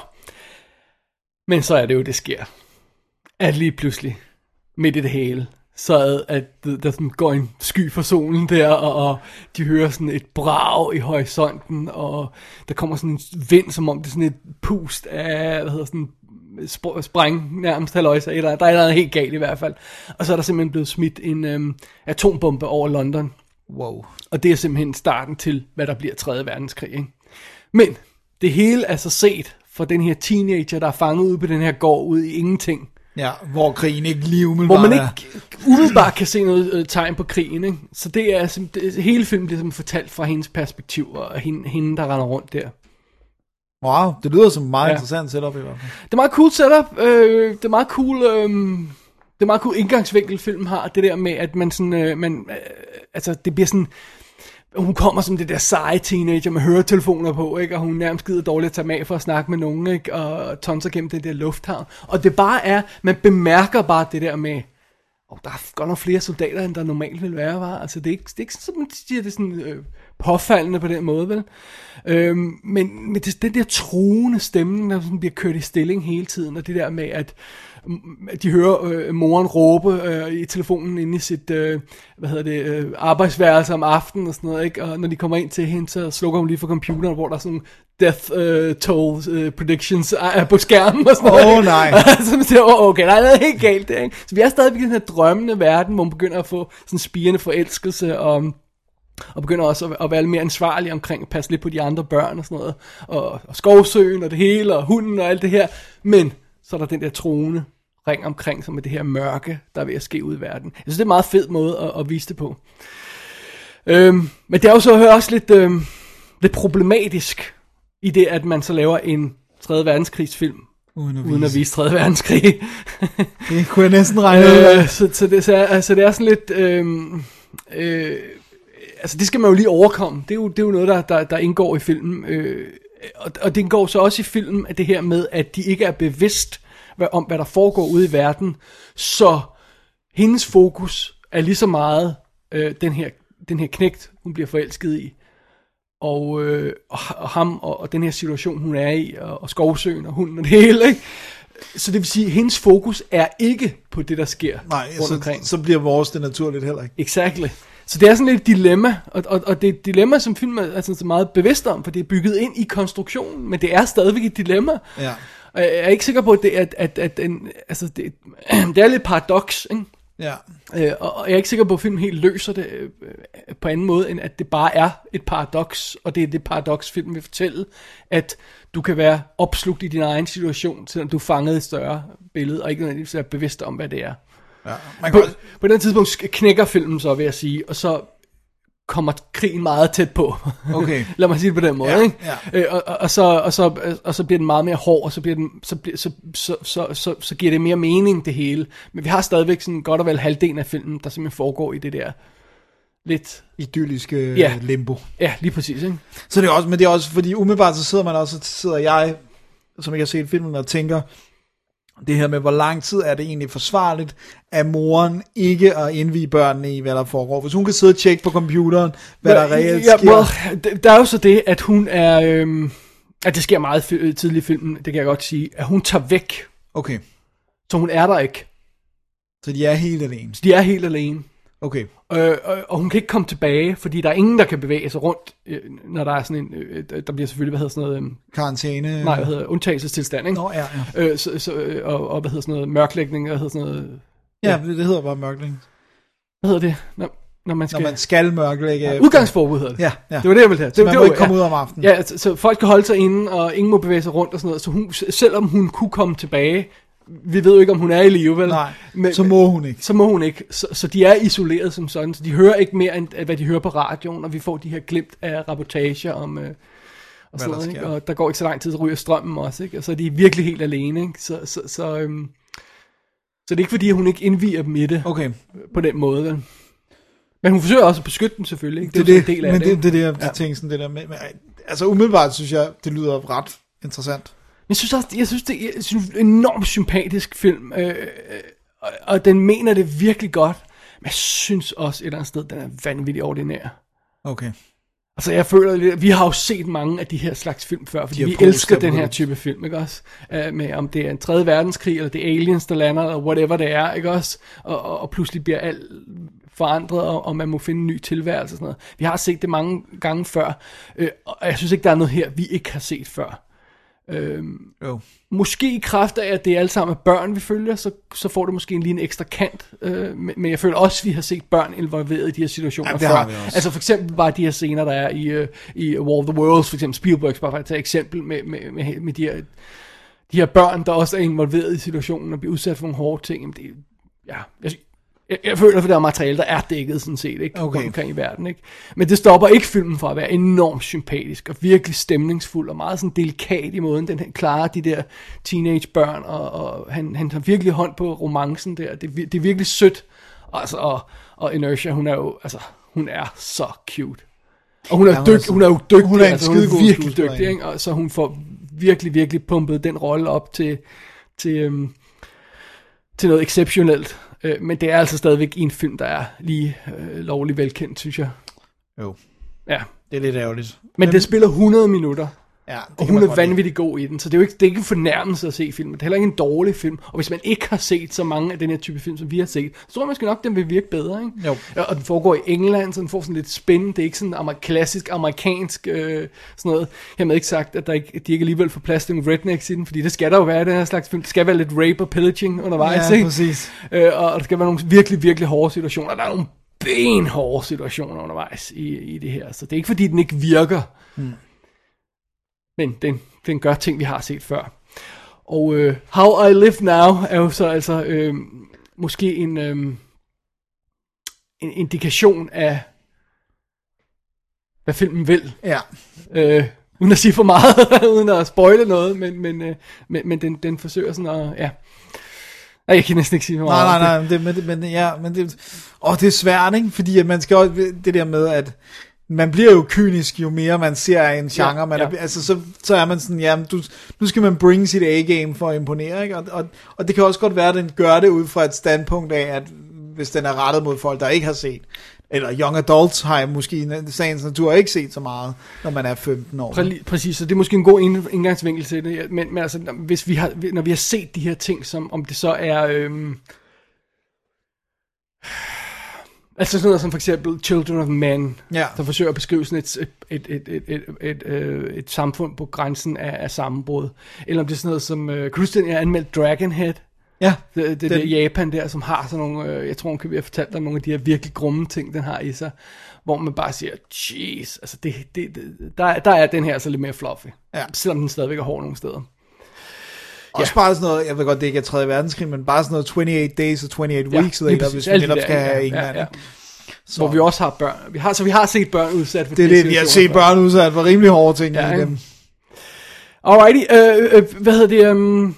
Men så er det jo, det sker. At lige pludselig, midt i det hele, så er, at der, der sådan går en sky for solen der, og, og de hører sådan et brag i horisonten, og der kommer sådan en vind, som om det er sådan et pust af, hvad hedder sådan, spr- spræng nærmest halvøjse, eller der er noget helt galt i hvert fald. Og så er der simpelthen blevet smidt en øhm, atombombe over London. Wow. Og det er simpelthen starten til, hvad der bliver 3. verdenskrig. Ikke? Men det hele er så set for den her teenager, der er fanget ude på den her gård ude i ingenting. Ja, hvor krigen ikke lige Hvor umiddelbart man er. ikke umiddelbart kan se noget øh, tegn på krigen. Ikke? Så det er sim- det, hele filmen bliver simpelthen fortalt fra hendes perspektiv, og hende, hende der render rundt der. Wow, det lyder som meget Ja. interessant setup i hvert fald. Det er meget cool setup. Øh, det er meget cool... Øh, det er meget cool indgangsvinkel, filmen har. Det der med, at man sådan... Øh, man, øh, altså, det bliver sådan... Hun kommer som det der seje teenager med høretelefoner på, ikke? Og hun er nærmest gider dårligt at tage med for at snakke med nogen, ikke? Og tonser gennem det der lufthavn. Og det bare er... Man bemærker bare det der med... Og der er godt nok flere soldater, end der normalt vil være, var. Altså, det er ikke, det er ikke sådan, som man siger, det er sådan øh, påfaldende på den måde, vel? Øhm, men men det, den der truende stemning, der sådan bliver kørt i stilling hele tiden, og det der med, at mm, de hører øh, moren råbe øh, i telefonen inde i sit øh, hvad hedder det, øh, arbejdsværelse om aftenen og sådan noget, ikke? og når de kommer ind til hende, så slukker hun lige for computeren, hvor der er sådan death øh, toll øh, predictions øh, på skærmen og sådan Åh, noget. ikke? nej. så man siger, oh, okay, der er noget helt galt der, ikke? Så vi er stadig i den her drømmende verden, hvor man begynder at få sådan spirende forelskelse og og begynder også at, være lidt mere ansvarlig omkring at passe lidt på de andre børn og sådan noget, og, og skovsøen og det hele, og hunden og alt det her, men så er der den der trone ring omkring, som er det her mørke, der er ved at ske ud i verden. Jeg synes, det er en meget fed måde at, at vise det på. Øhm, men det er jo så også lidt, øhm, lidt problematisk, i det, at man så laver en 3. verdenskrigsfilm, Uden at uden at vise. vise 3. verdenskrig. Det kunne jeg næsten regne ud. Øh, så, så, det, så, altså, det er sådan lidt... Øh, øh, altså, det skal man jo lige overkomme. Det er jo, det er jo noget, der, der, der indgår i filmen. Øh, og, og det indgår så også i filmen, at det her med, at de ikke er bevidst hvad, om, hvad der foregår ude i verden. Så hendes fokus er lige så meget øh, den, her, den her knægt, hun bliver forelsket i. Og, øh, og, og ham og, og den her situation, hun er i, og, og skovsøen og hunden og det hele, ikke? Så det vil sige, at hendes fokus er ikke på det, der sker Nej, rundt så, omkring. så bliver vores det naturligt heller ikke. Exactly. Så det er sådan lidt et dilemma, og, og, og det er et dilemma, som filmen er altså, så meget bevidst om, for det er bygget ind i konstruktionen, men det er stadigvæk et dilemma. Ja. Og jeg er ikke sikker på, at det, at, at, at en, altså det, det er lidt paradoks, ikke? Ja. Øh, og og jeg er ikke sikker på, at filmen helt løser det øh, på anden måde, end at det bare er et paradoks, og det er det paradoks, filmen vil fortælle, at du kan være opslugt i din egen situation, selvom du er fanget i et større billede, og ikke nødvendigvis er bevidst om, hvad det er. Ja. Man På, kan, også- på den tidspunkt sk- knækker filmen så, vil jeg sige, og så kommer krigen meget tæt på. Okay. Lad mig sige det på den måde, Ja, ikke? ja. Øh, og, og, og, så, og, så, og så bliver den meget mere hård, og så, bliver den, så, bliver, så, så, så, så, så giver det mere mening, det hele. Men vi har stadigvæk sådan godt og vel halvdelen af filmen, der simpelthen foregår i det der lidt... idylliske Ja. limbo. Ja, lige præcis, ikke? Så det er også, men det er også, fordi umiddelbart så sidder man også, så sidder jeg, som ikke har set filmen, og tænker, det her med, hvor lang tid er det egentlig forsvarligt af moren ikke at indvige børnene i, hvad der foregår. Hvis hun kan sidde og tjekke på computeren, hvad der reelt ja, sker. well, der er jo så det, at hun er... Øhm, at det sker meget tidligt i filmen, det kan jeg godt sige, at hun tager væk, Okay, så hun er der ikke. så de er helt alene. Så de er helt alene. Okay, Øh, og, og hun kan ikke komme tilbage, fordi der er ingen, der kan bevæge sig rundt, øh, når der er sådan en, øh, der bliver selvfølgelig, hvad hedder sådan noget, øh, karantæne. nej, hvad hedder undtagelsestilstand, ikke? Nå, ja, ja. Øh, så, så, øh, og, og, hvad hedder sådan noget, mørklægning, hvad hedder sådan noget, Ja, det, det hedder bare mørklægning. hvad hedder det, når, når man skal, Når man skal mørklægge. ja, udgangsforbud hedder det. Ja, ja. Det var det, jeg ville have. Så Det, man det må var- ikke komme ja. ud om aftenen. Ja, så, så folk kan holde sig inde, og ingen må bevæge sig rundt og sådan noget, så hun, selvom hun kunne komme tilbage, vi ved jo ikke, om hun er i live, vel? Nej, Men- så må hun ikke. så må hun ikke. Så, så de er isoleret som sådan, så de hører ikke mere, end hvad de hører på radioen, og vi får de her glimt af rapportager om... Øh, og sådan der noget, ikke? sker. Og der går ikke så lang tid, så ryger strømmen også, ikke? Og så er de virkelig helt alene, ikke? Så, så, så, øhm, så det er ikke fordi, at hun ikke indviger dem i det Okay, på den måde, vel? Men hun forsøger også at beskytte dem selvfølgelig, ikke? det er Det er det, en del af men det. det, det, er det, jeg tænker sådan det der med, med, altså umiddelbart synes jeg, det lyder ret interessant. Jeg synes også, jeg synes, det er jeg synes, det er en enormt sympatisk film, øh, øh, og, og den mener det virkelig godt, men jeg synes også et eller andet sted, den er vanvittigt ordinær. Okay. Altså jeg føler vi har jo set mange af de her slags film før, fordi vi elsker den her type film, ikke også? Uh, med om det er en 3. verdenskrig, eller det er aliens, der lander, eller whatever det er, ikke også? Og, og, og pludselig bliver alt forandret, og, og man må finde en ny tilværelse og sådan noget. Vi har set det mange gange før, uh, og jeg synes ikke, der er noget her, vi ikke har set før. Jo. Måske i kraft af, at det er alle sammen børn, vi følger, så, så får det måske en lige en ekstra kant. Øh, men, men jeg føler også, at vi har set børn involveret i de her situationer Ja, det før. Altså for eksempel bare de her scener, der er i, uh, i War of the Worlds, for eksempel Spielbergs, bare for at tage eksempel med, med, med, med de, her, de her børn, der også er involveret i situationen og bliver udsat for nogle hårde ting. Jamen det, ja, jeg, jeg, jeg føler, at der er materiale, der er dækket sådan set, ikke? Okay. Rundt omkring i verden, ikke? Men det stopper ikke filmen fra at være enormt sympatisk og virkelig stemningsfuld og meget sådan delikat i måden, den klarer de der teenagebørn, og, og han, han har virkelig hånd på romancen der. Det, er det er virkelig sødt. Altså, og, og Inertia, hun er jo, altså, hun er så cute. Og hun er, Ja, er dyg, hun er jo dygtig, hun er altså, hun er virkelig dygtig, ikke? Og så hun får virkelig, virkelig pumpet den rolle op til, til, øhm, til noget exceptionelt. Øh, men det er altså stadigvæk en film, der er lige øh, lovlig velkendt, synes jeg. Jo. Ja, Det er lidt ærgerligt. Men det spiller 100 minutter. Ja, det Og hun er godt lide. vanvittig god i den, så det er jo ikke, det er ikke en fornærmelse at se filmen. Det er heller ikke en dårlig film. Og hvis man ikke har set så mange af den her type film, som vi har set, så tror jeg måske nok, den vil virke bedre. Ikke? Jo. Og den foregår i England, så den får sådan lidt spændende. Det er ikke sådan amer- klassisk amerikansk øh, sådan noget. Hermed ikke sagt, at der ikke, de ikke alligevel får plads til nogle rednecks i den, fordi det skal der jo være i den her slags film. Det skal være lidt rape og pillaging undervejs. Ja, ikke? præcis. Øh, og der skal være nogle virkelig, virkelig hårde situationer. Der er nogle benhårde situationer undervejs i, i det her. Så det er ikke fordi, den ikke virker. Hmm. Men den, den gør ting, vi har set før. Og øh, How I Live Now er jo så altså øh, måske en, øh, en indikation af, hvad filmen vil. Ja. Øh, uden at sige for meget, uden at spoile noget, men, men, øh, men, men den, den forsøger sådan at, ja. Nej, jeg kan næsten ikke sige for meget. Nej, nej, nej, det, men, det- men, ja, men det, åh, det er svært, ikke? Fordi at man skal også, det der med, at man bliver jo kynisk, jo mere man ser en genre. Ja, man ja. er, altså, så, så er man sådan, ja, du, nu skal man bringe sit A-game for at imponere, ikke? Og, og, og det kan også godt være, at den gør det ud fra et standpunkt af, at hvis den er rettet mod folk, der ikke har set, eller young adults har jeg måske i sagens natur ikke set så meget, når man er 15 år. Præ- præcis, så det er måske en god ind- indgangsvinkel til det. Men, men altså, hvis vi har, når vi har set de her ting, som om det så er... Øhm, altså sådan noget som for eksempel Children of Men, Ja. der forsøger at beskrive sådan et, et, et, et, et, et, et, et samfund på grænsen af, af sammenbrud. Eller om det er sådan noget som... Øh, kan du jeg anmeldt Dragonhead? Ja, Det, det, Den- der Japan der, som har sådan nogle, øh, jeg tror, hun kan vi have fortalt dig nogle af de her virkelig grumme ting, den har i sig, hvor man bare siger, jeez, altså det, det, det, der, der er den her altså lidt mere fluffy, Ja. selvom den stadigvæk er hård nogle steder. Også bare sådan noget, jeg ved godt, det ikke er 3. verdenskrig, men bare sådan noget 28 days og 28 Ja, weeks later, præcis. hvis vi netop skal ja, have ja, England. ja. Så. Hvor vi også har børn, vi har, så vi har set børn udsat for Det er de det, vi har set børn udsat for rimelig hårde ting Ja, ja, i dem. Alrighty, øh, øh, hvad hedder det, um,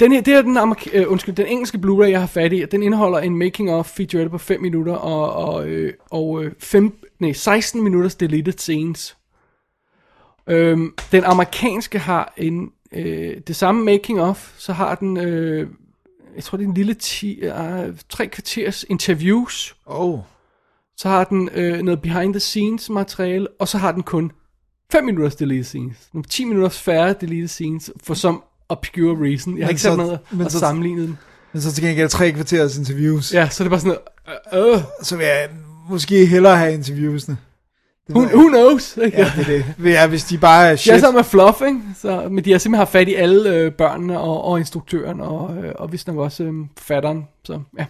den her, det er den, amerik- øh, undskyld, den engelske Blu-ray, jeg har fat i, den indeholder en making-of featurette på 5 minutter og, og, øh, og øh, fem, nej, 16 minutters deleted scenes. Øhm, den amerikanske har en, øh, det samme making-of, så har den, øh, jeg tror det er en lille ti, øh, tre kvarters interviews, Oh. så har den øh, noget behind the scenes materiale, og så har den kun 5 minutters deleted scenes. Nogle 10 minutters færre deleted scenes, for some obscure reason. Jeg har Men ikke så- sat noget men og så- sammenlignet dem. Men så til gengæld tre kvarters interviews. Ja, så er det bare sådan noget, øh, øh, Så vil jeg måske hellere have interviewsene. Who, jeg who knows? Ikke? Ja, det er det. Ja, hvis de bare er De er shit. sammen med fluff, ikke? Så, men de har simpelthen haft fat i alle øh, børnene og, og instruktøren og, øh, og vist nok også øh, fatteren. Så ja.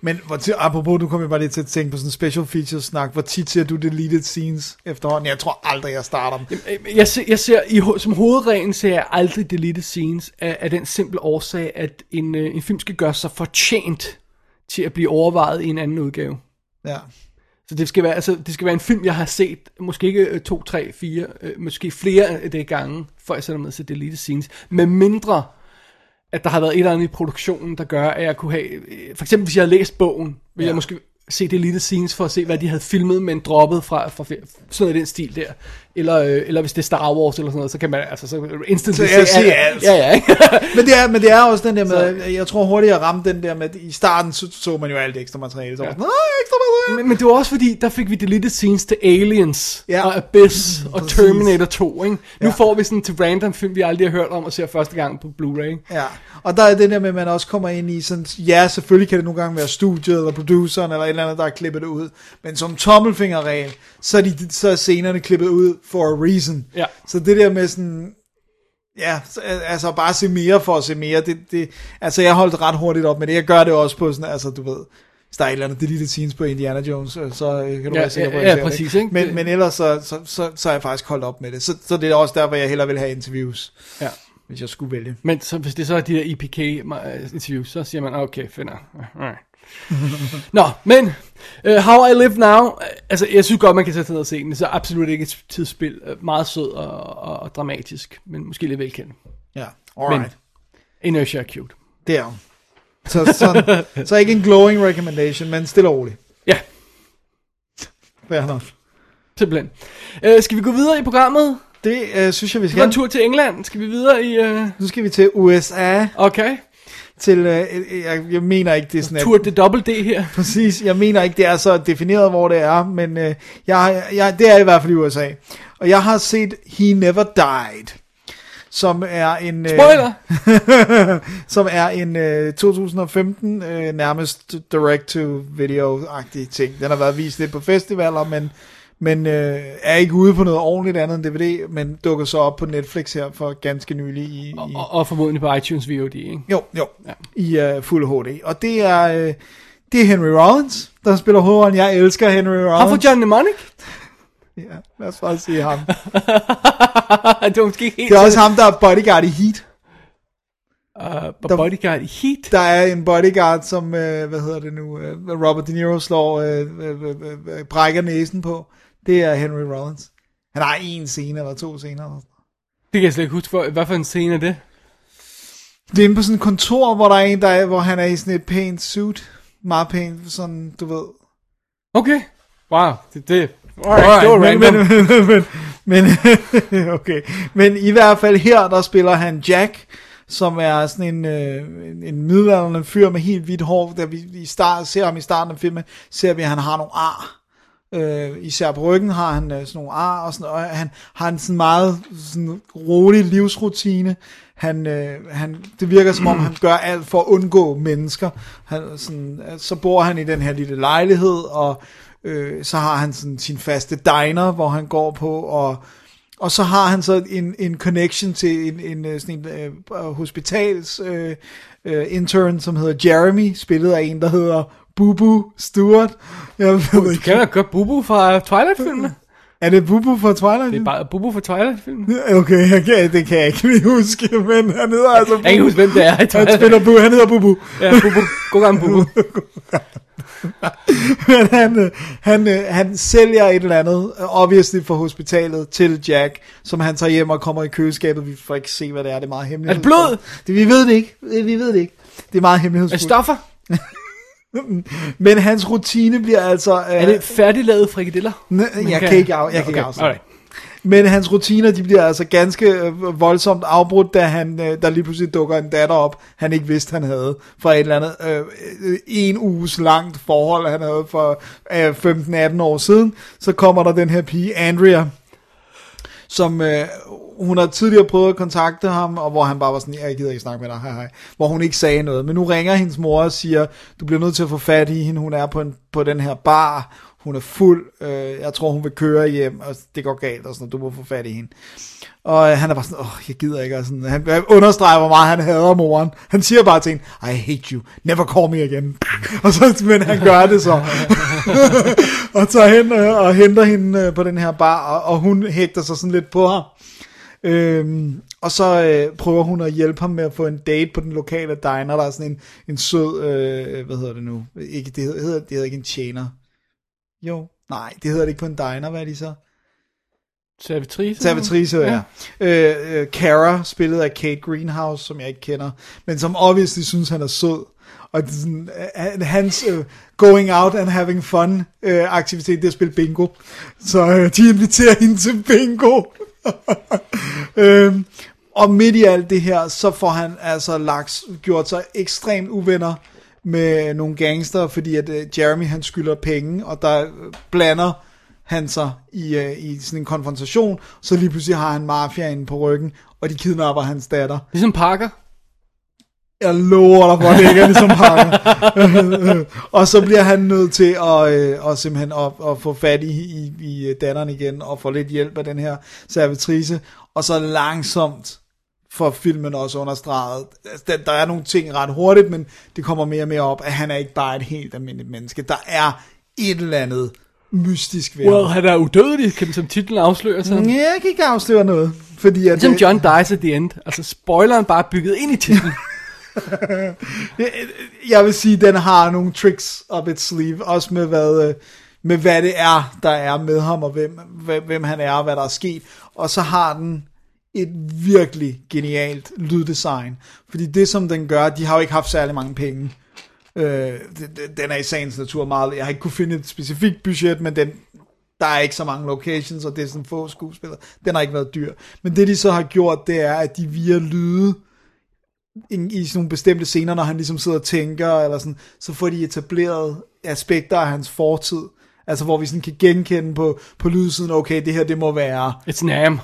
Men hvor til, apropos, nu kommer jeg bare lige til at tænke på sådan en special features snak. Hvor tit ser du deleted scenes efterhånden? Jeg tror aldrig, jeg starter dem. Øh, Jeg ser, jeg ser i, som hovedregel ser jeg aldrig deleted scenes af, af den simple årsag, at en, øh, en film skal gøre sig fortjent til at blive overvejet i en anden udgave. Ja. Så det skal være, altså, det skal være en film, jeg har set, måske ikke øh, to, tre, fire, øh, måske flere af det gange, før jeg sætter mig til deleted scenes. Med mindre, at der har været et eller andet i produktionen, der gør, at jeg kunne have... øh, For eksempel, hvis jeg havde læst bogen, ville ja. Jeg måske se deleted scenes for at se, hvad de havde filmet, men droppet fra, fra sådan noget i den stil der. Eller, øh, eller hvis det er Star Wars eller sådan noget, så kan man altså så instantly Så jeg ser alt. Ja, ja? Men det, er, men det er også den der med, jeg tror hurtigt jeg ramte den der med, i starten så, så man jo alt ekstra materiale. Så ja. Ja. Nej, ekstra materiale. Men, men det var også fordi, der fik vi deleted scenes til Aliens, Ja. og Abyss, og Præcis. Terminator 2, ikke? Nu Ja. får vi sådan til random film, vi aldrig har hørt om, og ser første gang på Blu-ray. Ja, og der er den der med, at man også kommer ind i sådan, ja, selvfølgelig kan det nogle gange være studiet, eller produceren, eller et eller andet, der har klippet det ud, men som tommelfingerregel, så er, de, så er scenerne klippet ud for a reason. Ja. Så det der med sådan, ja, så, altså bare se mere for at se mere, det, det, altså jeg holdt ret hurtigt op med det, jeg gør det også på sådan, altså du ved, hvis der er et eller andet deleted scenes på Indiana Jones, øh, så øh, kan du Ja, være sikker på, ja, at ja, ser præcis, ikke? Men, men ellers så, så, så, så er jeg faktisk holdt op med det. Så, så det er også derfor, jeg hellere vil have interviews, Ja. hvis jeg skulle vælge. Men så, hvis det så er de der EPK-interviews, så siger man, okay, finder. Alright. Nå, men uh, How I Live Now, uh, altså jeg synes godt, man kan sætte sig ned og se den. Det er så absolut ikke et tidsspil. Uh, meget sød og, og, og dramatisk, men måske lidt velkendt. Ja, alright. Men Inertia er cute. Det er. Så, så, så ikke en glowing recommendation, men stille og roligt. Ja, Fair nok. simpelthen. Uh, skal vi gå videre i programmet? Det øh, synes jeg, vi skal en skal. tur til England. Skal vi videre i... Uh... Nu skal vi til USA. Okay. Til øh, jeg, jeg mener ikke, det er sådan, at- Tour de Double D her. Præcis, jeg mener ikke, det er så defineret, hvor det er, men øh, jeg, jeg, det er i hvert fald i USA. Og jeg har set He Never Died, som er en... Øh, Spoiler! som er en øh, 2015 øh, nærmest direct-to-video-agtig ting. Den har været vist lidt på festivaler, men, men øh, er ikke ude på noget ordentligt andet end DVD, men dukker så op på Netflix her for ganske nylig i, i Og, og formodentlig på iTunes VOD, ikke? jo, jo, Ja. i uh, fuld HD. Og det er, øh, det er Henry Rollins, der spiller hovedrollen. Jeg elsker Henry Rollins. Ham for John Mnemonic? Ja, lad os bare sige ham. det var måske helt Det er også ham, der er bodyguard i Heat. Uh, der- bodyguard i Heat. Der er en bodyguard, som, øh, hvad hedder det nu, øh, Robert De Niro slår, øh, øh, øh, øh, brækker næsen på. Det er Henry Rollins. Han har en scene eller to scener. Det kan jeg slet ikke huske, for, hvad for en scene er det? Det er inde på sådan et kontor, hvor der er en, der er, hvor han er i sådan et pænt suit. Meget pænt, sådan, du ved. Okay. Wow, det, det, alright, Alright, men, random. men, men, men, okay. Men i hvert fald her, der spiller han Jack, som er sådan en, øh, en, en middelalderne fyr med helt hvidt hår. Da vi i start, ser ham i starten af filmen, ser vi, at han har nogle ar. Øh, især på ryggen har han øh, sådan nogle ar, og, sådan, og han har en sådan meget sådan rolig livsrutine. Han, øh, han, det virker som om, han gør alt for at undgå mennesker. Han, sådan, øh, så bor han i den her lille lejlighed, og øh, så har han sådan sin faste diner, hvor han går på, og, og så har han så en, en connection til en, en, øh, sådan en øh, hospitals øh, øh, intern, som hedder Jeremy, spillet af en, der hedder Bubu Stewart. Jeg ved Du ikke, kender godt Bubu fra Twilight-filmene? er det Bubu fra Twilight? Det er bare Bubu fra Twilight-filmene. Okay, kan, det kan jeg ikke lige huske, men han hedder altså Bubu. Jeg kan ikke huske, hvem det er i Han Twilight. spiller Bubu, han hedder Bubu. Ja, Bubu. God gang, Bubu. Men han, øh, han, øh, han sælger et eller andet, øh, obviously for hospitalet, til Jack, som han tager hjem og kommer i køleskabet. Vi får ikke se, hvad det er. Det er meget hemmeligt. Er det blod? Det, vi ved det ikke. Vi ved det ikke. Det er meget Er hemmelighedsfuldt. stoffer? Men hans rutine bliver altså... Øh, Er det færdiglavede frikadeller? N- jeg kan ikke af- jeg kan ikke okay, alright. Men hans rutiner, de bliver altså ganske øh, voldsomt afbrudt, da han, øh, der lige pludselig dukker en datter op, han ikke vidste, han havde, fra et eller andet øh, øh, en uges langt forhold, han havde for øh, 15-18 år siden. Så kommer der den her pige, Andrea, som øh, hun har tidligere prøvet at kontakte ham, og hvor han bare var sådan, jeg gider ikke snakke med dig, hej hej, hvor hun ikke sagde noget. Men nu ringer hendes mor og siger, du bliver nødt til at få fat i hende, hun er på, en, på den her bar, hun er fuld, øh, jeg tror hun vil køre hjem, og det går galt, og sådan, du må få fat i hende. Og øh, han er bare sådan, åh, jeg gider ikke, og sådan, han, han understreger, hvor meget han hader moren. Han siger bare til hende, I hate you, never call me again. og så, men han gør det så. og tager hen øh, og henter hende øh, på den her bar, og, og hun hægter sig sådan lidt på ham. Øhm, og så øh, prøver hun at hjælpe ham med at få en date på den lokale diner. Der er sådan en, en sød, øh, hvad hedder det nu? Ikke, det, hedder, det hedder, ikke en tjener. Jo, nej, det hedder det ikke på en diner. Hvad er de så? Servitrice? Servitrice, ja. Øh, øh, Cara, spillet af Kate Greenhouse, som jeg ikke kender, men som obviously synes, han er sød. Og sådan, øh, hans øh, going out and having fun øh, aktivitet, det er at spille bingo. Så øh, de inviterer hende til bingo. øhm, og midt i alt det her, så får han altså lagt, gjort sig ekstremt uvenner med nogle gangster, fordi at øh, Jeremy han skylder penge, og der øh, blander han sig i, øh, i sådan en konfrontation, så lige pludselig har han mafiaen på ryggen, og de kidnapper hans datter. Ligesom Parker? Jeg lover dig, hvor det ikke er ligesom Parker. og så bliver han nødt til at, øh, og simpelthen at, at få fat i, i, i datteren igen, og få lidt hjælp af den her servitrice, og så langsomt får filmen også understreget. Altså, Der, der er nogle ting ret hurtigt, men det kommer mere og mere op, at han er ikke bare et helt almindeligt menneske. Der er et eller andet mystisk ved Well, han er udødelig, kan som titlen afslører sig. Ja, jeg kan ikke afsløre noget, fordi at... Ligesom John dies at the end. Altså, spoileren bare bygget ind i titlen. jeg vil sige, den har nogle tricks up its sleeve, også med hvad, øh, med hvad det er, der er med ham, og hvem, hvem, han er, og hvad der er sket. Og så har den et virkelig genialt lyddesign. Fordi det, som den gør, de har jo ikke haft særlig mange penge. Øh, den er i sagens natur meget... Jeg har ikke kunne finde et specifikt budget, men den, der er ikke så mange locations, og det er sådan få skuespillere. Den har ikke været dyr. Men det, de så har gjort, det er, at de via lyde i, i sådan nogle bestemte scener, når han ligesom sidder og tænker, eller sådan, så får de etableret aspekter af hans fortid. Altså, hvor vi sådan kan genkende på, på lydsiden, okay, det her, det må være It's Nam.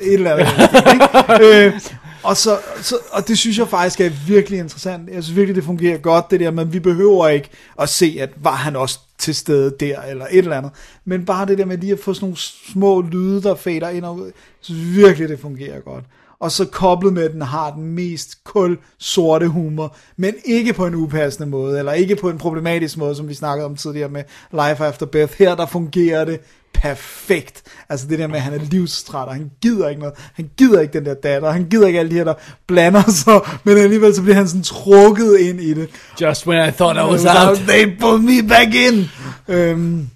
et eller andet. ikke? øh, og, så, så, og det synes jeg faktisk er virkelig interessant. Jeg synes virkelig, det fungerer godt, det der, men vi behøver ikke at se, at var han også til stede der, eller et eller andet. Men bare det der med lige at få sådan nogle små lyde, der fader ind og ud. Jeg synes virkelig, det fungerer godt. Og så koblet med, den har den mest kul sorte humor, men ikke på en upassende måde, eller ikke på en problematisk måde, som vi snakkede om tidligere med Life After Beth. Her der fungerer det perfekt. Altså det der med, at han er livstræt, og han gider ikke noget. Han gider ikke den der datter, han gider ikke alle de her, der blander sig, men alligevel så bliver han sådan trukket ind i det. Just when I thought I was Without out. They pulled me back in. Øhm,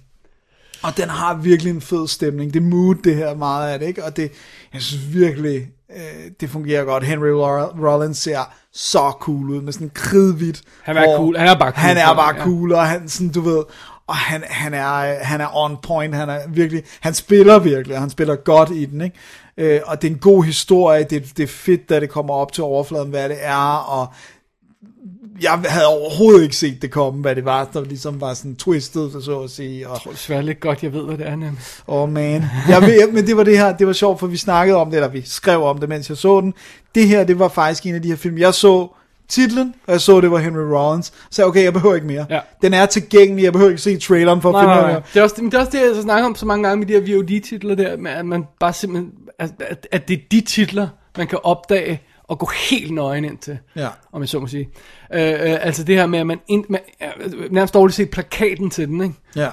og den har virkelig en fed stemning. Det mood, det her meget af det, ikke? Og det, jeg synes virkelig, øh, det fungerer godt. Henry Roll- Rollins ser så cool ud, med sådan kridhvidt. Han er cool. Han er bare cool. Han er bare Ja. cool, og han sådan, du ved, og han, han, er, han er on point, han er virkelig, han spiller virkelig, og han spiller godt i den, ikke? Øh, og det er en god historie, det, det er fedt, da det kommer op til overfladen, hvad det er, og jeg havde overhovedet ikke set det komme, hvad det var, der ligesom var sådan twistet, så at sige, og Det er svært lidt godt, jeg ved, hvad det er nemlig. oh man, jeg ved, men det var det her, det var sjovt, for vi snakkede om det, eller vi skrev om det, mens jeg så den, det her, det var faktisk en af de her film, jeg så titlen, og jeg så, det var Henry Rollins, så jeg, okay, jeg behøver ikke mere, Ja. den er tilgængelig, jeg behøver ikke se traileren for at Nej, finde nej, ud nej. af Det er, også, men det er også det, jeg så snakker om så mange gange med de her VOD-titler der, at man bare simpelthen, at, at det er de titler, man kan opdage og gå helt nøgen ind til, Ja. om jeg så må sige. Øh, øh, altså det her med, at man, ind, man øh, nærmest dårligt set plakaten til den, ikke? Ja.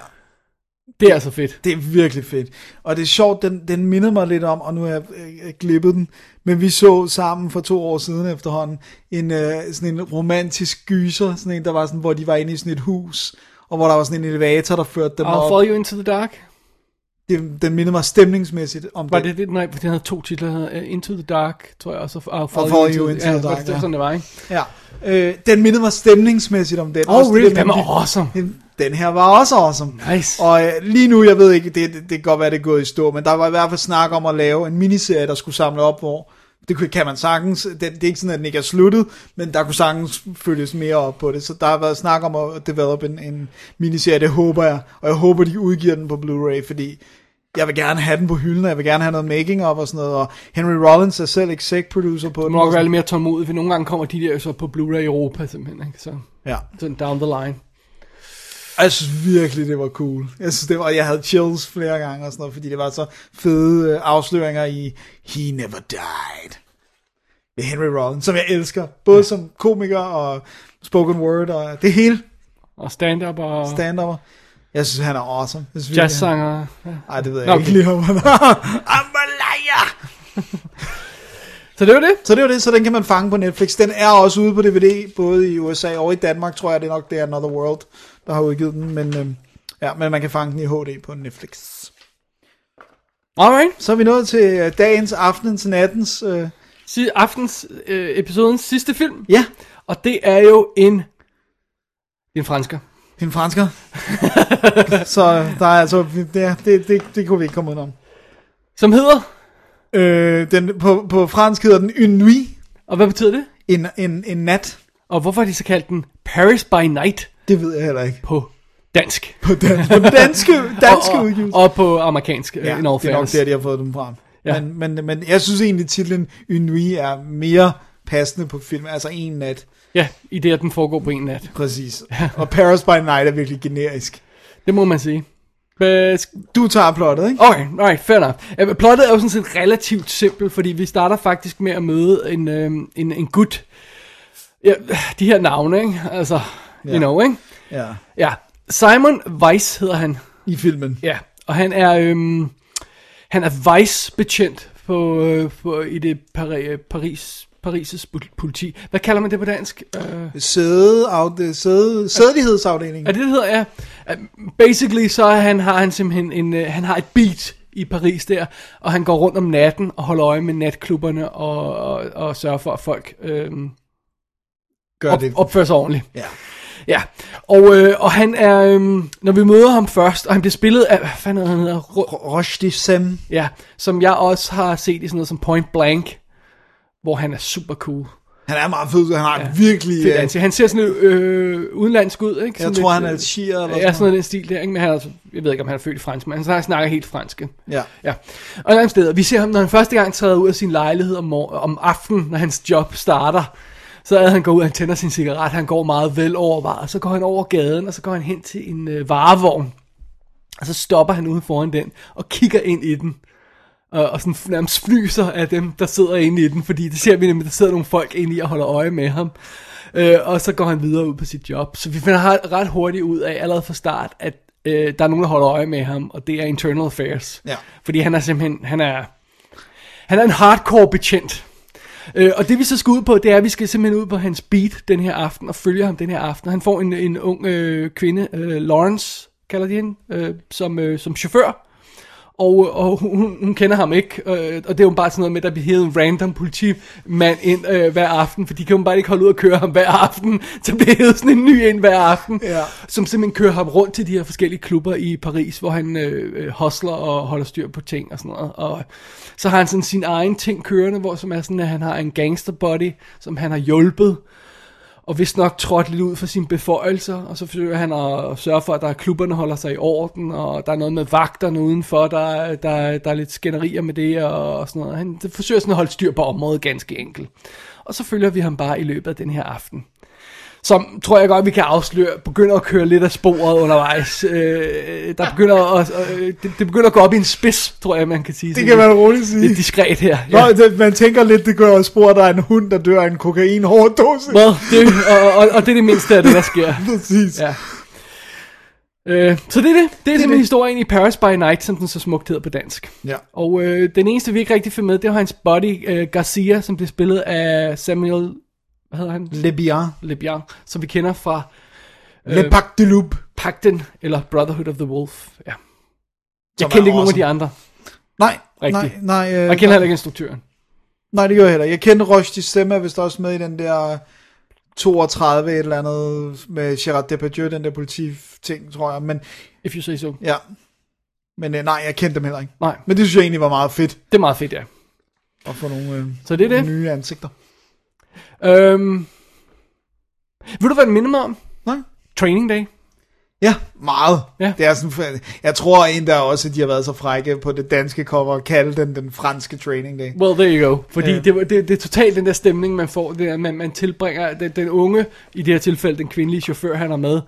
Det er altså fedt. Det er virkelig fedt. Og det er sjovt, den, den mindede mig lidt om, og nu har jeg øh, glippet den, men vi så sammen for to år siden efterhånden, en, øh, sådan en romantisk gyser, sådan en, der var sådan, hvor de var inde i sådan et hus, og hvor der var sådan en elevator, der førte dem I'll op. Follow You Into the Dark. Det, den mindede mig stemningsmæssigt om Var den. det det? Nej, den havde to titler. Uh, Into the Dark, tror jeg også. og I'll Follow You Into ja, the Dark, Det var ja. sådan, det var, ikke? Ja. Øh, den mindede mig stemningsmæssigt om den. Oh, Også det really? Den var awesome. Den, den her var også awesome. Nice. Og øh, lige nu, jeg ved ikke, det, det, det kan godt være, det er gået i stå, men der var i hvert fald snak om at lave en miniserie, der skulle samle op, hvor det kunne- kan man sagtens, det, det er ikke sådan, at den ikke er sluttet, men der kunne sagtens følges mere op på det, så der har været snak om at develop en, en miniserie, det håber jeg, og jeg håber, de udgiver den på Blu-ray, fordi jeg vil gerne have den på hylden, og jeg vil gerne have noget making of og sådan noget, og Henry Rollins er selv exec producer på Du den. må nok være lidt mere tålmodig, for nogle gange kommer de der så på Blu-ray Europa simpelthen, ikke? Så Ja. sådan down the line. Jeg synes virkelig, det var cool. Jeg synes, det var, jeg havde chills flere gange og sådan noget, fordi det var så fede øh, afsløringer i He Never Died. Med Henry Rollins, som jeg elsker. Både ja. som komiker og spoken word og det hele Og stand-up og stand-up. Jeg synes, han er awesome. Jeg synes, jazzsanger. Ja. Ej, det ved jeg Nå, okay. ikke lige om han! Så det var det. Så det var det, så den kan man fange på Netflix. Den er også ude på DVD, både i USA og i Danmark, tror jeg, det er nok, det er Another World, der har udgivet den. Men, øhm, ja, men man kan fange den i HD på Netflix. Alright. Så er vi nået til øh, dagens, aftenens, nattens... Øh, Si- aftens øh, episodens sidste film. ja, Og det er jo en... En fransker. En fransker. så der er altså... Det, det, det, det kunne vi ikke komme ud om. Som hedder... Øh, den, på, på fransk hedder den une nuit, Og hvad betyder det? en, en, en nat. Og hvorfor har de så kaldt den Paris by Night Det ved jeg heller ikke. på dansk? På, dan, på danske, danske og, og, udgivelse. og på amerikansk, Ja, ja, in all det er nok der, de har fået dem frem. Ja. Ja. Men, men, men jeg synes egentlig, titlen Une Nuit er mere passende på film. Altså en nat, Ja, i det, at den foregår på en nat. præcis. Og Paris by Night er virkelig generisk. Det må man sige. Du tager plottet, ikke? Okay, alright, fair. Øh, Plottet er jo sådan set relativt simpelt, fordi vi starter faktisk med at møde en, øh, en, en gut. Ja, de her navne, ikke? Altså, you Ja. know, ikke? Ja. Ja, Simon Weiss hedder han. I filmen. Ja, og han er, øhm, han er vice-betjent på, øh, på, i det Pari, Paris, Paris' politi. Hvad kalder man det på dansk? Øh, Sæde, sæde, sædelighedsafdeling. er det, det hedder? Ja. Øh, Basically, så han, har han simpelthen en, øh, han har et beat i Paris der, og han går rundt om natten og holder øje med natklubberne og, og, og sørger for, at folk øh, Gør op, det. opfører sig ordentligt. Ja. Ja, og, øh, og han er, øh, når vi møder ham først, og han bliver spillet af, hvad fanden han hedder? Ro- Roche Sem. Ja, som jeg også har set i sådan noget som Point Blank, hvor han er super cool. Han er meget fed, han har ja. virkelig... Fedt ansigt. Han ser sådan øh, udenlandsk ud, ikke? jeg Sådan tror, han lidt, er øh, shier eller Ja, sådan noget den stil der, ikke? Men han er, altså- jeg ved ikke, om han er født i fransk, men han snakker helt fransk. Ja. Ja. Og et andet sted, vi ser ham, når han første gang træder ud af sin lejlighed om, om aftenen, når hans job starter, så er han går ud, han tænder sin cigaret, han går meget vel overvejet, så går han over gaden, og så går han hen til en øh, varevogn, og så stopper han ude foran den, og kigger ind i den, og, og sådan nærmest flyser af dem, der sidder inde i den, fordi det ser vi nemlig, der sidder nogle folk inde i og holder øje med ham. Øh, og så går han videre ud på sit job. Så vi finder ret- ret hurtigt ud af, allerede fra start, at øh, der er nogen, der holder øje med ham, og det er Internal Affairs. Ja. Fordi han er simpelthen, han er, han er en hardcore betjent. Øh, og det vi så skal ud på, det er, at vi skal simpelthen ud på hans beat den her aften, og følge ham den her aften. Han får en, en ung øh, kvinde, øh, Lawrence, kalder de hende, øh, som, øh, som chauffør. Og, og hun, hun kender ham ikke, øh, og det er jo bare sådan noget med, at der bliver hævet en random politimand ind øh, hver aften, for de kan jo bare ikke holde ud og køre ham hver aften, så bliver hævet sådan en ny ind hver aften, Ja. som simpelthen kører ham rundt til de her forskellige klubber i Paris, hvor han øh, øh, hustler og holder styr på ting og sådan noget. Og så har han sådan sin egen ting kørende, hvor som er sådan, at han har en gangster body, som han har hjulpet, og vist nok trådt lidt ud for sine beføjelser, og så forsøger han at sørge for, at der er klubberne holder sig i orden, og der er noget med vagterne udenfor, der, der, der er lidt skænderier med det, og sådan noget. Han forsøger sådan at holde styr på området ganske enkelt. Og så følger vi ham bare i løbet af den her aften. Som tror jeg godt, vi kan afsløre, begynder at køre lidt af sporet undervejs. Øh, der begynder at, øh, det, det begynder at gå op i en spids, tror jeg, man kan sige. Det kan man roligt sige. Lidt diskret her. Nå, det, man tænker lidt, det gør også spor, at der er en hund, der dør af en kokain overdose. Well, det, og, og, og det er det mindste af det, der sker. Præcis. Ja. Øh, så det er det. Det er simpelthen historien i Paris by Night, som den så smukt hedder på dansk. Ja. Og øh, den eneste, vi ikke rigtig får med, det var hans buddy øh, Garcia, som blev spillet af Samuel, hvad hedder han? Le Bien. Le Bian, som vi kender fra Le Pac de Loup. Pagten, eller Brotherhood of the Wolf. Ja. Jeg kendte ikke nogen af awesome. de andre. Nej, Rigtigt. nej, nej. Øh, Jeg kender heller ikke instruktøren. Nej, det gør jeg heller. Jeg kender Rushdie stemme, er vist også med i den der 32 et eller andet med Gerard Depardieu, den der politi-ting, tror jeg. Men If you say so. ja, men øh, nej, jeg kendte dem heller ikke. Nej, Men det synes jeg egentlig var meget fedt det er meget fedt, ja. at få nogle, øh, Så det er det. nye ansigter. Øhm, ved du, hvad det minder mig om? Nej? Training Day. Ja, meget. Ja. Det er sådan, jeg tror endda også, at de har været så frække på det danske cover at kalde den den franske training day. Well, there you go. Fordi Ja. det, det, det er totalt den der stemning, man får. Det er, man, man tilbringer den, den unge, i det her tilfælde den kvindelige chauffør, han er med,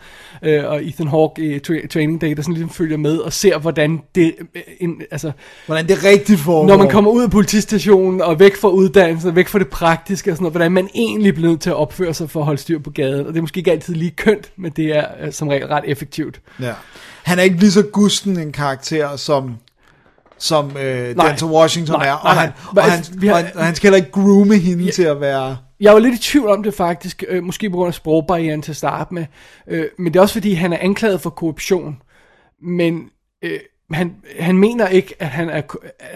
øh, og Ethan Hawke i tra- Training Day, der sådan ligesom følger med og ser, hvordan det, øh, en, altså, Hvordan det rigtigt foregår. når man kommer ud af politistationen og væk fra uddannelsen og væk fra det praktiske og sådan noget, hvordan man egentlig bliver nødt til at opføre sig for at holde styr på gaden. Og det er måske ikke altid lige kønt, men det er øh, som regel ret effektivt. Ja. Han er ikke lige så gusten en karakter, som som øh, Nej. Denzel Washington Nej, er, og, nej, han, nej. og, han, Vi har- og, han, og han skal heller ikke groome hende til at være... Jeg var lidt i tvivl om det faktisk, øh, måske på grund af sprogbarrieren til at starte med, øh, men det er også fordi, han er anklaget for korruption, men øh, han, han mener ikke, at han er,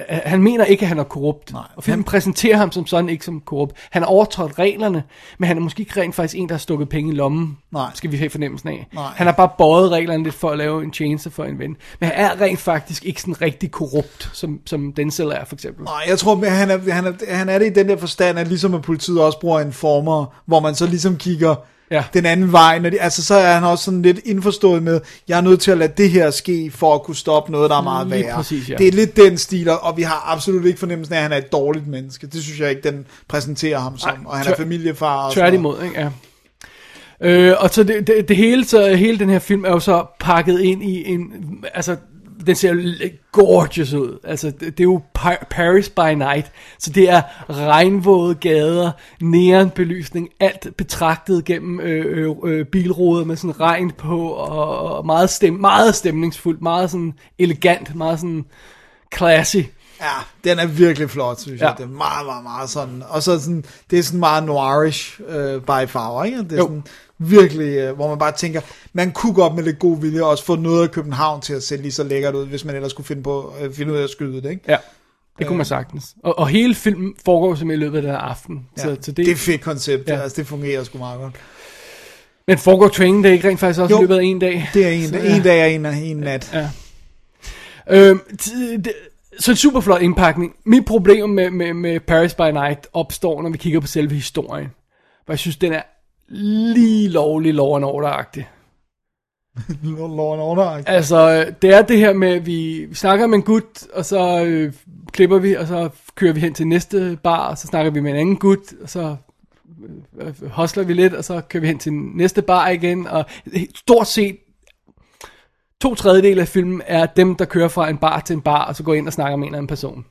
han mener ikke, at han er korrupt. Nej, og filmen han- præsenterer ham som sådan ikke som korrupt. Han har overtrådt reglerne, men han er måske ikke rent faktisk en, der har stukket penge i lommen, Nej. skal vi have fornemmelsen af. Nej. Han har bare bøjet reglerne lidt for at lave en tjeneste for en ven. Men han er rent faktisk ikke sådan rigtig korrupt, som, som Denzel er for eksempel. Nej, jeg tror, at han er, han, er, han er det i den der forstand, at ligesom at politiet også bruger informer, hvor man så ligesom kigger Ja. den anden vej. Når de, altså, så er han også sådan lidt indforstået med, jeg er nødt til at lade det her ske, for at kunne stoppe noget, der er meget Lige værre. præcis, ja. Det er lidt den stil, og vi har absolut ikke fornemmelsen af, at han er et dårligt menneske. Det synes jeg ikke, den præsenterer ham som. Nej, og han er tvær- familiefar. Og. Tværtimod, ikke? Ja. Øh, og så det, det, det hele, så hele den her film er jo så pakket ind i en, altså, den ser gorgeous ud. Altså, det, det er jo Paris by night. Så det er regnvåde gader, neonbelysning, alt betragtet gennem øh, øh, øh, bilruder med sådan regn på, og, og meget, stem, meget stemningsfuldt, meget sådan elegant, meget sådan classy. Ja, den er virkelig flot, synes jeg. Ja. Det er meget, meget, meget sådan. Og så sådan, det er sådan meget noirish øh, by farver, ikke? Det er Jo. sådan virkelig, øh, hvor man bare tænker, man kunne godt med lidt god vilje også få noget af København til at se lige så lækkert ud, hvis man ellers skulle finde, på, øh, finde ud af at skyde det, ikke? Ja, det kunne man sagtens. Og, og hele filmen foregår simpelthen i løbet af den aften. Så, så det, det er fedt koncept, Ja. ja. altså det fungerer sgu meget godt. Men foregår training day ikke rent faktisk også Jo. i løbet af en dag? Det er en, Så, en dag og en, en nat. Ja. Øhm, t- så en super flot indpakning. Mit problem med, med, med Paris by Night opstår, når vi kigger på selve historien. hvor jeg synes, den er lige lovlig Law and Order-agtig. Law and Order. Altså, det er det her med, at vi, vi snakker med en gut, og så øh, klipper vi, og så kører vi hen til næste bar, og så snakker vi med en anden gut, og så øh, hostler vi lidt, og så kører vi hen til næste bar igen, og stort set to tredjedel af filmen er dem, der kører fra en bar til en bar, og så går ind og snakker med en eller anden person.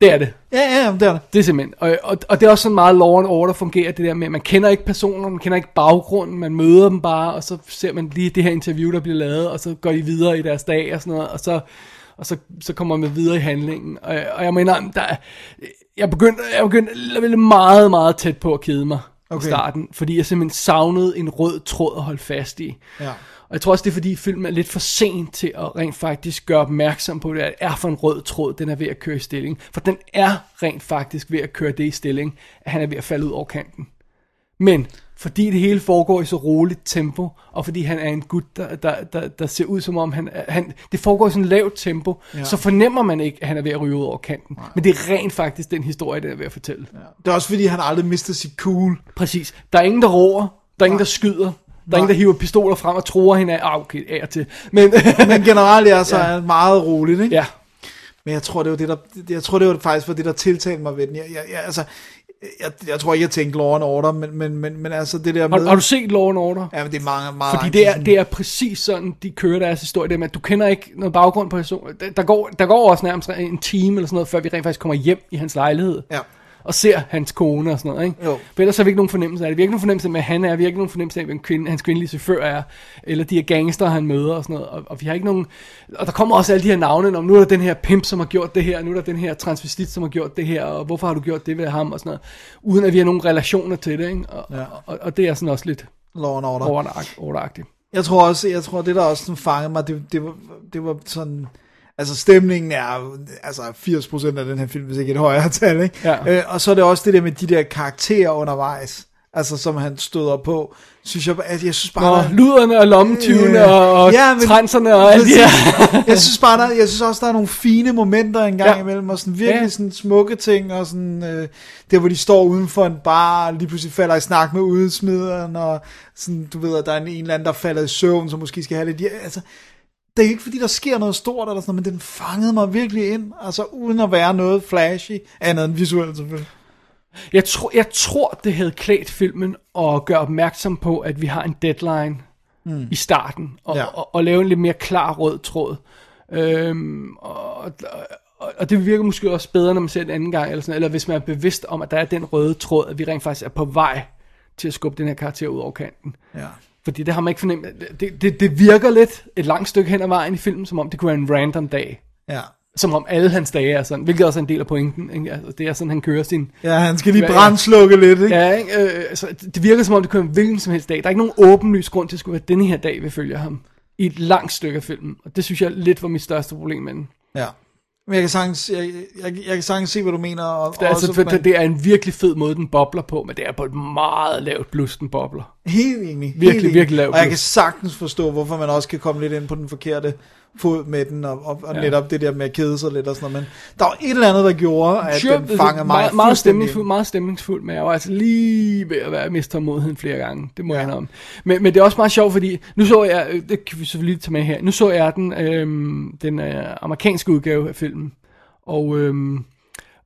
Det er det. Ja, ja, det er det. Det er simpelthen. Og, og, og det er også sådan meget law and order fungerer, det der med, at man kender ikke personerne, man kender ikke baggrunden, man møder dem bare, og så ser man lige det her interview, der bliver lavet, og så går de videre i deres dag og sådan noget, og så, og så, så kommer man videre i handlingen. Og, og jeg mener, der, er- jeg begyndte, jeg begyndte være meget, meget tæt på at kede mig. Okay. i starten, fordi jeg simpelthen savnede en rød tråd at holde fast i. Ja. Og jeg tror også, det er fordi filmen er lidt for sent til at rent faktisk gøre opmærksom på, hvad det er for en rød tråd, den er ved at køre i stilling. For den er rent faktisk ved at køre det i stilling, at han er ved at falde ud over kanten. Men fordi det hele foregår i så roligt tempo, og fordi han er en gut, der, der, der, der ser ud som om, han, han, det foregår i sådan lavt tempo, ja. så fornemmer man ikke, at han er ved at ryge ud over kanten. Nej. Men det er rent faktisk den historie, den er ved at fortælle. Ja. Det er også fordi, han aldrig mister sit cool. Præcis. Der er ingen, der råber. Der er ingen, der skyder. Der er ingen, der hiver pistoler frem og tror hende af. Ah, okay, af og til. Men, Men generelt er så ja. meget roligt, ikke? ja. Men jeg tror, det var det, der, jeg tror, det var faktisk for det, der tiltalte mig ved den. Jeg, jeg, jeg, altså, jeg, jeg tror ikke, jeg tænkte Law and Order, men, men, men, men altså det der med... Har, har du set Law and Order? Ja, men det er meget, meget Fordi det er, det er præcis sådan, de kører deres historie. Det med, at du kender ikke noget baggrund på personen. Der, der, går, der går også nærmest en time eller sådan noget, før vi rent faktisk kommer hjem i hans lejlighed. Ja. Og ser hans kone og sådan noget, ikke? Jo. For ellers har vi ikke nogen fornemmelse af det. Vi har ikke nogen fornemmelse af, hvad han er. Vi har ikke nogen fornemmelse af, hvem kvinde, hans kvindelige chauffør er. Eller de her gangster, han møder og sådan noget. Og, og, vi har ikke nogen... Og der kommer også alle de her navne om, nu er der den her pimp, som har gjort det her. Nu er der den her transvestit, som har gjort det her. Og hvorfor har du gjort det ved ham og sådan noget. Uden at vi har nogen relationer til det, ikke? Og, Ja. og, og det er sådan også lidt Law and Order. overagtigt. Jeg tror også, jeg tror, det der også sådan fangede mig, det, det, var, det var sådan... Altså stemningen er altså 80% af den her film, hvis ikke et højere tal, ikke? Ja. Øh, og så er det også det der med de der karakterer undervejs, altså som han støder på, synes jeg, altså, jeg synes bare, Nå, der- luderne og lommetyvene Ja. og, Ja, men- transerne og alt det her. jeg synes bare, der, jeg synes også, der er nogle fine momenter en gang Ja. imellem, og sådan virkelig Ja. sådan smukke ting, og sådan, øh, der hvor de står uden for en bar, og lige pludselig falder i snak med udsmideren, og sådan, du ved, at der er en, en eller anden, der falder i søvn, som måske skal have lidt, altså, det er ikke fordi, der sker noget stort, eller sådan noget, men den fangede mig virkelig ind, altså uden at være noget flashy, andet end visuelt selvfølgelig. Jeg, tror, jeg tror, det havde klædt filmen at gøre opmærksom på, at vi har en deadline mm. i starten, og. Ja. og, og lave en lidt mere klar rød tråd. Øhm, og, og, og det virker måske også bedre, når man ser den anden gang, eller, sådan, eller hvis man er bevidst om, at der er den røde tråd, at vi rent faktisk er på vej til at skubbe den her karakter ud over kanten. Ja. Fordi det har man ikke fornemt. Det, det, det virker lidt et langt stykke hen ad vejen i filmen, som om det kunne være en random dag. Ja. Som om alle hans dage er sådan, hvilket også er en del af pointen. Ikke? Altså, det er sådan, han kører sin... ja, han skal lige brændslukke lidt, ikke? Ja, ikke? Øh, altså, det virker som om, det kunne være en hvilken som helst dag. Der er ikke nogen åbenlys grund til, at skulle være denne her dag, vi følger ham. I et langt stykke af filmen. Og det synes jeg lidt var mit største problem med den. Ja. Men jeg kan sagtens, jeg, jeg, jeg kan sagtens se, hvad du mener. Og, Det er, altså, også, for, men- det, er en virkelig fed måde, den bobler på, men det er på et meget lavt blus, den bobler. Helt enig. Virkelig, helt virkelig lav Og jeg blus. kan sagtens forstå, hvorfor man også kan komme lidt ind på den forkerte fod med den, og, og, og Ja. netop det der med at kede sig lidt og sådan noget. Men der var et eller andet, der gjorde, at Sure, den fangede mig meget, meget, stemningsfuld, meget stemningsfuld, men jeg var altså lige ved at være mistet tålmodigheden flere gange. Det må ja. jeg om. Men, men det er også meget sjovt, fordi nu så jeg, det kan vi selvfølgelig tage med her, nu så jeg den, øhm, den øh, amerikanske udgave af filmen. Og øhm,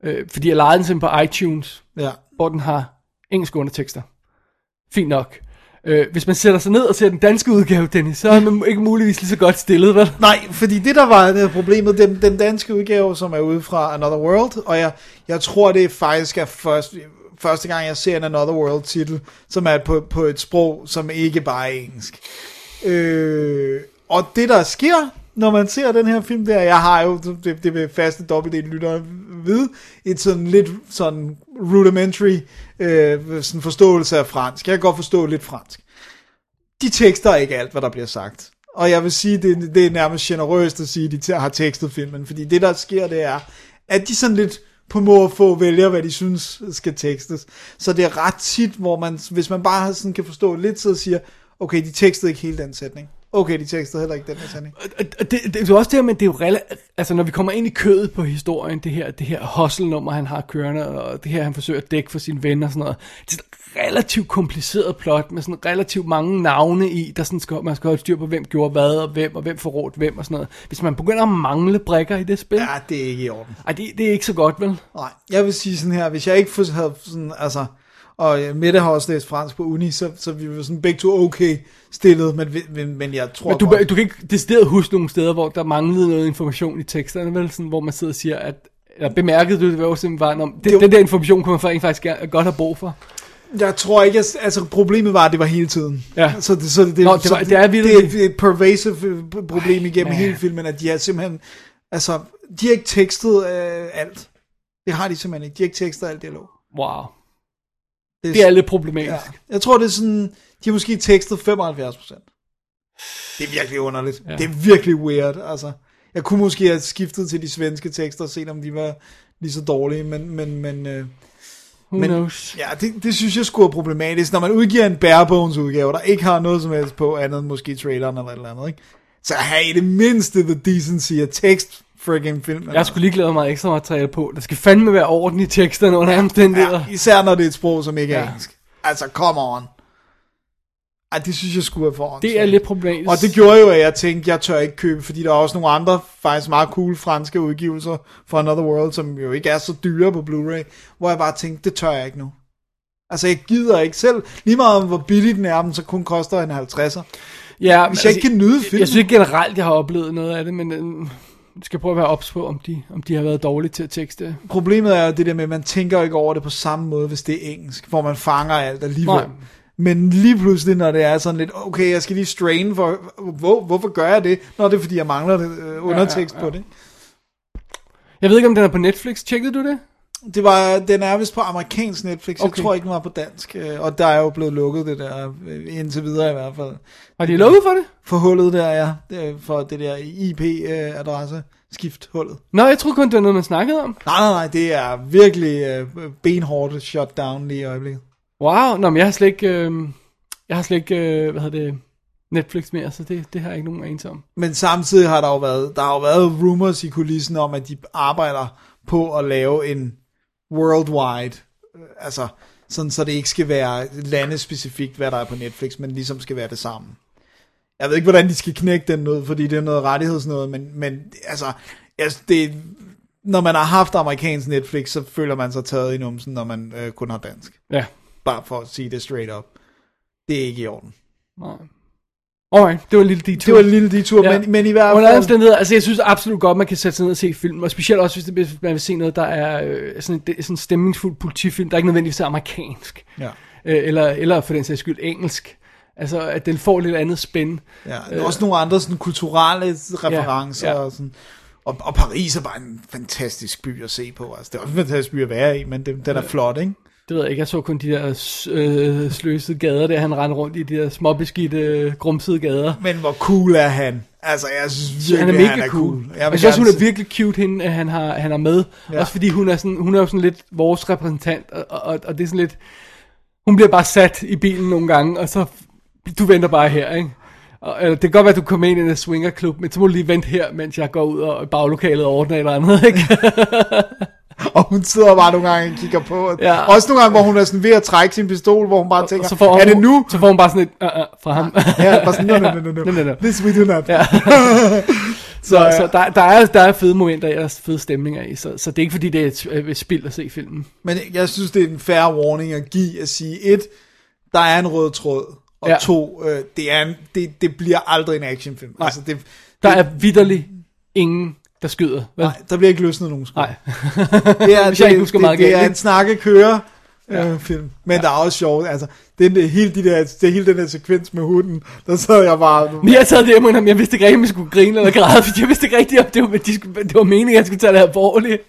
øh, fordi jeg lejede den simpelthen på iTunes, Ja. hvor den har engelske undertekster. Fint nok. Øh, hvis man sætter sig ned og ser den danske udgave, Dennis, så er man ikke muligvis lige så godt stillet, vel? Nej, fordi det der var det problemet, den, den danske udgave, som er ude fra Another World, og jeg, jeg tror, det faktisk er først, første gang, jeg ser en Another World titel, som er på, på et sprog, som ikke bare er engelsk. Øh, og det der sker, når man ser den her film der, jeg har jo, det, det vil faste dobbelt lyttere ved, et sådan lidt sådan rudimentary øh, sådan forståelse af fransk. Jeg kan godt forstå lidt fransk. De tekster er ikke alt, hvad der bliver sagt. Og jeg vil sige, det, det er nærmest generøst at sige, at de har tekstet filmen. Fordi det, der sker, det er, at de sådan lidt på må og få vælger, hvad de synes skal tekstes. Så det er ret tit, hvor man, hvis man bare sådan kan forstå lidt, så siger, okay, de tekstede ikke hele den sætning. Okay, de tekstede heller ikke den her sending. Og det, det, det er jo også det her, men det er jo rela- altså når vi kommer ind i kødet på historien, det her, det her hustle-nummer, han har kørende, og det her, han forsøger at dække for sine venner og sådan noget. Det er et relativt kompliceret plot, med sådan relativt mange navne i, der sådan skal, man skal holde styr på, hvem gjorde hvad, og hvem, og hvem forrådte hvem og sådan noget. Hvis man begynder at mangle brækker i det spil, Ja, det er ikke i orden. ej, det, det er ikke så godt, vel? Nej, jeg vil sige sådan her, hvis jeg ikke havde sådan, altså, og øh, Mette har også læst fransk på uni, så, så vi var sådan begge to okay stillet, men, men, men jeg tror Men du, godt, du kan ikke decideret huske nogle steder, hvor der manglede noget information i teksterne, vel? Sådan, hvor man sidder og siger, at eller bemærkede du det, var simpelthen var, om, det, var- den der information kunne man faktisk, godt have brug for. jeg tror ikke, at, altså problemet var, at det var hele tiden. Ja. Så det, så det, det, Nå, det så var- det er det, virkelig- det er et pervasive øh, problem igennem Ja. hele filmen, at de er simpelthen, altså, de har ikke tekstet øh, alt. Det har de simpelthen ikke. De har ikke tekstet alt dialog. Wow. Det er lidt problematisk. Ja. Jeg tror, det er sådan, de har måske tekstet 75 procent. Det er virkelig underligt. Ja. Det er virkelig weird, altså. Jeg kunne måske have skiftet til de svenske tekster og set, om de var lige så dårlige, men, men, men, øh, Who men knows? ja, det, det synes jeg skulle er problematisk, når man udgiver en barebones udgave, der ikke har noget som helst på, andet end måske traileren eller et eller andet, ikke? Så have i det mindste the decency at tekst friggin' film. Jeg skulle lige glæde mig ekstra materiale på. Der skal fandme være orden i teksterne under omstændigheder. Ja, især når det er et sprog, som ikke er Ja. engelsk. Altså, come on. Ej, det synes jeg skulle være for Det er lidt problematisk. Og det gjorde jo, at jeg tænkte, jeg tør ikke købe, fordi der er også nogle andre, faktisk meget cool franske udgivelser for Another World, som jo ikke er så dyre på Blu-ray, hvor jeg bare tænkte, det tør jeg ikke nu. Altså, jeg gider ikke selv. Lige meget om, hvor billig den er, den så kun koster en 50'er. ja, Hvis jeg ikke kan nyde jeg, filmen. jeg synes ikke generelt, jeg har oplevet noget af det, men øh, jeg skal prøve at være ops på, om de, om de har været dårlige til at tekste. Problemet er jo det der med, at man tænker ikke over det på samme måde, hvis det er engelsk, hvor man fanger alt alligevel. Nej. Men lige pludselig, når det er sådan lidt, okay, jeg skal lige strain for, hvor, hvorfor gør jeg det? Nå, det er fordi, jeg mangler det, øh, undertekst Ja, ja, ja. på det. Jeg ved ikke, om den er på Netflix. Tjekkede du det? Det var, den er vist på amerikansk Netflix, okay. Jeg tror ikke, den var på dansk, øh, og der er jo blevet lukket det der, øh, indtil videre i hvert fald. Har de lukket for det? For hullet der, ja, er for det der IP-adresse, skift hullet. Nå, jeg troede kun, det var noget, man snakkede om. Nej, nej, nej, det er virkelig øh, benhårdt shutdown lige i øjeblikket. Wow, nå, men jeg har slet ikke, øh, jeg har slet ikke, øh, hvad hedder det, Netflix mere, så det, det har jeg ikke nogen anelse om. Men samtidig har der jo været, der har jo været rumors i kulissen om, at de arbejder på at lave en worldwide, øh, altså sådan så det ikke skal være landespecifikt, hvad der er på Netflix, men ligesom skal være det samme. Jeg ved ikke, hvordan de skal knække den ud, fordi det er noget rettighedsnået, men, men altså, altså det, når man har haft amerikansk Netflix, så føler man sig taget i numsen, når man øh, kun har dansk. Ja, Bare for at sige det straight up. Det er ikke i orden. nej. Alright, det var en lille detur. Det var en lille detur, Ja. ja. men, men i hvert Under fald... omstændigheder, altså jeg synes absolut godt, man kan sætte sig ned og se film, og specielt også, hvis, det, hvis man vil se noget, der er øh, sådan, en, sådan en stemningsfuld politifilm, der ikke nødvendigvis er amerikansk, Ja. øh, eller, eller for den sags skyld engelsk. Altså, at den får lidt andet spænd. Ja, øh, også nogle andre sådan kulturelle referencer ja. og sådan. Og, og Paris er bare en fantastisk by at se på. Altså, det er også en fantastisk by at være i, men det, den er flot, ikke? Det ved jeg ikke, jeg så kun de der øh, sløsede gader, der han rendte rundt i, de der småbeskidte, øh, grumsede gader. Men hvor cool er han? Altså, jeg synes Han er virkelig, mega han er cool. cool. Jeg, vil synes også, hun er virkelig cute, hende, han har, han er med. Ja. Også fordi hun er, sådan, hun er jo sådan lidt vores repræsentant, og, og, og det er sådan lidt... Hun bliver bare sat i bilen nogle gange, og så... Du venter bare her, ikke? Og, eller, det kan godt være, at du kommer ind i en swingerklub, men så må du lige vente her, mens jeg går ud og baglokalet og ordner et eller andet, ikke? Og hun sidder bare nogle gange og kigger på. Ja. Også nogle gange, hvor hun er sådan ved at trække sin pistol, hvor hun bare tænker, så får er det hun, nu? Så får hun bare sådan et uh, uh, fra ham. Ja, bare sådan, no, no, no, no, No. This we do not. Ja. så ja. så der, der, er, der er fede momenter og fede stemninger i, så, så det er ikke fordi, det er et, øh, et spild at se filmen. Men jeg synes, det er en fair warning at give, at sige, et, der er en rød tråd, og Ja. to, øh, det, er en, det, det bliver aldrig en actionfilm. Nej. Altså, det, Der er vidderlig ingen, der skyder. Vel? Nej, der bliver ikke løsnet nogen skud. Nej. det er, Hvis jeg ikke husker det, meget det, det er en snakke køre Ja. øh, film. Men der er også sjovt, altså, det, det, hele, de der, det hele den der sekvens med hunden, der sad jeg bare, Men jeg sad der med jeg vidste ikke rigtig, om jeg skulle grine eller græde, fordi jeg vidste ikke rigtig, om det var, de skulle, det var meningen, at jeg skulle tage det alvorligt.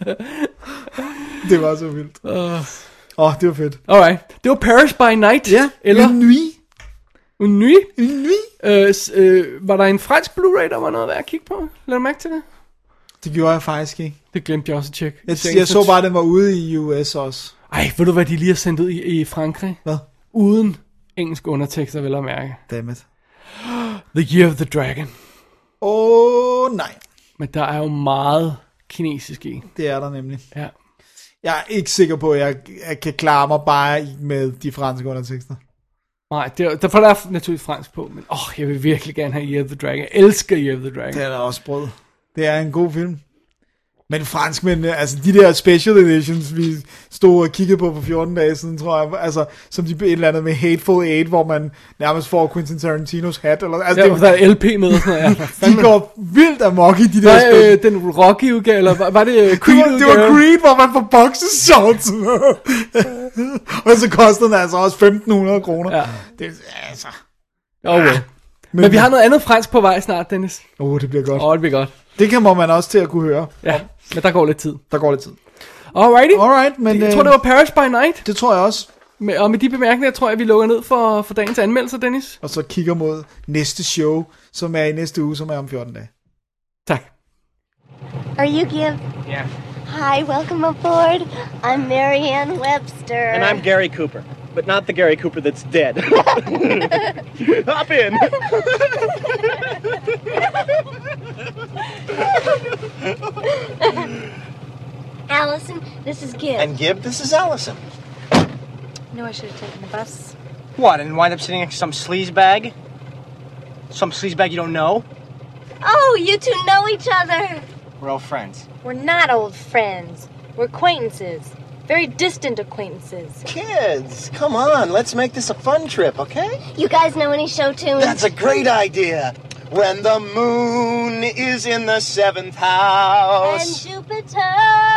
det var så vildt. Uh, Åh, oh, det var fedt. alright. Det var Paris by Night. Eller En nuit. en ny. En nuit. Øh, øh, var der en fransk Blu-ray, der var noget værd at kigge på? Lad du mærke til det? Det gjorde jeg faktisk ikke. Det glemte jeg også at tjekke. Jeg, jeg så bare, at den var ude i US også. Ej, ved du hvad de lige har sendt ud i, i Frankrig? Hvad? Uden engelsk undertekster, vel at mærke. Dammit. The Year of the Dragon. Åh, oh, nej. Men der er jo meget kinesisk i. Det er der nemlig. Ja. Jeg er ikke sikker på, at jeg, jeg kan klare mig bare med de franske undertekster. Nej, det er, der, for der er naturligvis fransk på, men åh, jeg vil virkelig gerne have Year of the Dragon. Jeg elsker Year of the Dragon. Det er da også brød. Det er en god film. Men franskmændene, altså de der special editions, vi stod og kiggede på for 14 dage siden, tror jeg, altså som de et eller andet med Hateful Eight, hvor man nærmest får Quentin Tarantinos hat, eller, altså Ja, det, der er LP med og sådan noget. Ja. de går vildt amok i de der Nej, øh, den Rocky udgave, eller var, var det øh, Det Creed var, det var Creed, hvor man får boxershorts. og så kostede den altså også 1500 kroner. Ja. Det, er altså... Oh, well. men, men vi har noget andet fransk på vej snart, Dennis. Åh, oh, det bliver godt. Åh, oh, det bliver godt. Det kommer man også til at kunne høre. Ja, men der går lidt tid. Der går lidt tid. Alrighty. Alright, men... Jeg øh, tror, det var Paris by Night. Det tror jeg også. Med, og med de bemærkninger, tror jeg, vi lukker ned for, for dagens anmeldelser, Dennis. Og så kigger mod næste show, som er i næste uge, som er om 14 dage. Tak. Are you Give? Yeah. Hi, welcome aboard. I'm Marianne Webster. And I'm Gary Cooper, but not the Gary Cooper that's dead. Hop in. this is Give. and Gib, this is Allison. no, I should have taken the bus. What, and wind up sitting next to some sleaze bag? Some sleaze bag you don't know? Oh, you two know each other. We're old friends. We're not old friends. We're acquaintances. Very distant acquaintances. Kids, come on, let's make this a fun trip, okay? You guys know any show tunes? That's a great idea. When the moon is in the seventh house. And. Jupiter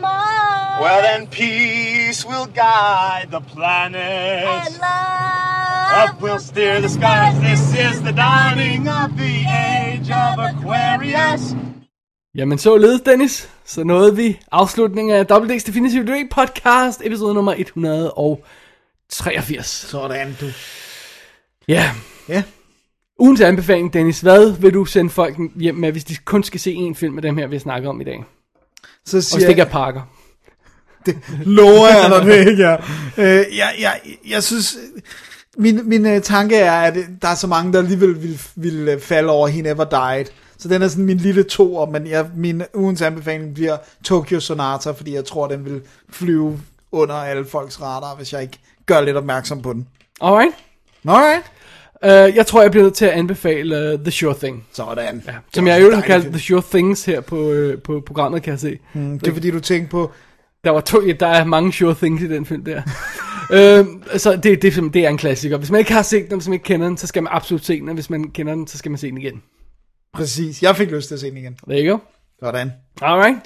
Mars. Well, then peace will guide the planets. And love Up will steer the skies. This is the dawning of the age of Aquarius. Jamen således, Dennis, så nåede vi afslutningen af WD's Definitive Debate podcast, episode nummer 183. Sådan, du. Ja, Ja. ugens anbefaling, Dennis. Hvad vil du sende folk hjem med, hvis de kun skal se én film af dem her, vi snakker om i dag? Så Og siger hvis det ikke er Parker. lover jeg dig det ikke, ja. Øh, jeg, jeg, jeg synes, min, min uh, tanke er, at der er så mange, der alligevel vil, vil uh, falde over He Never Died. Så den er sådan min lille toer, men jeg, min ugens anbefaling bliver Tokyo Sonata, fordi jeg tror, den vil flyve under alle folks radar, hvis jeg ikke gør lidt opmærksom på den. Alright. Alright. Uh, jeg tror, jeg bliver nødt til at anbefale uh, The Sure Thing. Sådan. Ja, som jeg jo har kaldt The Sure Things her på, uh, på programmet, kan jeg se. Mm, det er fordi, du tænker på, Der, var to, ja, der er mange Sure Things i den film der. øhm, så det, det, det er en klassiker. Hvis man ikke har set den, hvis man ikke kender den, så skal man absolut se den. Og hvis man kender den, så skal man se den igen. præcis, jeg fik lyst til at se den igen. There you go. Sådan. Alright.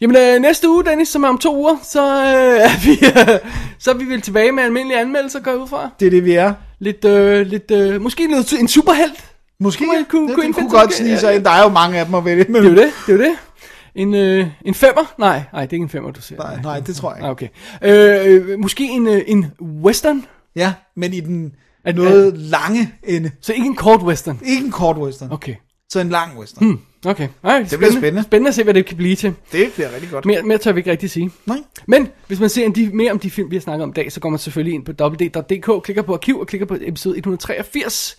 Jamen øh, næste uge, Dennis, som er om to uger, så, øh, er, vi, øh, så er vi vel tilbage med almindelige anmeldelser, går ud fra. Det er det, vi er. Lidt, øh, lidt øh, måske noget, en superhelt. Måske, Kunne man- kunne- det, kunne indfinde kunne godt snige sig ind. Der er jo mange af dem at vælge Det er imellem. jo det, det er jo det. En, øh, en femmer? Nej, nej, det er ikke en femmer, du ser. Nej, nej, det tror jeg ikke. Ah, okay. Øh, øh, måske en, øh, en western? Ja, men i den At- noget lange ende. Så ikke en kort western? Ikke en kort western, Okay. så en lang western. Hmm. Okay. Ej, Det bliver spændende. Spændende at se, hvad det kan blive til. Det bliver rigtig godt. Mere, mere tør vi ikke rigtig sige. Nej. Men hvis man ser en de, mere om de film, vi har snakket om i dag, så går man selvfølgelig ind på www.dk, klikker på arkiv og klikker på episode 183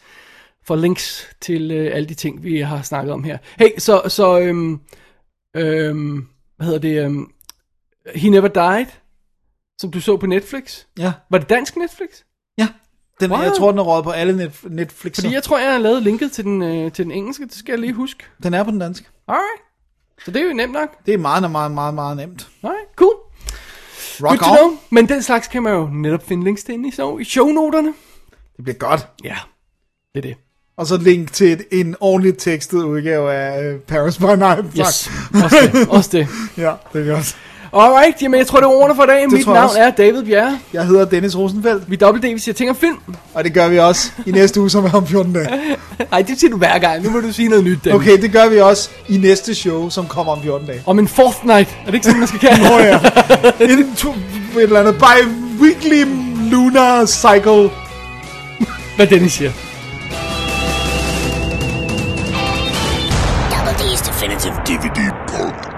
for links til øh, alle de ting, vi har snakket om her. Hey, så, så øhm, øhm, hvad hedder det, øhm, He Never Died, som du så på Netflix. Ja, Var det dansk Netflix? Den, Wow. Jeg tror, den er røget på alle net, Netflix. Fordi jeg tror, jeg har lavet linket til den, øh, til den engelske, det skal jeg lige huske. Den er på den danske. Alright. Så det er jo nemt nok. Det er meget, meget, meget, meget nemt. Alright, cool. Good Rock to on. know. Men den slags kan man jo netop finde links til i, show, i shownoterne. Det bliver godt. Ja, det er det. Og så link til et, en ordentligt tekstet udgave af uh, Paris by Night. Yes, også det. Også det. Ja, det er godt. Alright, jamen jeg tror det er ordene for i dag. Mit navn også. er David Bjerre. Jeg hedder Dennis Rosenfeldt, Vi er dobbelt D, vi siger ting om film. og det gør vi også i næste uge, som er om 14 dage. Nej, det siger du hver gang. Nu må du sige noget nyt, Dennis. Okay, det gør vi også i næste show, som kommer om 14 dage. Om en fourth night. Er det ikke sådan, man skal kalde Nå det? ja. Et, to, et eller andet bi-weekly lunar cycle. Hvad Dennis siger. Double D's Definitive DVD Podcast.